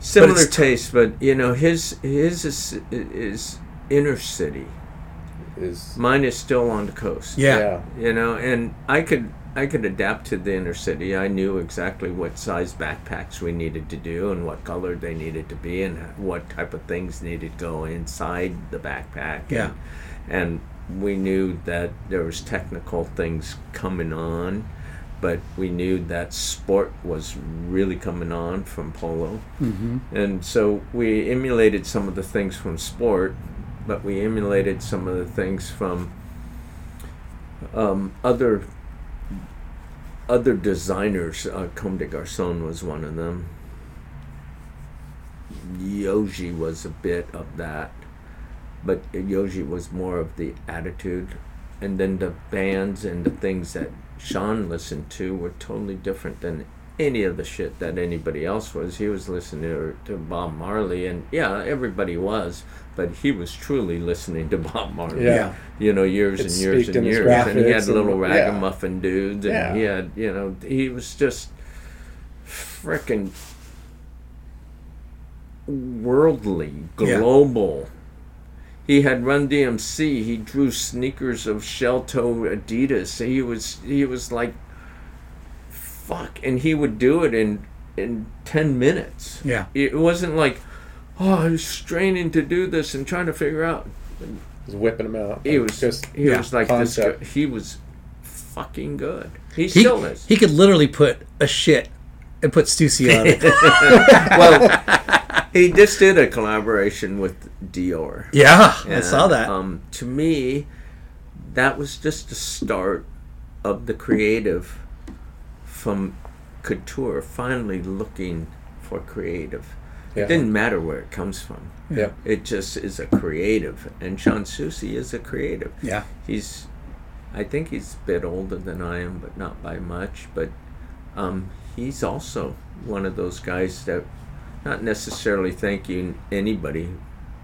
Similar it's- taste, but you know, his his is, is inner city. Is Mine is still on the coast. Yeah. yeah. you know and i could i could adapt to the inner city i knew exactly what size backpacks we needed to do and what color they needed to be and what type of things needed to go inside the backpack Yeah. and, and we knew that there was technical things coming on but we knew that sport was really coming on from polo Mm-hmm. and so we emulated some of the things from sport, but we emulated some of the things from um, other other designers. Uh, Comme des Garçons was one of them. Yohji was a bit of that, but Yohji was more of the attitude, and then the bands and the things that Shawn listened to were totally different than any of the shit that anybody else was. He was listening to, to Bob Marley, and yeah, everybody was, but he was truly listening to Bob Marley. Yeah. You know, years It and years and years, and he had graphics and- little yeah. ragamuffin dudes, and Yeah. he had, you know, he was just frickin' worldly, Yeah. Global. He had Run DMC. He drew sneakers of shell toe Adidas. He was he was like, fuck, and he would do it in in ten minutes. Yeah. It wasn't like, oh, I was straining to do this and trying to figure out. was whipping them out. He was just he yeah, was like concept. this. He was fucking good. He, He, still is. he could literally put a shit and put Stussy on it. well, he just did a collaboration with Dior. yeah, I saw that. Um, to me, that was just the start of the creative from couture finally looking for creative. Yeah. It didn't matter where it comes from. Yeah. It just is a creative, and Shawn Stussy is a creative. yeah. He's, I think he's a bit older than I am, but not by much. But um, he's also one of those guys that, not necessarily thanking anybody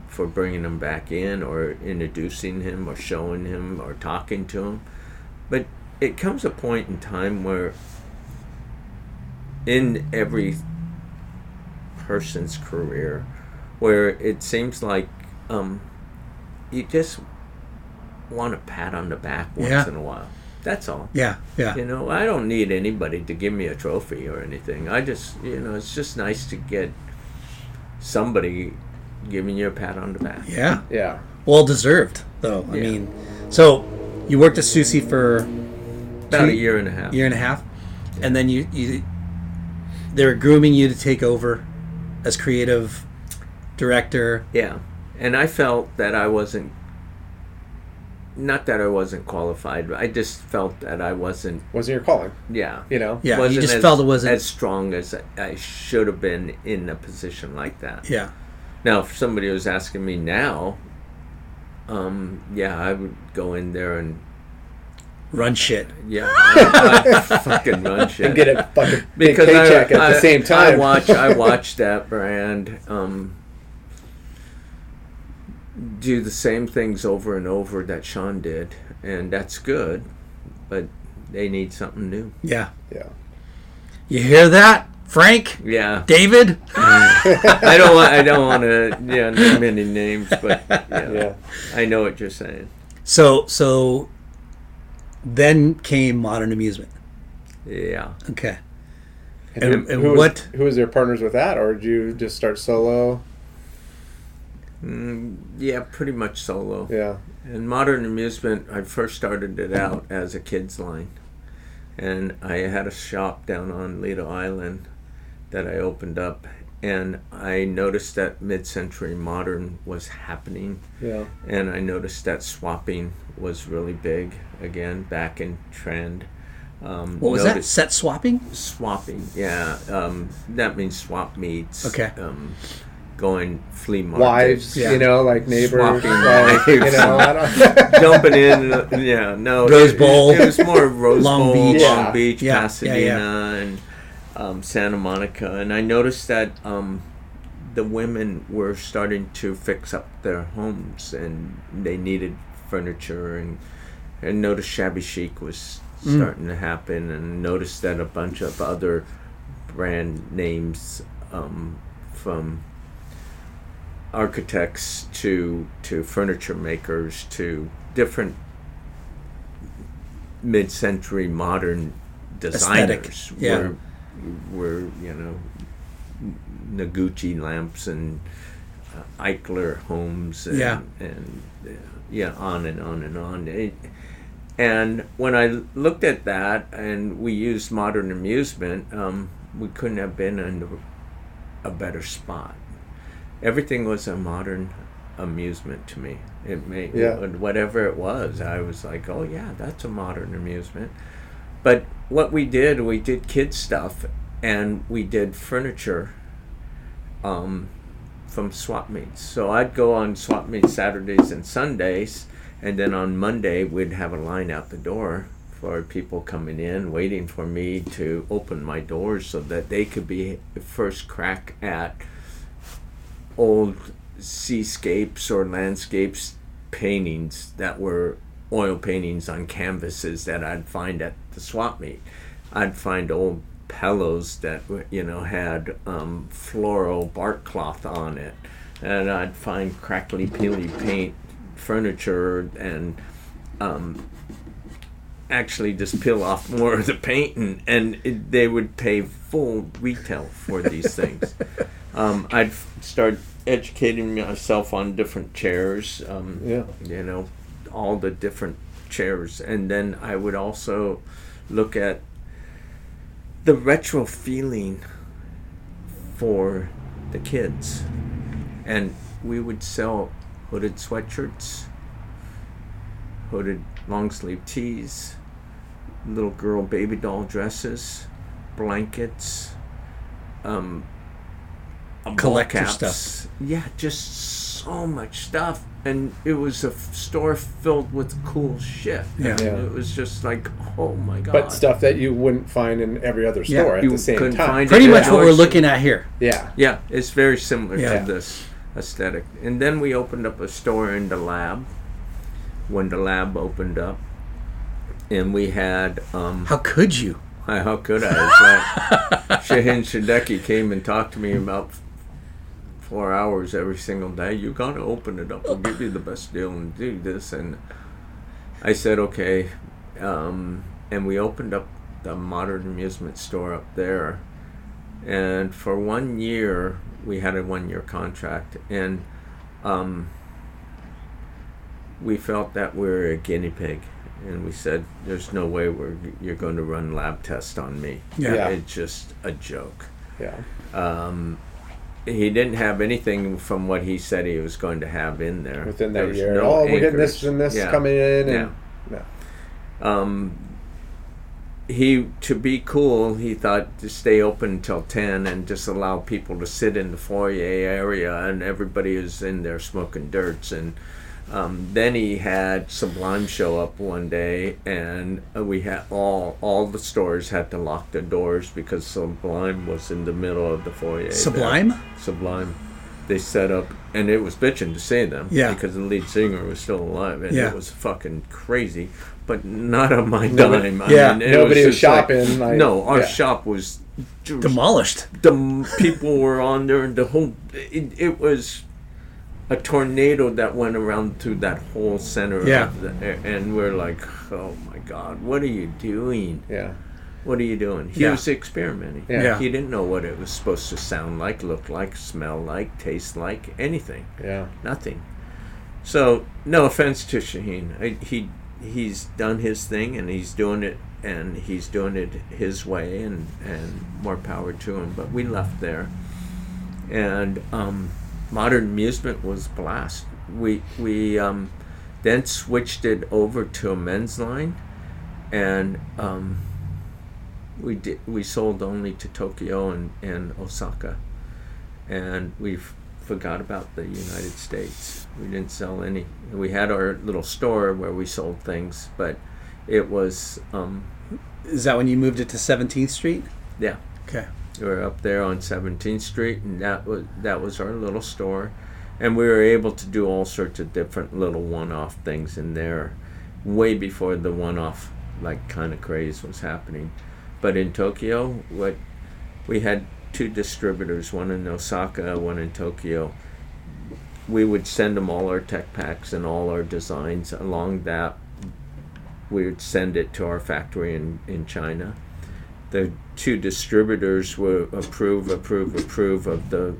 for bringing him back in or introducing him or showing him or talking to him, but it comes a point in time where, in every person's career, where it seems like um, you just want a pat on the back once Yeah. in a while. That's all. Yeah, yeah. You know, I don't need anybody to give me a trophy or anything. I just, you know, it's just nice to get somebody giving you a pat on the back. Yeah. Yeah. Well deserved, though. I Yeah. mean, so you worked at Stussy for About two- a year and a half. year and a half, and then you you they were grooming you to take over as creative director. Yeah. And I felt that I wasn't not that I wasn't qualified, but I just felt that I wasn't Wasn't your calling? yeah. You know. Yeah, you wasn't just as, felt it wasn't- as strong as I should have been in a position like that. Yeah, Now, if somebody was asking me now, um, yeah, I would go in there and run shit. yeah, I, I fucking run shit And get a fucking big because paycheck I, at the same time. I watch I watch that brand um, do the same things over and over that Shawn did, and that's good, but they need something new. Yeah, yeah. you hear that, Frank? Yeah, David? I don't want I don't want to yeah name any names, but yeah, Yeah. I know what you're saying. So so then came modern amusement. Yeah. Okay. And, And- who, and who was, what- who was your partners with that, or did you just start solo? Mm, yeah, pretty much solo. Yeah. In modern amusement, I first started it out as a kids line, and I had a shop down on Lido Island that I opened up, and I noticed that mid-century modern was happening, Yeah. and I noticed that swapping was really big again, back in trend. Um, What was that? Set swapping? Swapping, yeah. Um, that means swap meets. Okay. Um, going flea market. Wives, you know, like neighbors, Swapping like, you know, I don't- jumping in. Yeah, no. Rose it- Bowl. It, was more Rose Long Bowl, Beach. Long Yeah. Beach, Yeah, yeah, Pasadena, yeah. and um, Santa Monica, and I noticed that um, the women were starting to fix up their homes, and they needed furniture, and and noticed shabby chic was Mm. starting to happen, and noticed that a bunch of other brand names um, from architects to to furniture makers to different mid-century modern Aesthetic, designers yeah. were were you know Noguchi lamps and uh, Eichler homes and, Yeah. and uh, yeah on and on and on It- and when I looked at that and we used modern amusement um, we couldn't have been in a better spot everything was a modern amusement to me. It made Yeah. whatever it was. I was like, oh yeah, that's a modern amusement. But what we did, we did kid stuff, and we did furniture. Um, from swap meets. So I'd go on swap meets Saturdays and Sundays, and then on Monday we'd have a line out the door for people coming in, waiting for me to open my doors so that they could be first crack at old seascapes or landscapes paintings that were oil paintings on canvases that I'd find at the swap meet. I'd find old pillows that you know had um, floral bark cloth on it, and I'd find crackly peely paint furniture and um, actually just peel off more of the paint and, and it, they would pay full retail for these things. um, I'd start educating myself on different chairs. Um, Yeah. You know, all the different chairs, and then I would also look at the retro feeling for the kids, and we would sell hooded sweatshirts, hooded long sleeve tees, little girl baby doll dresses, blankets, um, Collector caps. stuff. Yeah, just so much stuff, and it was a f- store filled with cool shit. Yeah. Yeah. it was just like, oh my god. but stuff that you wouldn't find in every other Yeah. store at You the same couldn't time. find Pretty Yeah. much what we're looking at here. Yeah. Yeah, it's very similar Yeah. to this aesthetic. And then we opened up a store in the lab when the lab opened up, and we had um, How could you? How could I? It's like Shaheen Sadeghi came and talked to me about f- four hours every single day. You gotta open it up. We'll give you the best deal and do this. And I said, okay. Um, and we opened up the modern amusement store up there. And for one year, we had a one year contract. And um, we felt that we were a guinea pig. And we said, "There's no way we're you're going to run lab tests on me. Yeah. Yeah. it's just a joke." Yeah. Um, he didn't have anything from what he said he was going to have in there Within that was year. no oh, we're getting this and this Yeah. coming in. Yeah. And, no. Um, he to be cool, he thought to stay open until ten and just allow people to sit in the foyer area, and everybody is in there smoking dirts. And um, then he had Sublime show up one day, and uh, we had all all the stores had to lock their doors because Sublime was in the middle of the foyer. there. Sublime? Sublime. They set up, and it was bitching to see them. Yeah. Because the lead singer was still alive, and Yeah. it was fucking crazy. But not on my Nobody- dime. I yeah, mean, it nobody was just like- shopping, like- no, our yeah. shop was. Demolished. The m- people were on there, and the whole. It, it was a tornado that went around through that whole center. Yeah. Of the, and we're like, oh my god, what are you doing? Yeah. What are you doing? He Yeah. was experimenting. Yeah. Yeah. He didn't know what it was supposed to sound like, look like, smell like, taste like, anything. Yeah. Nothing. So, no offense to Shaheen. I, he he's done his thing and he's doing it and he's doing it his way and and more power to him. But we left there, and um, modern amusement was a blast. We we um, then switched it over to a men's line, and um, we did we sold only to Tokyo and, and Osaka, and we forgot about the United States. We didn't sell any. We had our little store where we sold things, but it was um, Is that when you moved it to 17th Street? yeah. Okay. We were up there on 17th Street, and that was that was our little store, and we were able to do all sorts of different little one-off things in there, way before the one-off like kind of craze was happening. But in Tokyo, what we had two distributors, one in Osaka, one in Tokyo. We would send them all our tech packs and all our designs. Along that, we would send it to our factory in, in China the two distributors would approve, approve, approve of the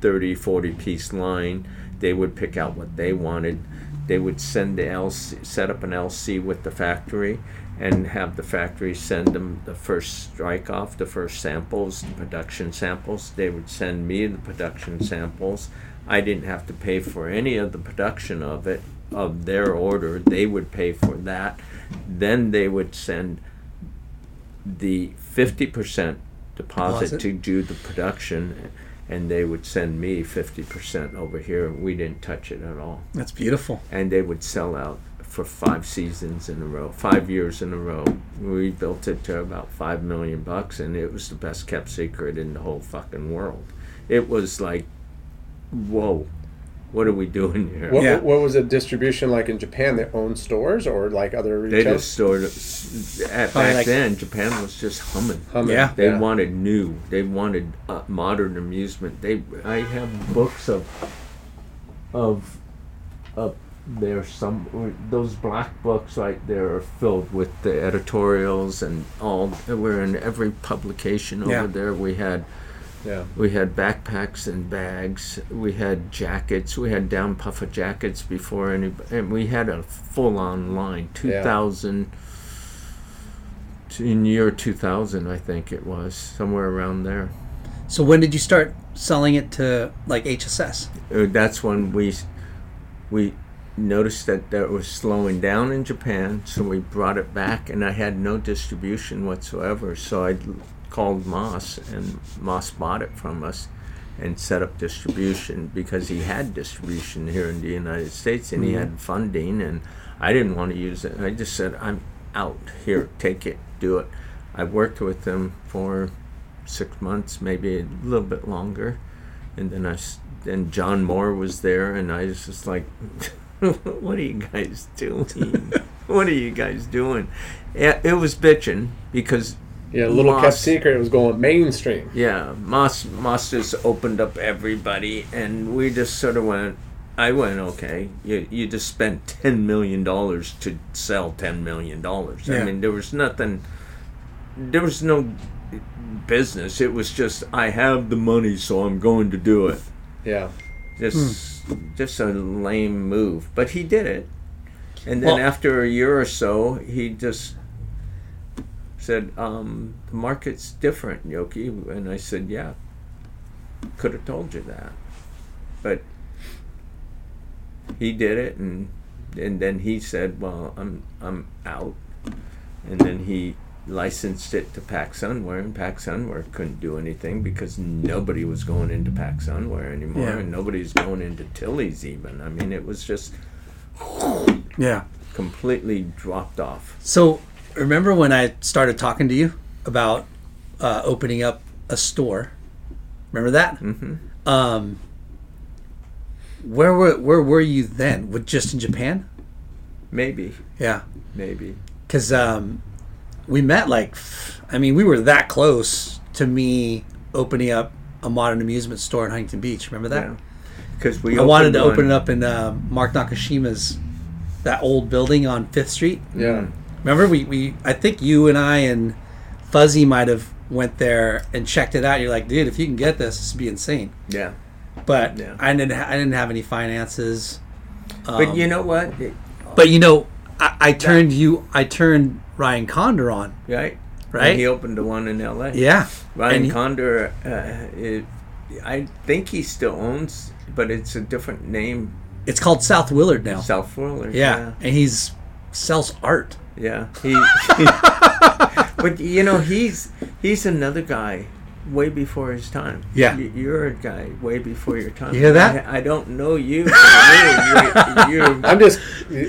30, 40 piece line. They would pick out what they wanted. They would send the LC, set up an LC with the factory and have the factory send them the first strike off, the first samples, the production samples. They would send me the production samples. I didn't have to pay for any of the production of it, of their order. They would pay for that. Then they would send the 50% deposit Deposit. to do the production and they would send me 50% over here and we didn't touch it at all That's beautiful. and they would sell out for five seasons in a row five years in a row we built it to about five million bucks and it was the best kept secret in the whole fucking world it was like whoa what are we doing here What, Yeah. what was the distribution like in Japan? They own stores or like other They just stored it. At, back like- then, Japan was just humming. Humming, Yeah. They yeah. wanted new. They wanted uh, modern amusement. They. I have books of. Of. Up there, some those black books right there are filled with the editorials and all. We're in every publication over Yeah. there. We had. Yeah. We had backpacks and bags. We had jackets. We had down puffer jackets before any, and we had a full-on line. Two Yeah. thousand. In year two thousand, I think it was somewhere around there. So when did you start selling it to like HSS? Uh, That's when we, we noticed that that was slowing down in Japan, so we brought it back, and I had no distribution whatsoever. So I called Moss, and Moss bought it from us, and set up distribution because he had distribution here in the United States, and he mm-hmm. had funding, and I didn't want to use it. I just said, "I'm out here. Take it, do it." I worked with them for six months, maybe a little bit longer, and then I then John Moore was there, and I was just like, "What are you guys doing? what are you guys doing?" Yeah, it was bitching because Yeah, little kept secret. It was going mainstream. yeah, Moss Moss just opened up everybody, and we just sort of went. I went okay. You you just spent ten million dollars to sell ten million dollars. Yeah. I mean, there was nothing. There was no business. It was just I have the money, so I'm going to do it. Yeah. Just hmm. just a lame move, but he did it. And then Well- after a year or so, he just said, um, "The market's different, Yoki." And I said, "Yeah, could have told you that, but he did it." And and then he said, "Well, I'm I'm out." And then he licensed it to Pac Sunwear, and Pac Sunwear couldn't do anything because nobody was going into Pac Sunwear anymore, Yeah. and nobody's going into Tilly's even. I mean, it was just Yeah. completely dropped off. So remember when I started talking to you about uh, opening up a store? Remember that? hmm Um, where were where were you then? With just in Japan? Maybe, Yeah, maybe. because um, we met like, I mean, we were that close to me opening up a modern amusement store in Huntington Beach. Remember that? Yeah. Because we I wanted to one- open it up in uh, Mark Nakashima's that old building on Fifth Street. Yeah. Remember we, we I think you and I and Fuzzy might have went there and checked it out. You're like, dude, if you can get this, this would be insane. Yeah. But Yeah. I didn't ha- I didn't have any finances. But Um, you know what? It- but you know, I, I turned you. I turned Ryan Conder on. right? Right. And he opened the one in L.A. Yeah. Ryan he- Conder. Uh, it, I think he still owns, but it's a different name. It's called South Willard now. South Willard. yeah. and he's sells art. Yeah. He, but you know, he's he's another guy way before his time. Yeah. Y- You're a guy way before your time. You hear that? I, I don't know you. you're, you're, I'm just,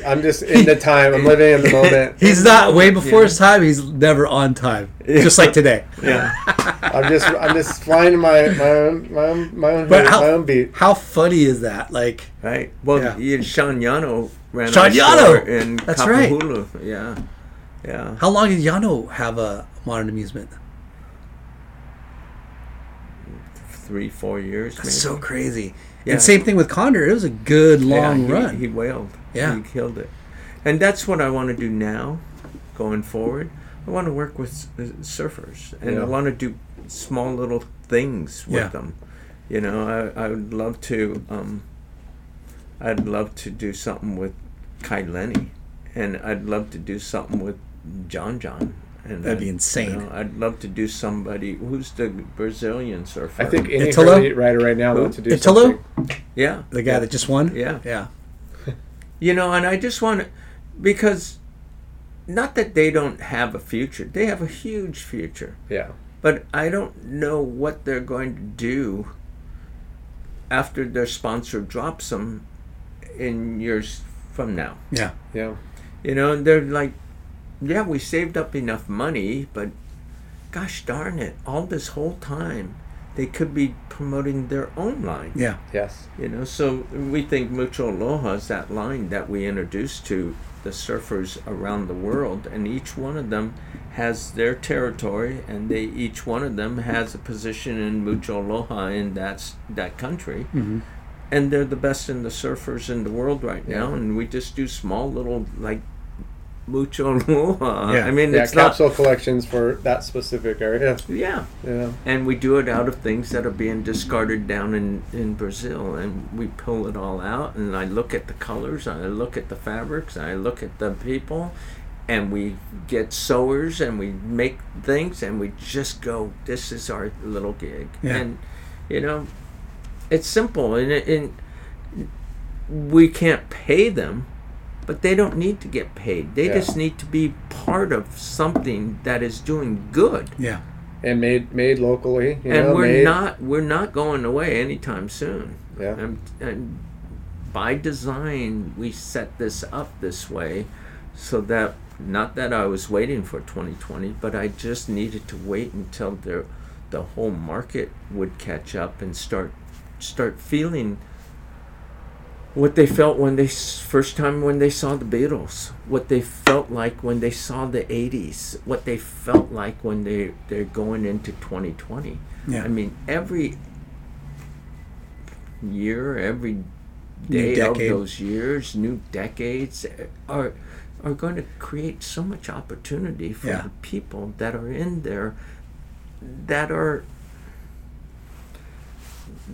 I'm just in the time. I'm living in the moment. He's not way before Yeah. his time. He's never on time, just like today. yeah. I'm just, I'm just flying my, my own, my own, my own, But my how, own beat. how funny is that? Like, Right. Well, Yeah. you, Sean Yano ran Sean our Yano! store in That's right. Yeah. Yeah. how long did Yano have a modern amusement? Three, four years. That's maybe. so crazy. Yeah. And same thing with Conder. It was a good Yeah, long he, run. He wailed. Yeah. He killed it. And that's what I want to do now, going forward. I want to work with uh, surfers, and I want to do small little things with Yeah. them. You know, I, I would love to. Um, I'd love to do something with Kai Lenny, and I'd love to do something with John John. And That'd be I'd- insane. You know, I'd love to do somebody who's the Brazilian surfer. I think any Italo? Hurley rider right now Who? wants to do Italo? something. yeah, the guy that just won. yeah. Yeah. You know, and I just want to, because not that they don't have a future, they have a huge future, Yeah. but I don't know what they're going to do after their sponsor drops them in years from now. Yeah. Yeah. You know, they're like, yeah, we saved up enough money, but gosh darn it, all this whole time they could be promoting their own line. Yeah. Yes. You know, so we think Mucho Aloha is that line that we introduced to the surfers around the world, and each one of them has their territory, and they each one of them has a position in Mucho Aloha in that that country, Mm-hmm. and they're the best in the surfers in the world right now, Yeah. and we just do small little like Mucho Aloha. Yeah. I mean, Yeah. it's not. Capsule collections for that specific area. Yeah, Yeah. and we do it out of things that are being discarded down in, in Brazil, and we pull it all out. And I look at the colors, I look at the fabrics, I look at the people, and we get sewers and we make things, and we just go. This is our little gig, Yeah. and you know, it's simple, and and we can't pay them. But they don't need to get paid. They Yeah. just need to be part of something that is doing good Yeah. And made made locally. You and know, we're made, not we're not going away anytime soon. Yeah. And, and by design, we set this up this way, so that not that I was waiting for 2020, but I just needed to wait until the the whole market would catch up and start start feeling what they felt when they first time when they saw the Beatles, what they felt like when they saw the 80s, what they felt like when they they're going into 2020. Yeah. I mean, every year, every day of those years, new decades eh, are are going to create so much opportunity for Yeah. the people that are in there that are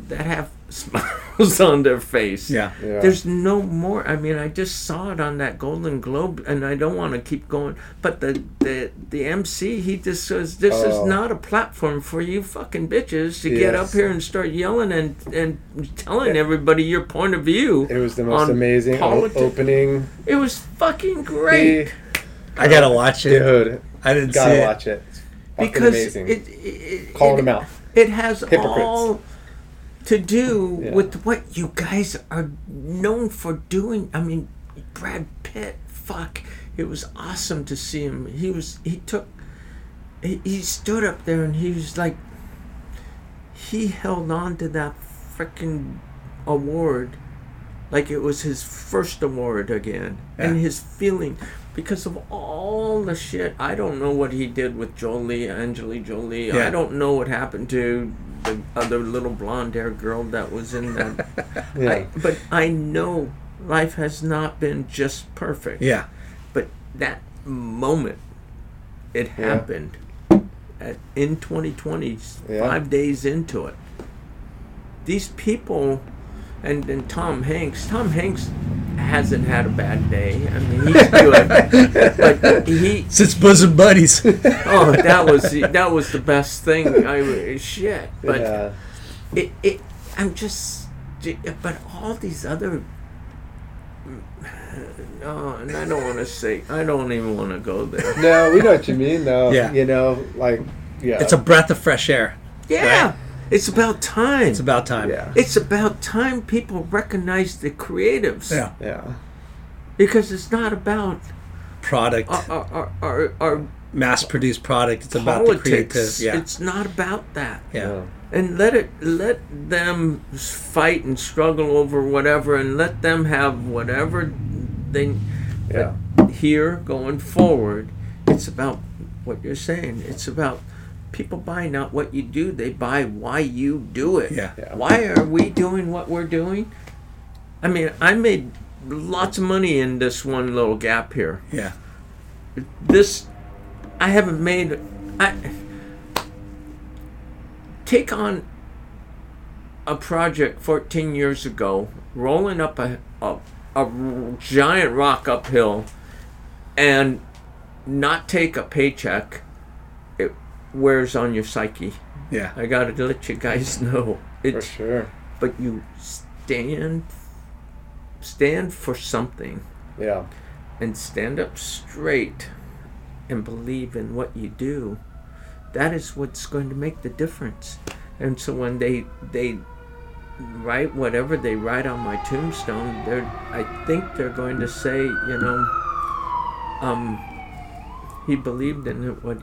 that have smiles on their face. Yeah. Yeah. There's no more. I mean, I just saw it on that Golden Globe, and I don't want to keep going. But the the the MC, he just says, "This Oh. is not a platform for you fucking bitches to get up here and start yelling and and telling everybody your point of view." It was the most amazing o- opening. It was fucking great. He- I gotta watch it. Dude, I didn't gotta see it. watch it. It's fucking because amazing. it, it, Calling it, them out. It has Hypocrites. all to do Yeah. with what you guys are known for doing. I mean, Brad Pitt, fuck, it was awesome to see him. He was he took he, he stood up there and he was like he held on to that freaking award like it was his first award again and his feeling because of all the shit i don't know what he did with jolie angeli jolie Yeah. i don't know what happened to the other little blonde hair girl that was in that Yeah. I, but i know life has not been just perfect Yeah. but that moment it Yeah. happened at, in 2020 Yeah. five days into it these people and, and tom hanks tom hanks hasn't had a bad day. I mean, he's good, but he Since bosom buddies. oh, that was the- that was the best thing. I shit, but yeah. it it I'm just but all these other no, and I don't want to say I don't even want to go there. No, we know what you mean, though. Yeah. You know, like, yeah. it's a breath of fresh air. Yeah, Right. It's about time. It's about time. yeah. It's about time people recognize the creatives. Yeah. Yeah. Because it's not about Product, our our, our, our, our mass produced product. It's about the creative. politics. Yeah. It's not about that. yeah. and let it let them fight and struggle over whatever and let them have whatever they Yeah. here going forward it's about what you're saying it's about people buy not what you do they buy why you do it Yeah. Yeah. why are we doing what we're doing i mean i made lots of money in this one little gap here Yeah. this I haven't made I take on a project 14 years ago rolling up a, a, a giant rock uphill and not take a paycheck it wears on your psyche Yeah. I gotta let you guys know For it's sure. but you stand stand for something Yeah. and stand up straight and believe in what you do that is what's going to make the difference and so when they they write whatever they write on my tombstone they're i think they're going to say you know um he believed in it, what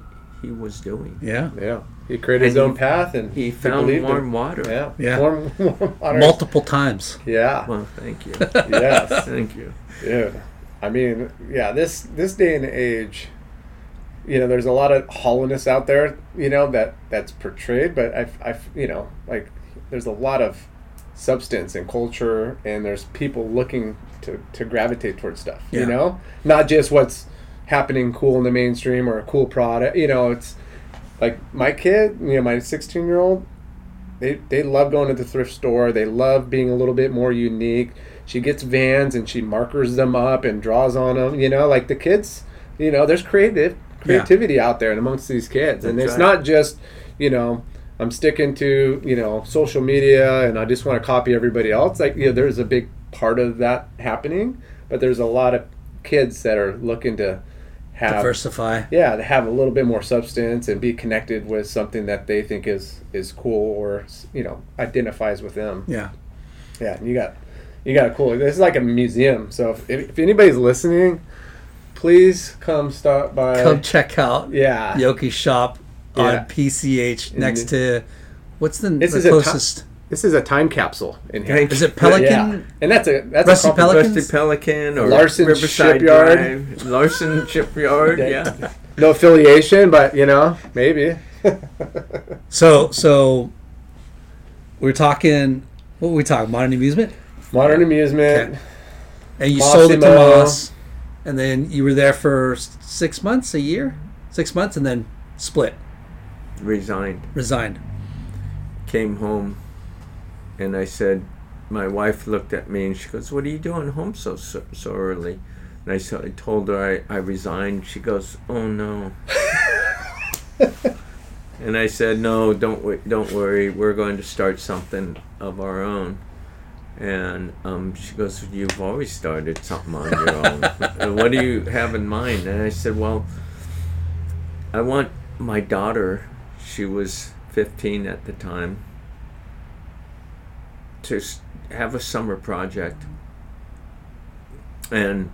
he was doing Yeah. Yeah. He created his own he- path and he found believed warm it. water Yeah. Yeah. Warm, warm water. Multiple times. Yeah. well thank you yes. thank you Dude, I mean, yeah, this this day and age, you know, there's a lot of hollowness out there, you know, that that's portrayed, but I, I, you know, like there's a lot of substance and culture, and there's people looking to to gravitate towards stuff, Yeah. you know, not just what's happening cool in the mainstream or a cool product, you know, it's like my kid, you know, my 16 year old, they they love going to the thrift store. They love being a little bit more unique. She gets vans and she markers them up and draws on them. You know, like the kids. You know, there's creative creativity out there and amongst these kids, and That's it's right. not just you know. I'm sticking to you know social media and I just want to copy everybody else. Like you know, there's a big part of that happening, but there's a lot of kids that are looking to have Diversify. yeah to have a little bit more substance and be connected with something that they think is is cool or you know identifies with them Yeah. yeah you got you got a cool this is like a museum so if, if anybody's listening please come stop by Come check out yeah Yoki's shop Yeah. on PCH next mm-hmm. to what's the, the closest? This is a time capsule in here. Is it Pelican? yeah and that's a that's Rusty a compliment. Rusty Pelican or Larson Riverside Shipyard. Drive, Larson Shipyard, Yeah. yeah. no affiliation but you know maybe So so we're talking. What were we talking? Modern amusement. modern amusement Okay. And you sold it to Mossimo. Moss, and then you were there for six months, a year, six months, and then split, Resigned. resigned. Came home, and I said, my wife looked at me and she goes, "What are you doing home so so, so early?" And I, said, I told her I, I resigned. She goes, "Oh no." and I said, "No, don't don't worry. We're going to start something of our own." And um, she goes, "You've always started something on your own. What do you have in mind?" And I said, "Well, I want my daughter. She was 15 at the time. To have a summer project, and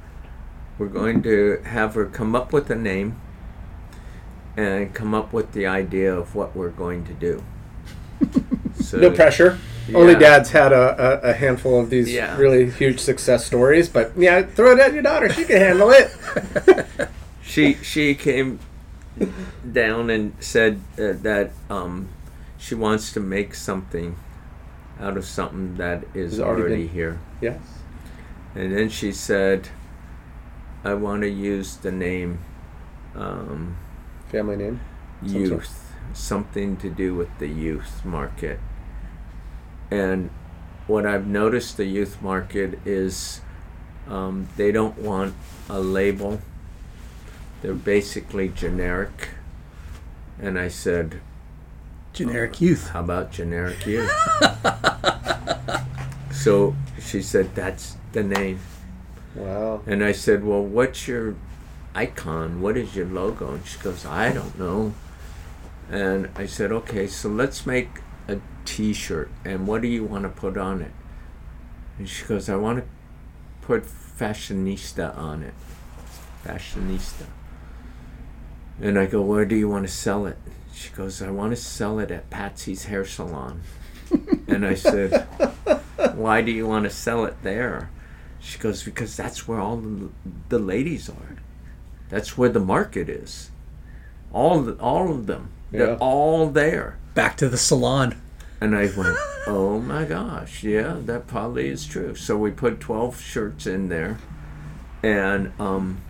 we're going to have her come up with a name." And come up with the idea of what we're going to do. So, no pressure only dad's had a, a, a handful of these Yeah. really huge success stories but yeah throw it at your daughter she can handle it she she came down and said uh, that um, she wants to make something out of something that is already here. yes And then she said, "I want to use the name um, family name Some sort. youth, something to do with the youth market." And what I've noticed the youth market is Um, they don't want a label. They're basically generic. And I said, Generic youth. How about generic youth? so she said, That's the name. Wow. And I said, Well, what's your icon? What is your logo? And she goes, I don't know. And I said, Okay, so let's make a t shirt. And what do you want to put on it? And she goes, I want to put fashionista on it. Fashionista. And I go, Where do you want to sell it? She goes, I want to sell it at Patsy's Hair Salon. and I said, Why do you want to sell it there? She goes, Because that's where all the, the ladies are. That's where the market is. All, the, all of them. They're all there. Back to the salon. And I went, oh my gosh, yeah, that probably is true. So we put 12 shirts in there, and um,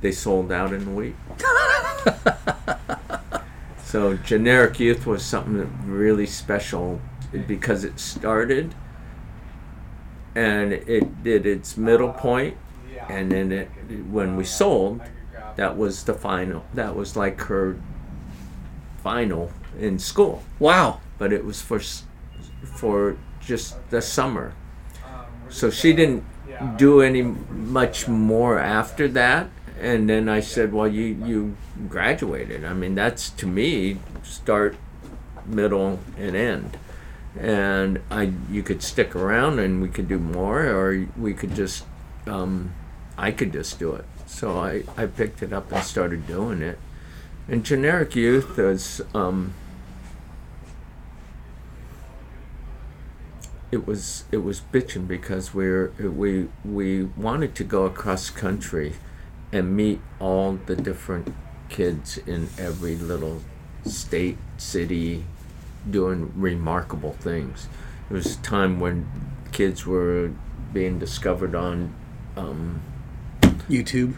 they sold out in a week. so generic youth was something really special because it started and it did its middle point, and then it when we sold, that was the final. That was like her final in school Wow. but it was for for just the summer. So she didn't do any much more after that. And then I said, "Well, you you graduated. I mean, that's to me start, middle, and end." And I you could stick around and we could do more, or we could just um, I could just do it. So I I picked it up and started doing it. And generic youth is. Um, it was it was bitching because we're we we wanted to go across country and meet all the different kids in every little state city doing remarkable things It was a time when kids were being discovered on um, YouTube.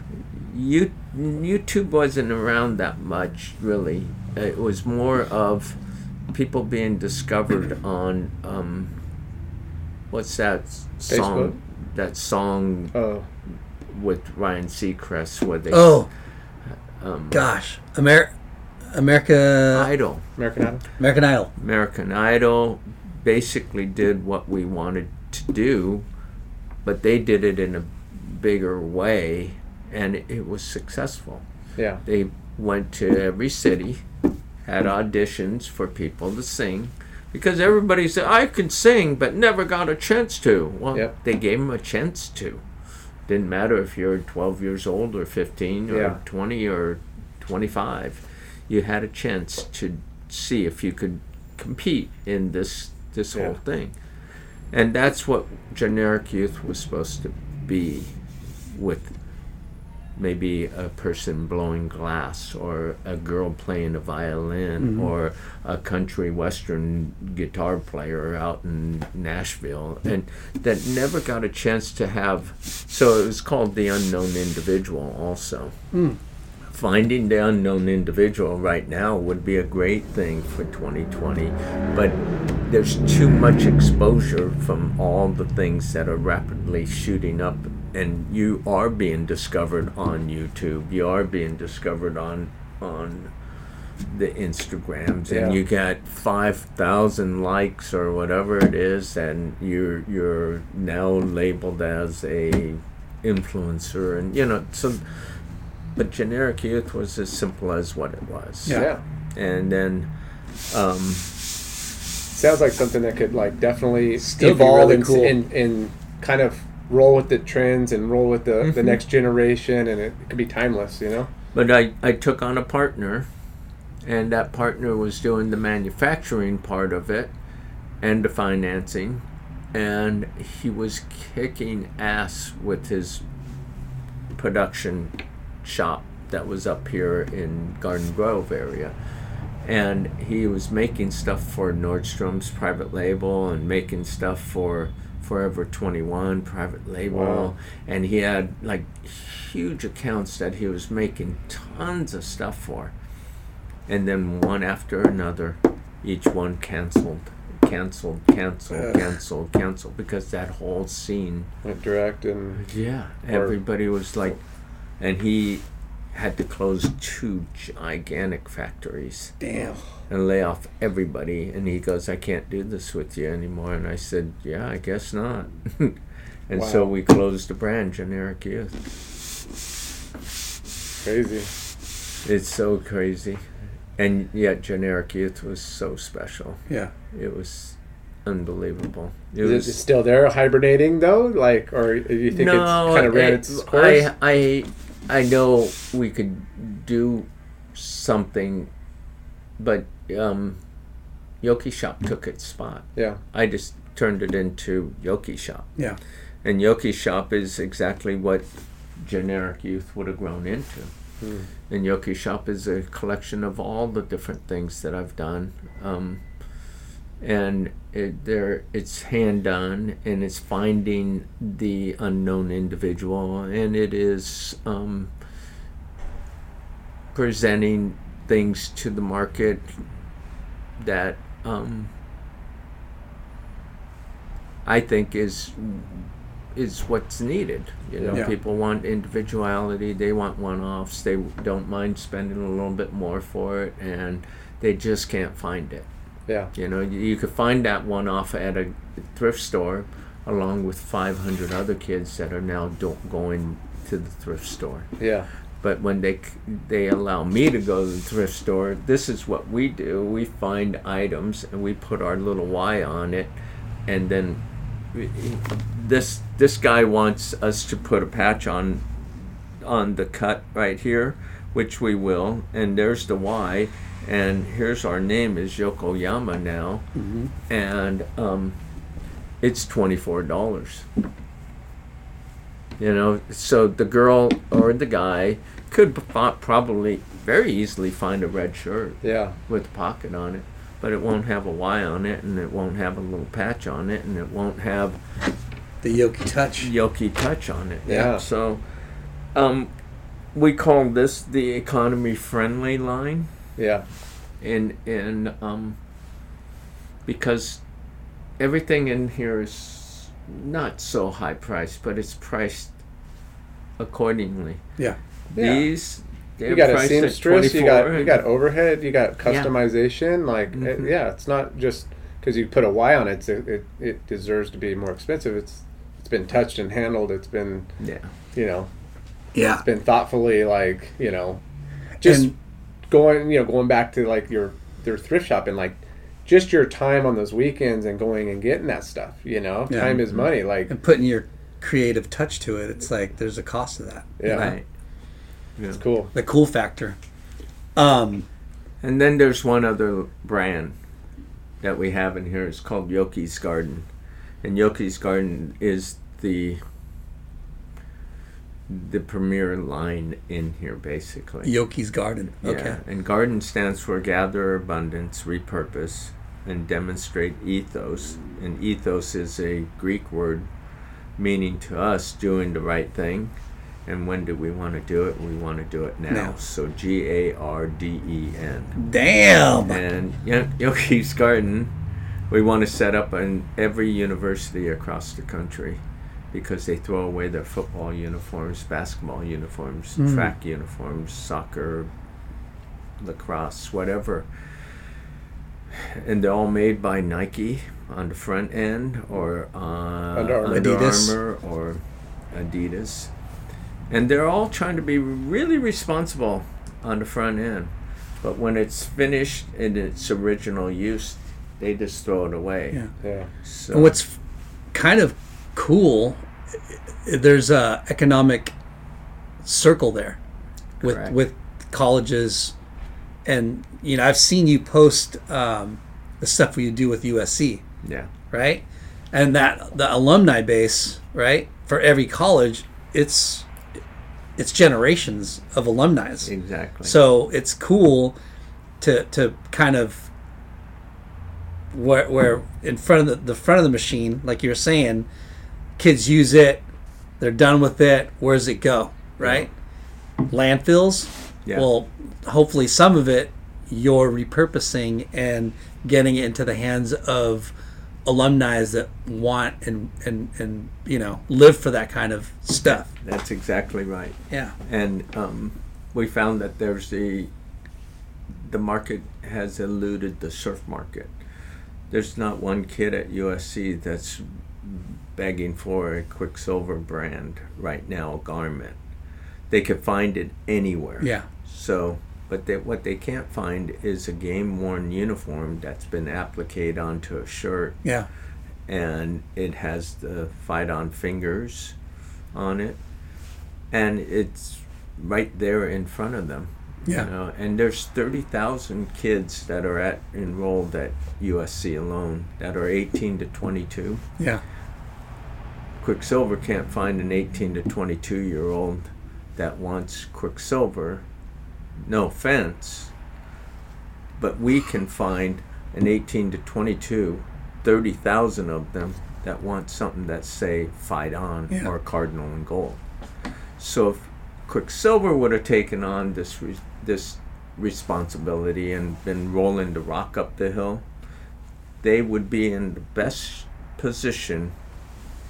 you, YouTube wasn't around that much, really. It was more of people being discovered on um, what's that song? That song Oh. With Ryan Seacrest where they Oh, um, gosh. Amer- America. Idol. American Idol. American Idol. American Idol basically did what we wanted to do, but they did it in a bigger way, and it, it was successful. Yeah. They went to every city, had auditions for people to sing, because everybody said I can sing, but never got a chance to. Well, Yep. they gave them a chance to. Didn't matter if you're 12 years old or 15 or Yeah. 20 or 25. You had a chance to see if you could compete in this this Yeah. whole thing. And that's what generic youth was supposed to be with maybe a person blowing glass or a girl playing a violin Mhm. or a country western guitar player out in Nashville and that never got a chance to have so it was called the unknown individual also Mm. Finding the unknown individual right now would be a great thing for 2020 but there's too much exposure from all the things that are rapidly shooting up and you are being discovered on YouTube you are being discovered on on the Instagrams Yeah. and you got 5000 likes or whatever it is and you're you're now labeled as a influencer and you know so but generic youth was as simple as what it was. Yeah. And then, um, Sounds like something that could like definitely Still be evolve really and, cool. and and kind of roll with the trends and roll with the, the Mhm. next generation and it, could be timeless, you know? but I, I took on a partner, and that partner was doing the manufacturing part of it and the financing, and he was kicking ass with his production shop that was up here in Garden Grove area. And he was making stuff for Nordstrom's private label and making stuff for Forever 21 private label. Wow. And he had like huge accounts that he was making tons of stuff for. And then one after another, each one canceled, canceled, canceled, canceled, canceled because that whole scene. Went direct and Yeah, everybody was like, and he had to close two gigantic factories Damn. and lay off everybody. And he goes, I can't do this with you anymore. And I said, Yeah, I guess not. and so we closed the brand, Generic Youth. crazy. It's so crazy. And yet, Generic Youth was so special. Yeah. It was unbelievable. It Is was it still there hibernating though? Like, or do you think it's kind of ran it- its course? I, I, I know we could do something, but um, Yoki Shop took its spot. yeah. I just turned it into Yoki Shop. Yeah. And Yoki Shop is exactly what generic youth would have grown into. And Yoki Shop is a collection of all the different things that I've done. Um, and it, there, it's hand done, and it's finding the unknown individual, and it is um, presenting things to the market that um, I think is is what's needed. You know, Yeah. people want individuality. They want one-offs. They don't mind spending a little bit more for it, and they just can't find it. Yeah. You know, you, you could find that one-off at a thrift store, along with 500 other kids that are now going to the thrift store. Yeah. But when they they allow me to go to the thrift store, this is what we do. We find items and we put our little Y on it, and then this this guy wants us to put a patch on on the cut right here, which we will. And there's the Y, and here's our name is Yokoyama now, and um, it's twenty four dollars. You know, so the girl or the guy could pro- probably very easily find a red shirt Yeah. with a pocket on it, but it won't have a Y on it, and it won't have a little patch on it, and it won't have The Yoki touch. Yoki touch on it. Yeah. So, um, we call this the economy friendly line, Yeah. and and um, because everything in here is not so high priced, but it's priced accordingly. Yeah. Yeah. These You got a seamstress. You got you got overhead. You got Yeah. customization. Like, uh, Mhm. yeah, it's not just because you put a Y on it. It, it it deserves to be more expensive. It's it's been touched and handled. It's been yeah. you know Yeah. it's been thoughtfully like you know just And- going you know going back to like your their thrift shop and like just your time on those weekends and going and getting that stuff you know Yeah. time is money like And putting your creative touch to it, it's like there's a cost to that. yeah Right. it's cool The cool factor. Um, And then there's one other brand that we have in here. It's called Yoki's Garden, and Yoki's Garden is the the premier line in here, basically. Yoki's Garden. Okay. Yeah, and garden stands for gather abundance, repurpose, and demonstrate ethos. And ethos is a Greek word meaning to us doing the right thing. And when do we want to do it? We want to do it now. Now. So G A R D E N. Damn. And Yoki's Garden, we want to set up in every university across the country because they throw away their football uniforms, basketball uniforms, Mm. track uniforms, soccer, lacrosse, whatever. And they're all made by Nike on the front end or uh, Under Armour. Under Adidas. Armour or Adidas. And they're all trying to be really responsible on the front end. But when it's finished in its original use, they just throw it away. Yeah. yeah So And what's kind of cool, there's a economic circle there with Correct. with colleges, and you know I've seen you post um, the stuff you do with USC, yeah, right? And that the alumni base, right, for every college, it's it's generations of alumni. exactly. So it's cool to to kind of where where in front of the, the front of the machine, like you're saying, kids use it, they're done with it. Where does it go? Right? Landfills. Yeah. Well, hopefully some of it you're repurposing and getting it into the hands of alumni that want and and and you know live for that kind of stuff. That's exactly right. Yeah. And um, we found that there's the the market has eluded the surf market. There's not one kid at USC that's begging for a Quiksilver brand right now, garment. They could find it anywhere. Yeah. So, but they, what they can't find is a game worn uniform that's been appliqued onto a shirt Yeah. and it has the fight on fingers on it and it's right there in front of them Yeah. you know and there's 30,000 kids that are at enrolled at USC alone that are 18 to 22 Yeah. Quiksilver can't find an 18 to 22 year old that wants Quiksilver. No offense, but we can find an 18 to 22, 30,000 of them that want something that say fight on Yeah. or cardinal and gold. So if Quiksilver would have taken on this this responsibility and been rolling the rock up the hill, they would be in the best position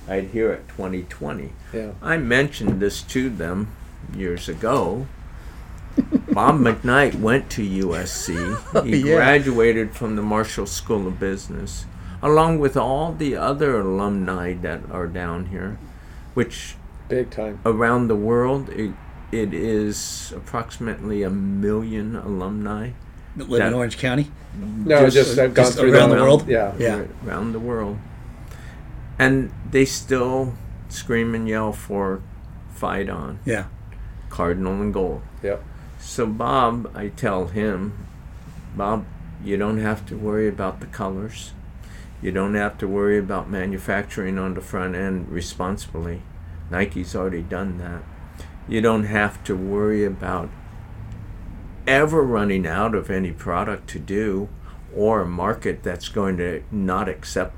I'd hear at 2020. Yeah. I mentioned this to them years ago. Bob McKnight went to USC. He yeah. graduated from the Marshall School of Business, along with all the other alumni that are down here, which Big time. around the world it, it is approximately a million alumni That live in Orange County. No, Just- just, I've gone just through around the world? Yeah. Yeah. around the world. And they still scream and yell for fight on, Yeah. cardinal and gold. Yep. So Bob, I tell him, Bob, you don't have to worry about the colors. You don't have to worry about manufacturing on the front end responsibly. Nike's already done that. You don't have to worry about ever running out of any product to do or a market that's going to not accept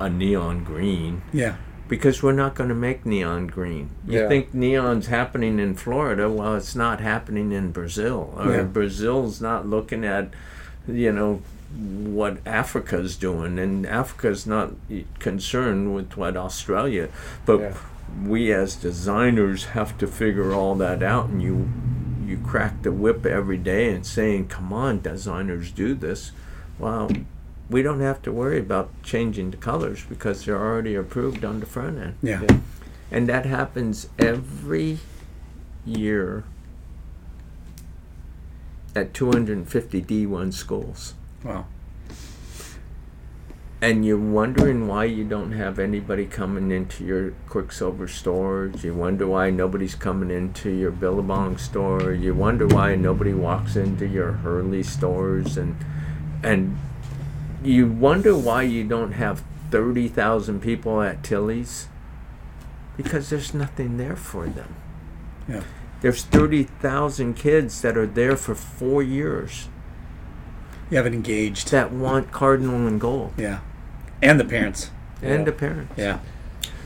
a neon green Yeah. because we're not going to make neon green. You Yeah. think neon's happening in Florida? Well, it's not happening in Brazil. Or Yeah. Brazil's not looking at, you know, what Africa's doing, and Africa's not concerned with what Australia. But Yeah. We as designers have to figure all that out, and you you crack the whip every day and saying, "Come on, designers, do this." Well, we don't have to worry about changing the colors because they're already approved on the front end. Yeah. Yeah. And that happens every year at 250 D1 schools. Wow. And you're wondering why you don't have anybody coming into your Quiksilver stores. You wonder why nobody's coming into your Billabong store. You wonder why nobody walks into your Hurley stores, and and you wonder why you don't have thirty thousand people at Tilly's. Because there's nothing there for them. Yeah. There's thirty thousand kids that are there for four years You haven't engaged. that want cardinal and gold, Yeah. And the parents. and Yeah. the parents. Yeah.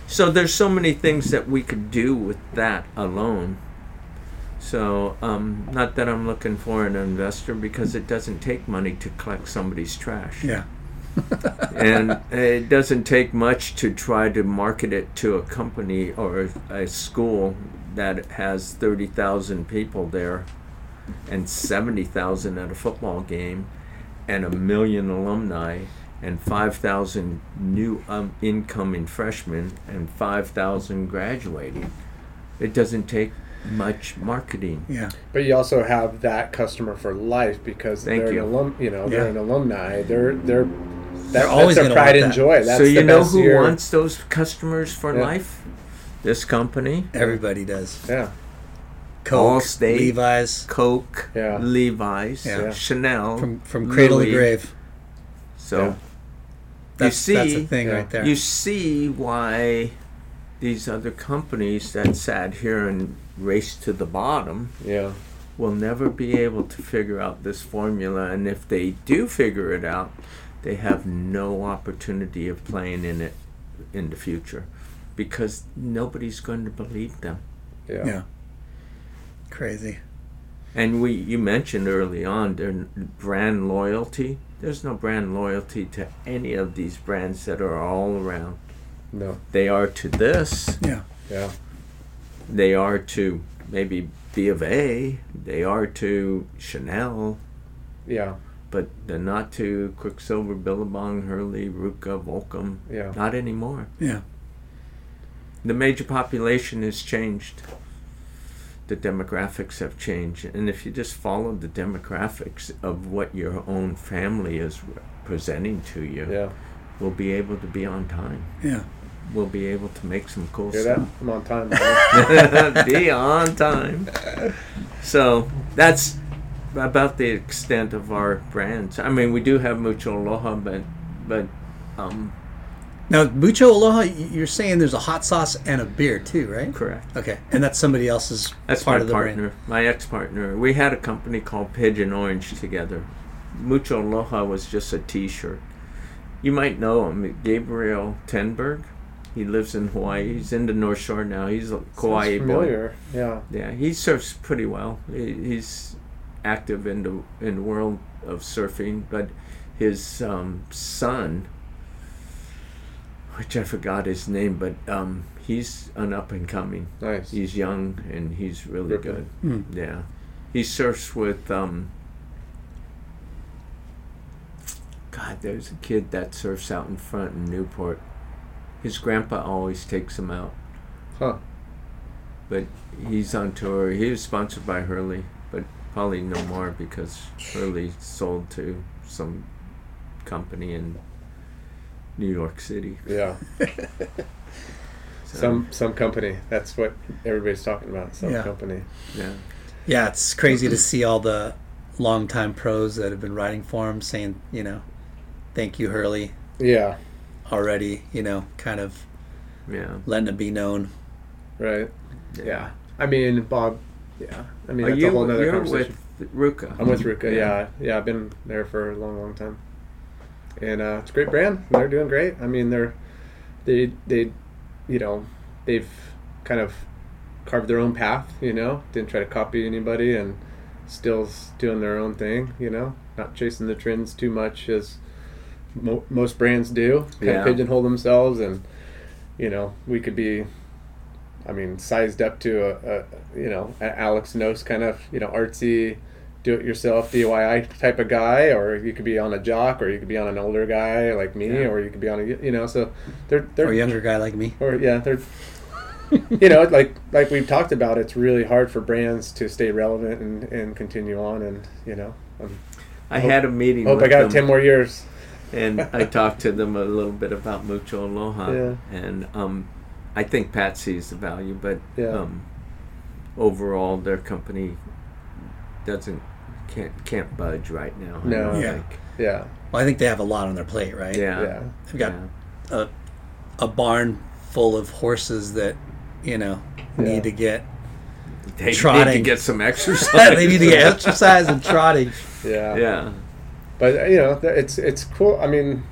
So there's so many things that we could do with that alone. So um, not that I'm looking for an investor because it doesn't take money to collect somebody's trash, Yeah. and it doesn't take much to try to market it to a company or a school that has thirty thousand people there, and seventy thousand at a football game, and a million alumni. And 5,000 new um, incoming freshmen and 5,000 graduating. It doesn't take much marketing. Yeah. But you also have that customer for life because Thank they're you. an alum. You know, Yeah. they're an alumni. They're they're that, always that's their pride and that. joy. That's so you the know best who year. wants those customers for Yeah. life? This company, Everybody does. Yeah. Coke, Allstate. Levi's, Coke, Yeah. Levi's, Yeah. Chanel, from from cradle to grave. So Yeah. That's see- that's the thing yeah. right there. you see why these other companies that sat here and raced to the bottom Yeah. will never be able to figure out this formula. And if they do figure it out, they have no opportunity of playing in it in the future because nobody's going to believe them. Yeah. yeah. Crazy. And we, you mentioned early on, their brand loyalty. There's no brand loyalty to any of these brands that are all around. No. They are to this. Yeah. Yeah. They are to maybe B of A. They are to Chanel. Yeah. But they're not to Quiksilver, Billabong, Hurley, RVCA, Volcom. Yeah. Not anymore. Yeah. The major population has changed. The demographics have changed. And if you just follow the demographics of what your own family is presenting to you, Yeah. we'll be able to be on time. Yeah. We'll be able to make some cool Hear stuff. that? I'm on time. be on time. So that's about the extent of our brands. I mean, we do have Mucho Aloha, but but um, Now, Mucho Aloha, you're saying there's a hot sauce and a beer too, right? correct. Okay, and that's somebody else's That's part my of the partner, brand. my ex-partner. We had a company called Pigeon Orange together. Mucho Aloha was just a T-shirt. You might know him, Gabriel Tenberg. He lives in Hawaii. He's in the North Shore now. He's a Kauai boy. Yeah. Yeah, he surfs pretty well. He, he's active in the in the world of surfing, but his um, son, which I forgot his name, but um, he's an up and coming. Nice. He's young and he's really Ripping. good. Yeah, he surfs with. Um, God, there's a kid that surfs out in front in Newport. His grandpa always takes him out Huh. but he's on tour. He was sponsored by Hurley, but probably no more because Hurley sold to some company in New York City. Yeah. So, Some some company. That's what everybody's talking about. Some Yeah. company. yeah, Yeah, it's crazy to see all the longtime pros that have been writing for him saying, you know, thank you, Hurley, Yeah. already, you know, kind of yeah, letting it be known. Right. Yeah. I mean, Bob. Yeah. I mean, Are that's you a whole nother you're conversation. with RVCA? I'm with RVCA. Yeah. yeah. I've been there for a long, long time, and uh, it's a great brand. They're doing great. I mean, they're they they, you know, they've kind of carved their own path. You know, didn't try to copy anybody, and still doing their own thing. You know, not chasing the trends too much as mo- most brands do. Kind Yeah. of pigeonhole themselves, and you know, we could be I mean, sized up to a, a you know a Alex Knost kind of you know artsy, do it yourself DIY type of guy, or you could be on a jock, or you could be on an older guy like me, Yeah. or you could be on a you know so they're they're Or a younger guy like me. or yeah they're you know like like we've talked about it's really hard for brands to stay relevant and, and continue on and you know um, I had a meeting. hope with I got them, ten more years and I talked to them a little bit about Mucho Aloha, Yeah. and um, I think Pat sees the value, but Yeah. um, overall, their company doesn't can't can't budge right now. No. don't Yeah. think. yeah Well, I think they have a lot on their plate, right? Yeah. yeah They've got Yeah. a, a barn full of horses that, you know, Yeah. need to get They need to Trotting. get some exercise. they need to get exercise and trotting. yeah Yeah. but you know it's it's cool i mean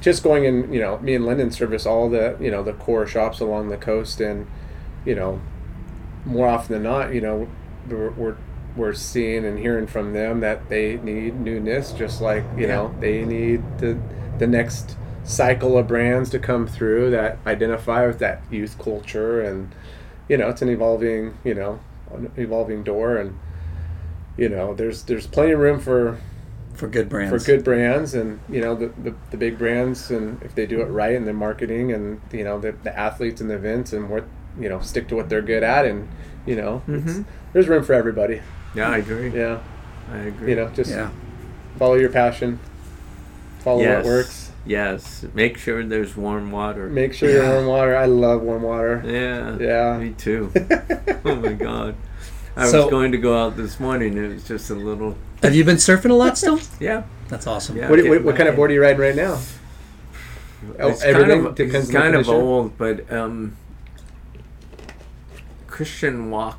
just going in you know me and Lyndon service all the you know the core shops along the coast and you know more often than not you know we're we're, we're seeing and hearing from them that they need newness just like you know they need the the next cycle of brands to come through that identify with that youth culture. And you know it's an evolving you know an evolving door. And you know there's there's plenty of room for For good brands. for good brands. And you know the, the, the big brands and if they do it right in their marketing and you know the, the athletes and the events and what you know stick to what they're good at and you know it's, Mhm. there's room for everybody Yeah, I agree. yeah I agree. you know just Yeah. follow your passion follow yes. what works Yes. Make sure there's warm water. make sure you're warm water i love warm water yeah. Yeah. Me too. oh my god. I So- was going to go out this morning. It was just a little. Have you been surfing a lot still? Yeah. That's awesome. Yeah. what, what, what kind of board are you riding right now Oh, It's everything kind of, depends it's on the kind of old, but um, Christian Wach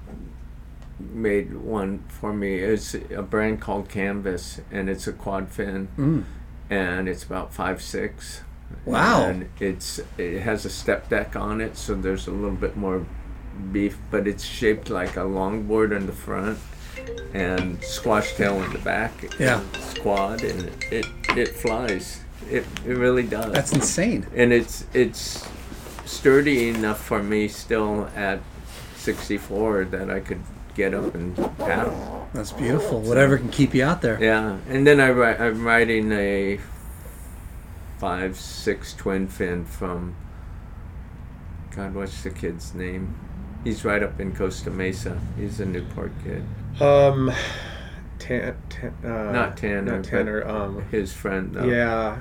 made one for me. It's a brand called Canvas, and it's a quad fin, Mm. and it's about five six. Wow. And it's it has a step deck on it, so there's a little bit more beef, but it's shaped like a longboard in the front, and squash tail in the back. Yeah. Squad and it it flies. It it really does. That's insane. and it's it's sturdy enough for me still at 64 that I could get up and paddle. That's beautiful. Whatever can keep you out there. Yeah, and then I, I'm riding a five six twin fin from God, what's the kid's name? He's right up in Costa Mesa. He's a Newport kid. Um, tan, tan, uh, Not Tanner, Not but Tanner. Um, His friend. Though. yeah.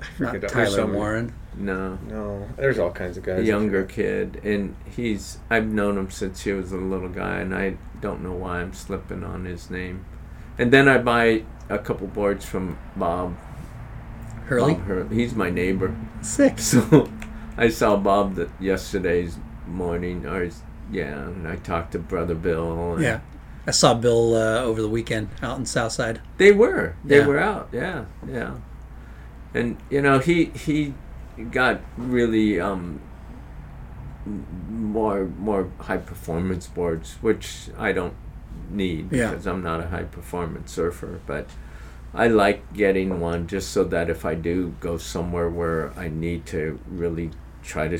I Not forget. There's Tyler some- Warren. No. No, there's all kinds of guys. a younger kid, and he's I've known him since he was a little guy, and I don't know why I'm slipping on his name. And then I buy a couple boards from Bob Hurley. Bob Hurley. He's my neighbor, Sick. so I saw Bob that yesterday's morning, or his- yeah, and I talked to Brother Bill. And Yeah. I saw Bill uh, over the weekend out in Southside. They were. They Yeah. were out. Yeah, yeah. And you know, he he got really um more more high performance boards, which I don't need Yeah. because I'm not a high performance surfer, but I like getting one just so that if I do go somewhere where I need to really try to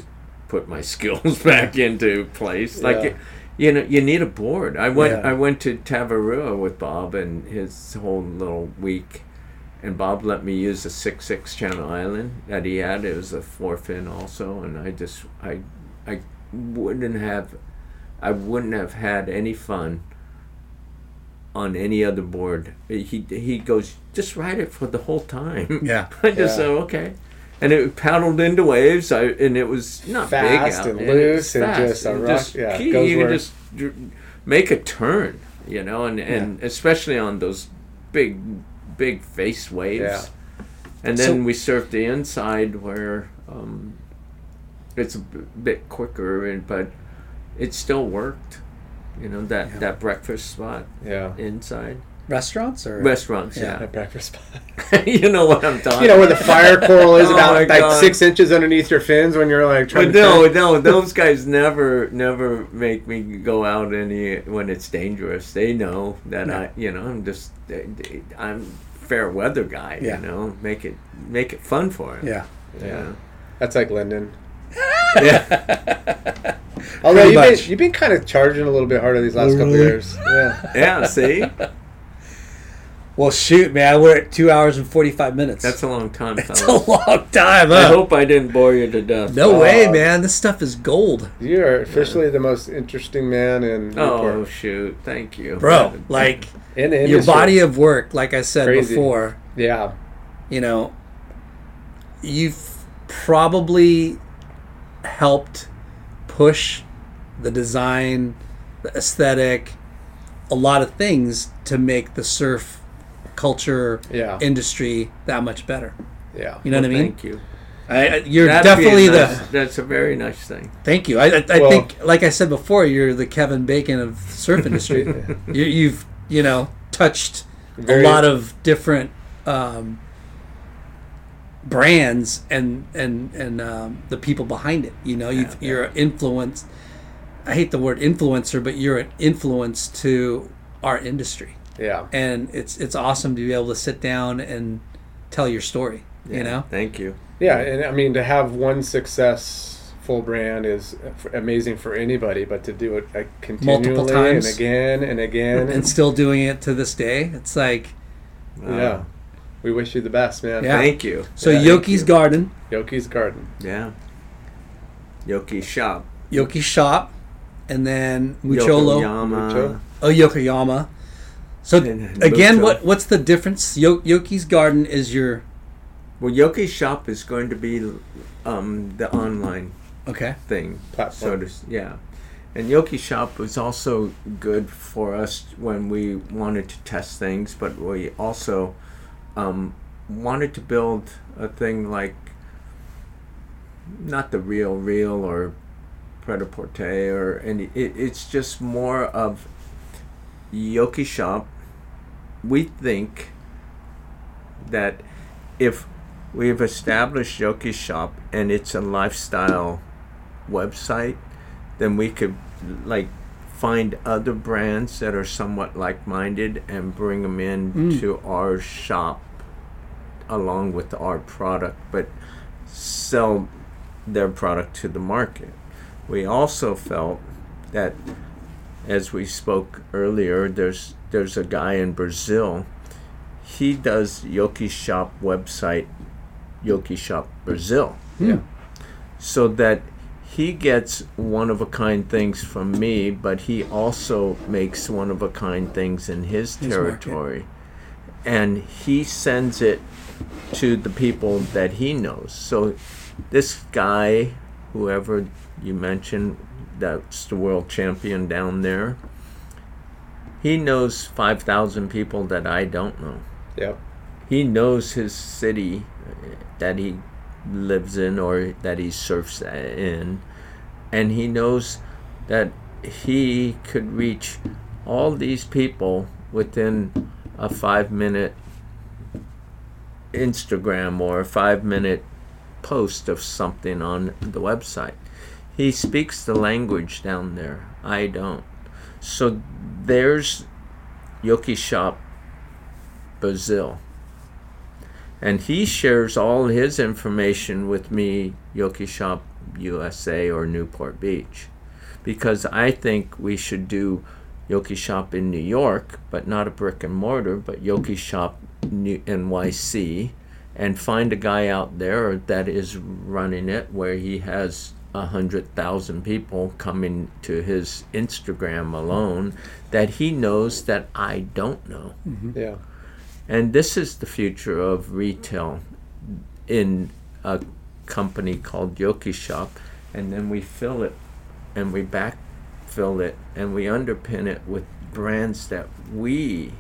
put my skills back into place, like Yeah. it, you know, you need a board. I went Yeah. I went to Tavarua with Bob and his whole little week, and Bob let me use a six six Channel Island that he had. It was a four fin also, and I just I I wouldn't have I wouldn't have had any fun on any other board. He he goes just ride it for the whole time. Yeah. I just Yeah. said okay. And it paddled into waves, I, and it was not big Fast out, and it loose and fast. just a And rock- just yeah, key, goes you can just make a turn, you know, and, and especially on those big, big face waves. Yeah. And So- then we surfed the inside where um, it's a b- bit quicker, and but it still worked. You know that Yeah. that breakfast spot Yeah. inside Restaurants or restaurants. Yeah. Yeah, breakfast spot. you know what I'm talking. You know where the fire coral is Oh about like God. six inches underneath your fins when you're like trying But to. no, fin. no, those guys never, never make me go out any when it's dangerous. They know that No. I, you know, I'm just, I'm fair weather guy. Yeah. You know, make it, make it fun for him. Yeah. yeah, That's like Lyndon. yeah, Although Pretty you've been, you've been kind of charging a little bit harder these last couple Really? years. Yeah. yeah. See, Well, shoot, man, we're at two hours and forty-five minutes. that's a long time, That's a long time. I hope I didn't bore you to death. no Oh. way, uh, man. This stuff is gold, You are officially the most interesting man in Oh Newport. shoot! Thank you, bro. Like in the your body of work, like I said Crazy. before. Yeah. you know, you've probably helped push the design, the aesthetic, a lot of things to make the surf culture Yeah. industry that much better. Yeah. You know what I mean? Thank you. I, I- you're That'd definitely the. That's a very nice thing. Thank you. I, I, I Well- think, like I said before, you're the Kevin Bacon of surf industry. you, you've, you know, touched Very- a lot of different um, brands and and and um, the people behind it. You know, you've, you're an influence. I hate the word influencer, but you're an influence to our industry, Yeah. and it's it's awesome to be able to sit down and tell your story. You know, Thank you. Yeah, and I mean to have one successful brand is f- amazing for anybody, but to do it uh, continually times. and again and again, and still doing it to this day, it's like yeah, we wish you the best, man. Yeah. Thank you. so. Yeah, Yoki's you. Garden, Yoki's Garden. Yeah. Yoki shop. Yoki Shop, and then Mucholo. Yokoyama. Mucho. Oh, Yokoyama. So And again, Mucho. what what's the difference? Yo- Yoki's Garden is your Well, Yoki's shop is going to be um, the online okay. thing. Platform. So to, yeah. And Yoki Shop was also good for us when we wanted to test things, but we also um, wanted to build a thing like not the real real or pret-a-porter or any. It, it's just more of Yoki Shop. We think that if we've established Yoki Shop and it's a lifestyle website, then we could like find other brands that are somewhat like-minded and bring them in Mm. to our shop along with our product, but sell their product to the market. We also felt that, as we spoke earlier, there's there's a guy in Brazil. He does Yoki Shop website, Yoki Shop Brazil. Hmm. Yeah. So that he gets one of a kind things from me, but he also makes one of a kind things in his His market. territory. And he sends it to the people that he knows. So this guy, whoever you mentioned, that's the world champion down there, he knows 5,000 people that I don't know. Yep. He knows his city uh, that he lives in or that he surfs in, and he knows that he could reach all these people within a five minute Instagram or a five minute post of something on the website. He speaks the language down there. I don't. So there's Yoki Shop Brazil. And he shares all his information with me, Yoki Shop USA or Newport Beach. Because I think we should do Yoki Shop in New York, but not a brick and mortar, but Yoki Shop New- NYC, and find a guy out there that is running it where he has a hundred thousand people coming to his Instagram alone that he knows that I don't know. Mm-hmm. Yeah. And this is the future of retail in a company called Yoki Shop. And then we fill it and we backfill it and we underpin it with brands that we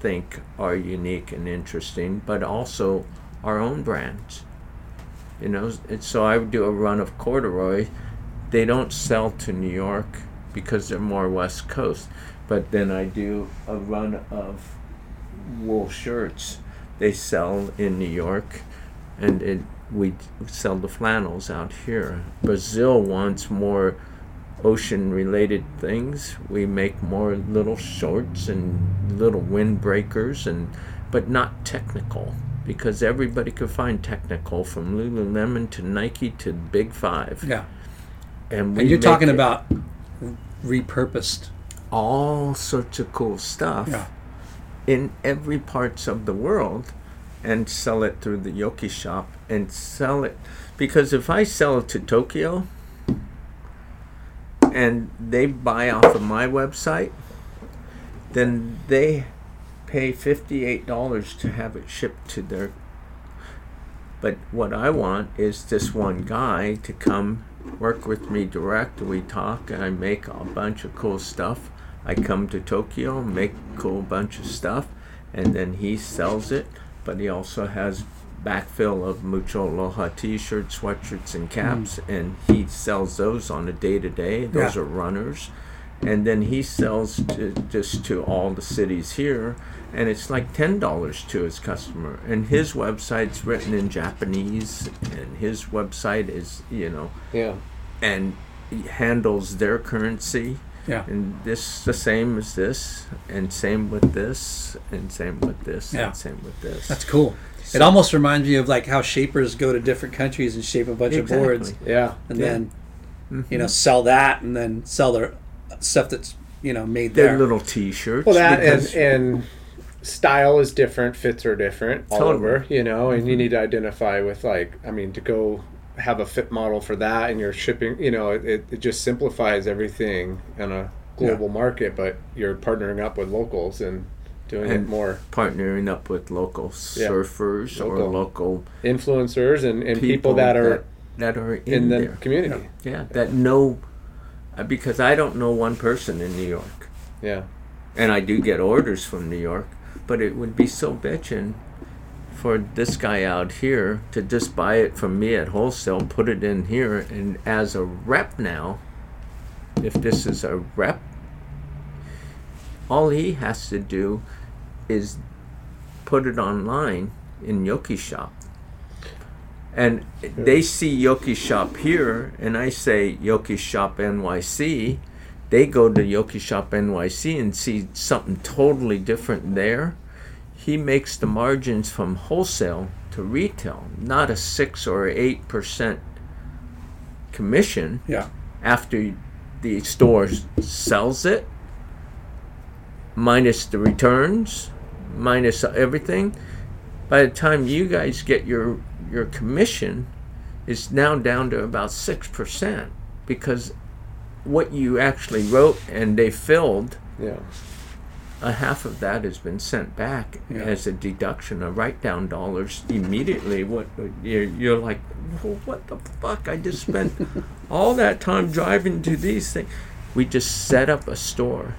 think are unique and interesting, but also our own brands. You know, and so I would do a run of corduroy. They don't sell to New York because they're more West Coast. But then I do a run of wool shirts. They sell in New York, and it, we sell the flannels out here. Brazil wants more ocean-related things. We make more little shorts and little windbreakers, and but not technical because everybody could find technical from Lululemon to Nike to Big Five. Yeah. And, we And you're talking about repurposed. all sorts of cool stuff Yeah. in every parts of the world and sell it through the Yoki shop and sell it because if I sell it to Tokyo and they buy off of my website then they pay $58 to have it shipped to their but what I want is this one guy to come work with me direct. We talk, and I make a bunch of cool stuff. I come to Tokyo, make a cool bunch of stuff, and then he sells it. But he also has backfill of Mucho Aloha t-shirts, sweatshirts, and hmm. caps, and he sells those on a day to day. Those Yeah. are runners, and then he sells to just to all the cities here, and it's like ten dollars to his customer. And his website's written in Japanese, and his website is you know Yeah. and he handles their currency. Yeah. And this the same as this, and same with this, and same with this, Yeah. and same with this. That's cool. It almost reminds me of like how shapers go to different countries and shape a bunch of boards, Yeah. and Yeah. then Mhm. you know sell that, and then sell their stuff that's you know made Their there. little T-shirts. Well, that and, and style is different, fits are different all Totally. over, you know, and you mm-hmm. need to identify with like, I mean, to go have a fit model for that and you're shipping, you know, it, it just simplifies everything in a global market, but you're partnering up with locals and doing it more partnering up with local Yeah. surfers or Local. local influencers and, and people, that are that are in, in the there. community. Yeah, that know Uh, because I don't know one person in New York, Yeah. and I do get orders from New York, but it would be so bitchin' for this guy out here to just buy it from me at wholesale, put it in here, and as a rep now, if this is a rep, all he has to do is put it online in Yoki Shop. And they see Yoki Shop here, and I say Yoki Shop NYC, they go to Yoki Shop NYC and see something totally different there. He makes the margins from wholesale to retail, not a six or eight percent commission Yeah. after the store sells it, minus the returns, minus everything. By the time you guys get your your commission, is now down to about six percent because what you actually wrote and they filled, Yeah. a half of that has been sent back Yeah. as a deduction of write down dollars immediately. What you're, you're like, "Well, what the fuck? I just spent all that time driving to these things. We just set up a store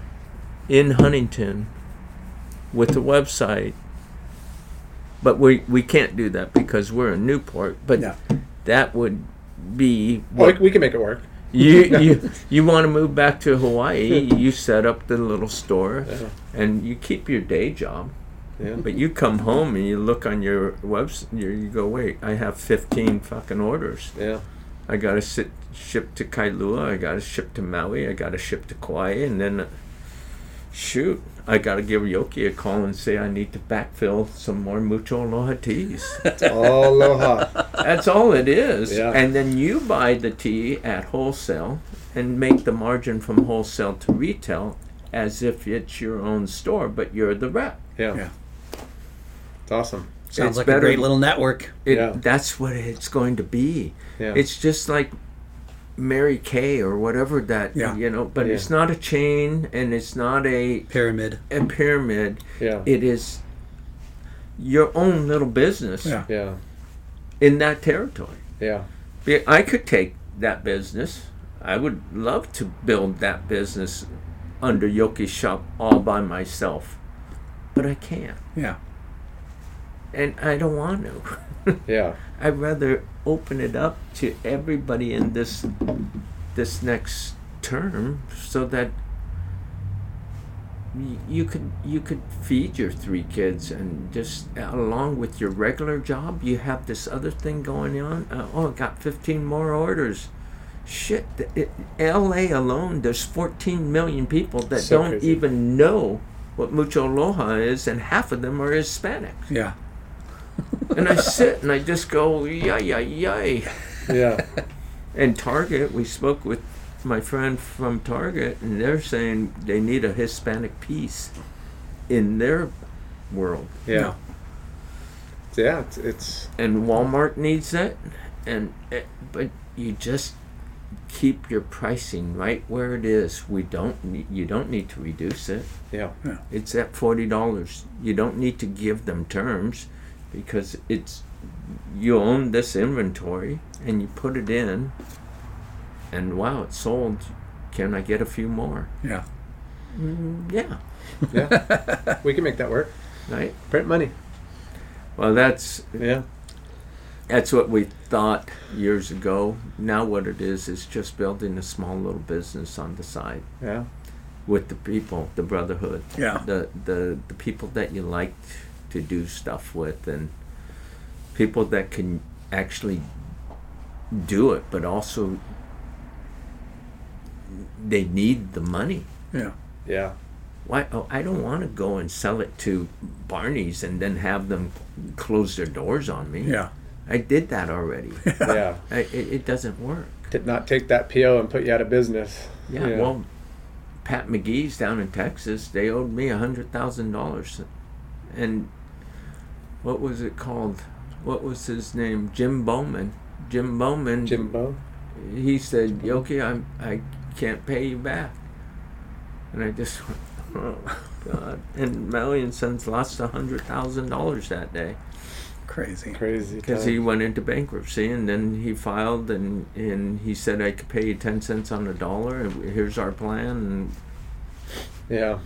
in Huntington with a website, but we we can't do that because we're in Newport. But Yeah. that would be Well, we, we can make it work. you you you want to move back to Hawaii, you set up the little store, Yeah. and you keep your day job. Yeah. But you come home and you look on your website, you, you go, wait, I have 15 fucking orders. Yeah. I got to sit, ship to Kailua, I got to ship to Maui, I got to ship to Kauai, and then, uh, shoot, I got to give Yoki a call and say I need to backfill some more Mucho Aloha teas. Aloha. That's all it is. Yeah. And then you buy the tea at wholesale and make the margin from wholesale to retail as if it's your own store, but you're the rep. Yeah. Yeah. It's awesome. Sounds It's like better- a great little network. It, Yeah. That's what it's going to be. Yeah. It's just like Mary Kay or whatever that, Yeah. you know, but Yeah. it's not a chain and it's not a, Pyramid. a pyramid. yeah. It is your own little business Yeah. yeah. in that territory. Yeah. I could take that business. I would love to build that business under Yoki's shop all by myself, but I can't, Yeah. and I don't want to. Yeah. I'd rather open it up to everybody in this this next term, so that you could you could feed your three kids and just along with your regular job you have this other thing going on uh, oh i got 15 more orders shit it, la alone there's 14 million people that So don't crazy. even know what mucho aloha is and half of them are hispanic Yeah. And i sit and i just go yay yay yay Yeah. and Target, we spoke with my friend from Target, and they're saying they need a Hispanic piece in their world. Yeah. Yeah. It's, it's And Walmart needs that, and eh, but you just keep your pricing right where it is. We don't need, you don't need to reduce it. Yeah. yeah. It's at forty dollars. You don't need to give them terms because it's you own this inventory and you put it in and wow it's sold can i get a few more Yeah. mm, yeah Yeah. we can make that work. right Print money. well that's Yeah. that's what we thought years ago now what it is is just building a small little business on the side Yeah. with the people the brotherhood Yeah. the the the people that you like to do stuff with and people that can actually do it but also they need the money Yeah. Yeah. why oh, i don't want to go and sell it to barney's and then have them close their doors on me Yeah. i did that already Yeah. I, it, it doesn't work Did not take that PO and put you out of business. yeah, well Pat Magee's down in texas they owed me a hundred thousand dollars and what was it called what was his name jim bowman jim bowman Jimbo. he said yoki i'm i can't pay you back and i just went oh god and Maui and sons lost a hundred thousand dollars that day Crazy. Crazy. because he went into bankruptcy and then he filed and and he said i could pay you 10 cents on the dollar and here's our plan and Yeah.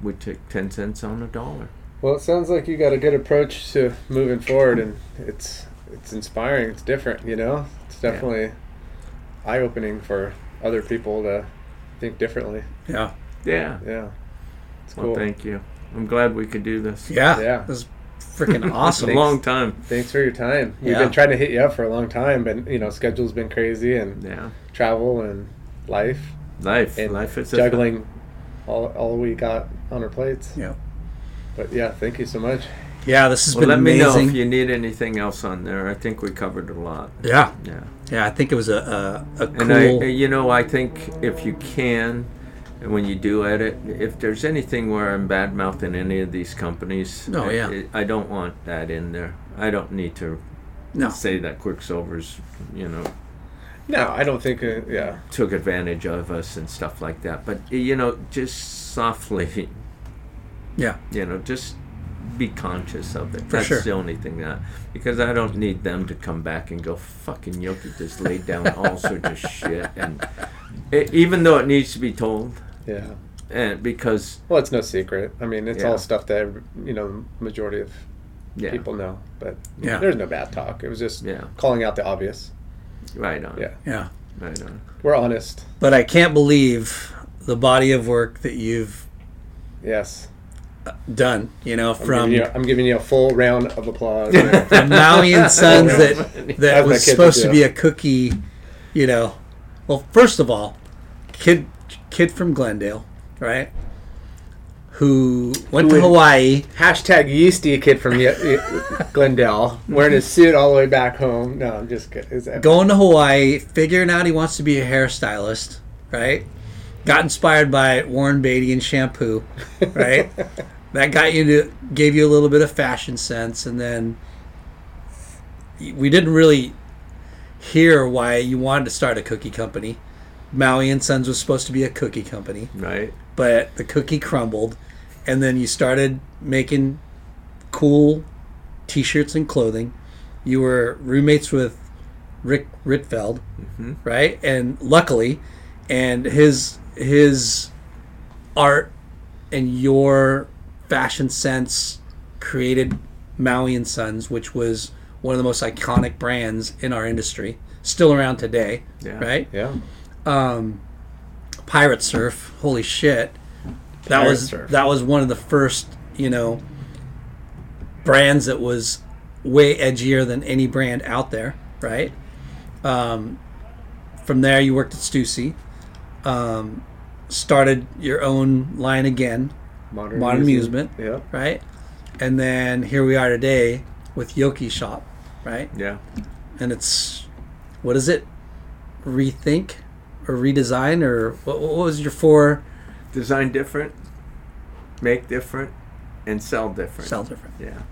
we took 10 cents on a dollar Well, it sounds like you got a good approach to moving forward, and it's it's inspiring. It's different, you know. It's Yeah. definitely eye opening for other people to think differently. Yeah. yeah Yeah, it's well cool. thank you i'm glad we could do this Yeah. Yeah. This is freaking it's awesome. a long time Thanks for your time. Yeah. We've been trying to hit you up for a long time, but you know, schedule's been crazy and yeah travel and life. Life, and life is a- juggling all, all we got on our plates. Yeah. But yeah, thank you so much. Yeah, this has Well, been let amazing. Let me know if you need anything else on there. I think we covered a lot. Yeah. Yeah. Yeah, I think it was a a, a cool. And I, you know, I think if you can, and when you do edit, if there's anything where I'm bad mouthing any of these companies, Oh, I, yeah. I don't want that in there. I don't need to No. say that Quiksilver's, you know, No, I don't think. Uh, yeah, took advantage of us and stuff like that. But you know, just softly, yeah. you know, just be conscious of it. For That's sure. the only thing that because I don't need them to come back and go fucking Yoki just laid down all sorts of shit and it, even though it needs to be told yeah. and because Well, it's no secret. I mean, it's Yeah. all stuff that you know, majority of yeah people know. But Yeah. there's no bad talk. It was just Yeah. calling out the obvious. right on Yeah, Yeah. right on we're honest. But I can't believe the body of work that you've Yes. Done. You know, I'm, from giving you, I'm giving you a full round of applause. from Maui and Sons that that was supposed to be a cookie. You know, well, first of all, kid kid from Glendale, right? Who went to Who Hawaii. Hashtag yeasty kid from Glendale wearing his suit all the way back home. No, I'm just kidding. Going to Hawaii, figuring out he wants to be a hairstylist, right? Got inspired by Warren Beatty and shampoo, right? that got you to gave you a little bit of fashion sense, and then we didn't really hear why you wanted to start a cookie company. Maui and Sons was supposed to be a cookie company, right but the cookie crumbled, and then you started making cool T-shirts and clothing. You were roommates with Rick Rietveld, mm-hmm. right? And luckily, and his his art and your fashion sense created Maui and Sons, which was one of the most iconic brands in our industry, still around today, Yeah. right? yeah. um, Pirate Surf. Holy shit, that Pirate was Surf. that was one of the first you know brands that was way edgier than any brand out there, right? Um, from there, you worked at Stussy, um, started your own line again, Modern, Modern Amusement, Yeah. right? And then here we are today with Yoki Shop, right? yeah. And it's what is it? Rethink or redesign or what, what was your four? Design different make different and sell different. Sell different. Yeah.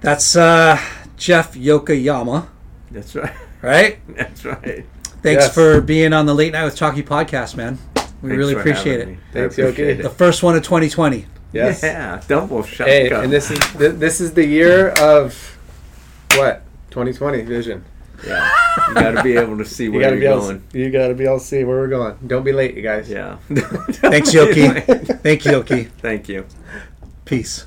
That's uh jeff yokoyama. That's right. Right? That's right thanks Yes. for being on the late night with chalky podcast man we Thanks really appreciate it me. Thanks, appreciate Yoki. the first one of 2020 Yes. yeah double shot Hey, and this is this is the year of what 2020 vision. yeah you got to be able to see where gotta be you're able. going To, you gotta be able to see where we're going. Don't be late, you guys. yeah thanks yoki thank you yoki thank you peace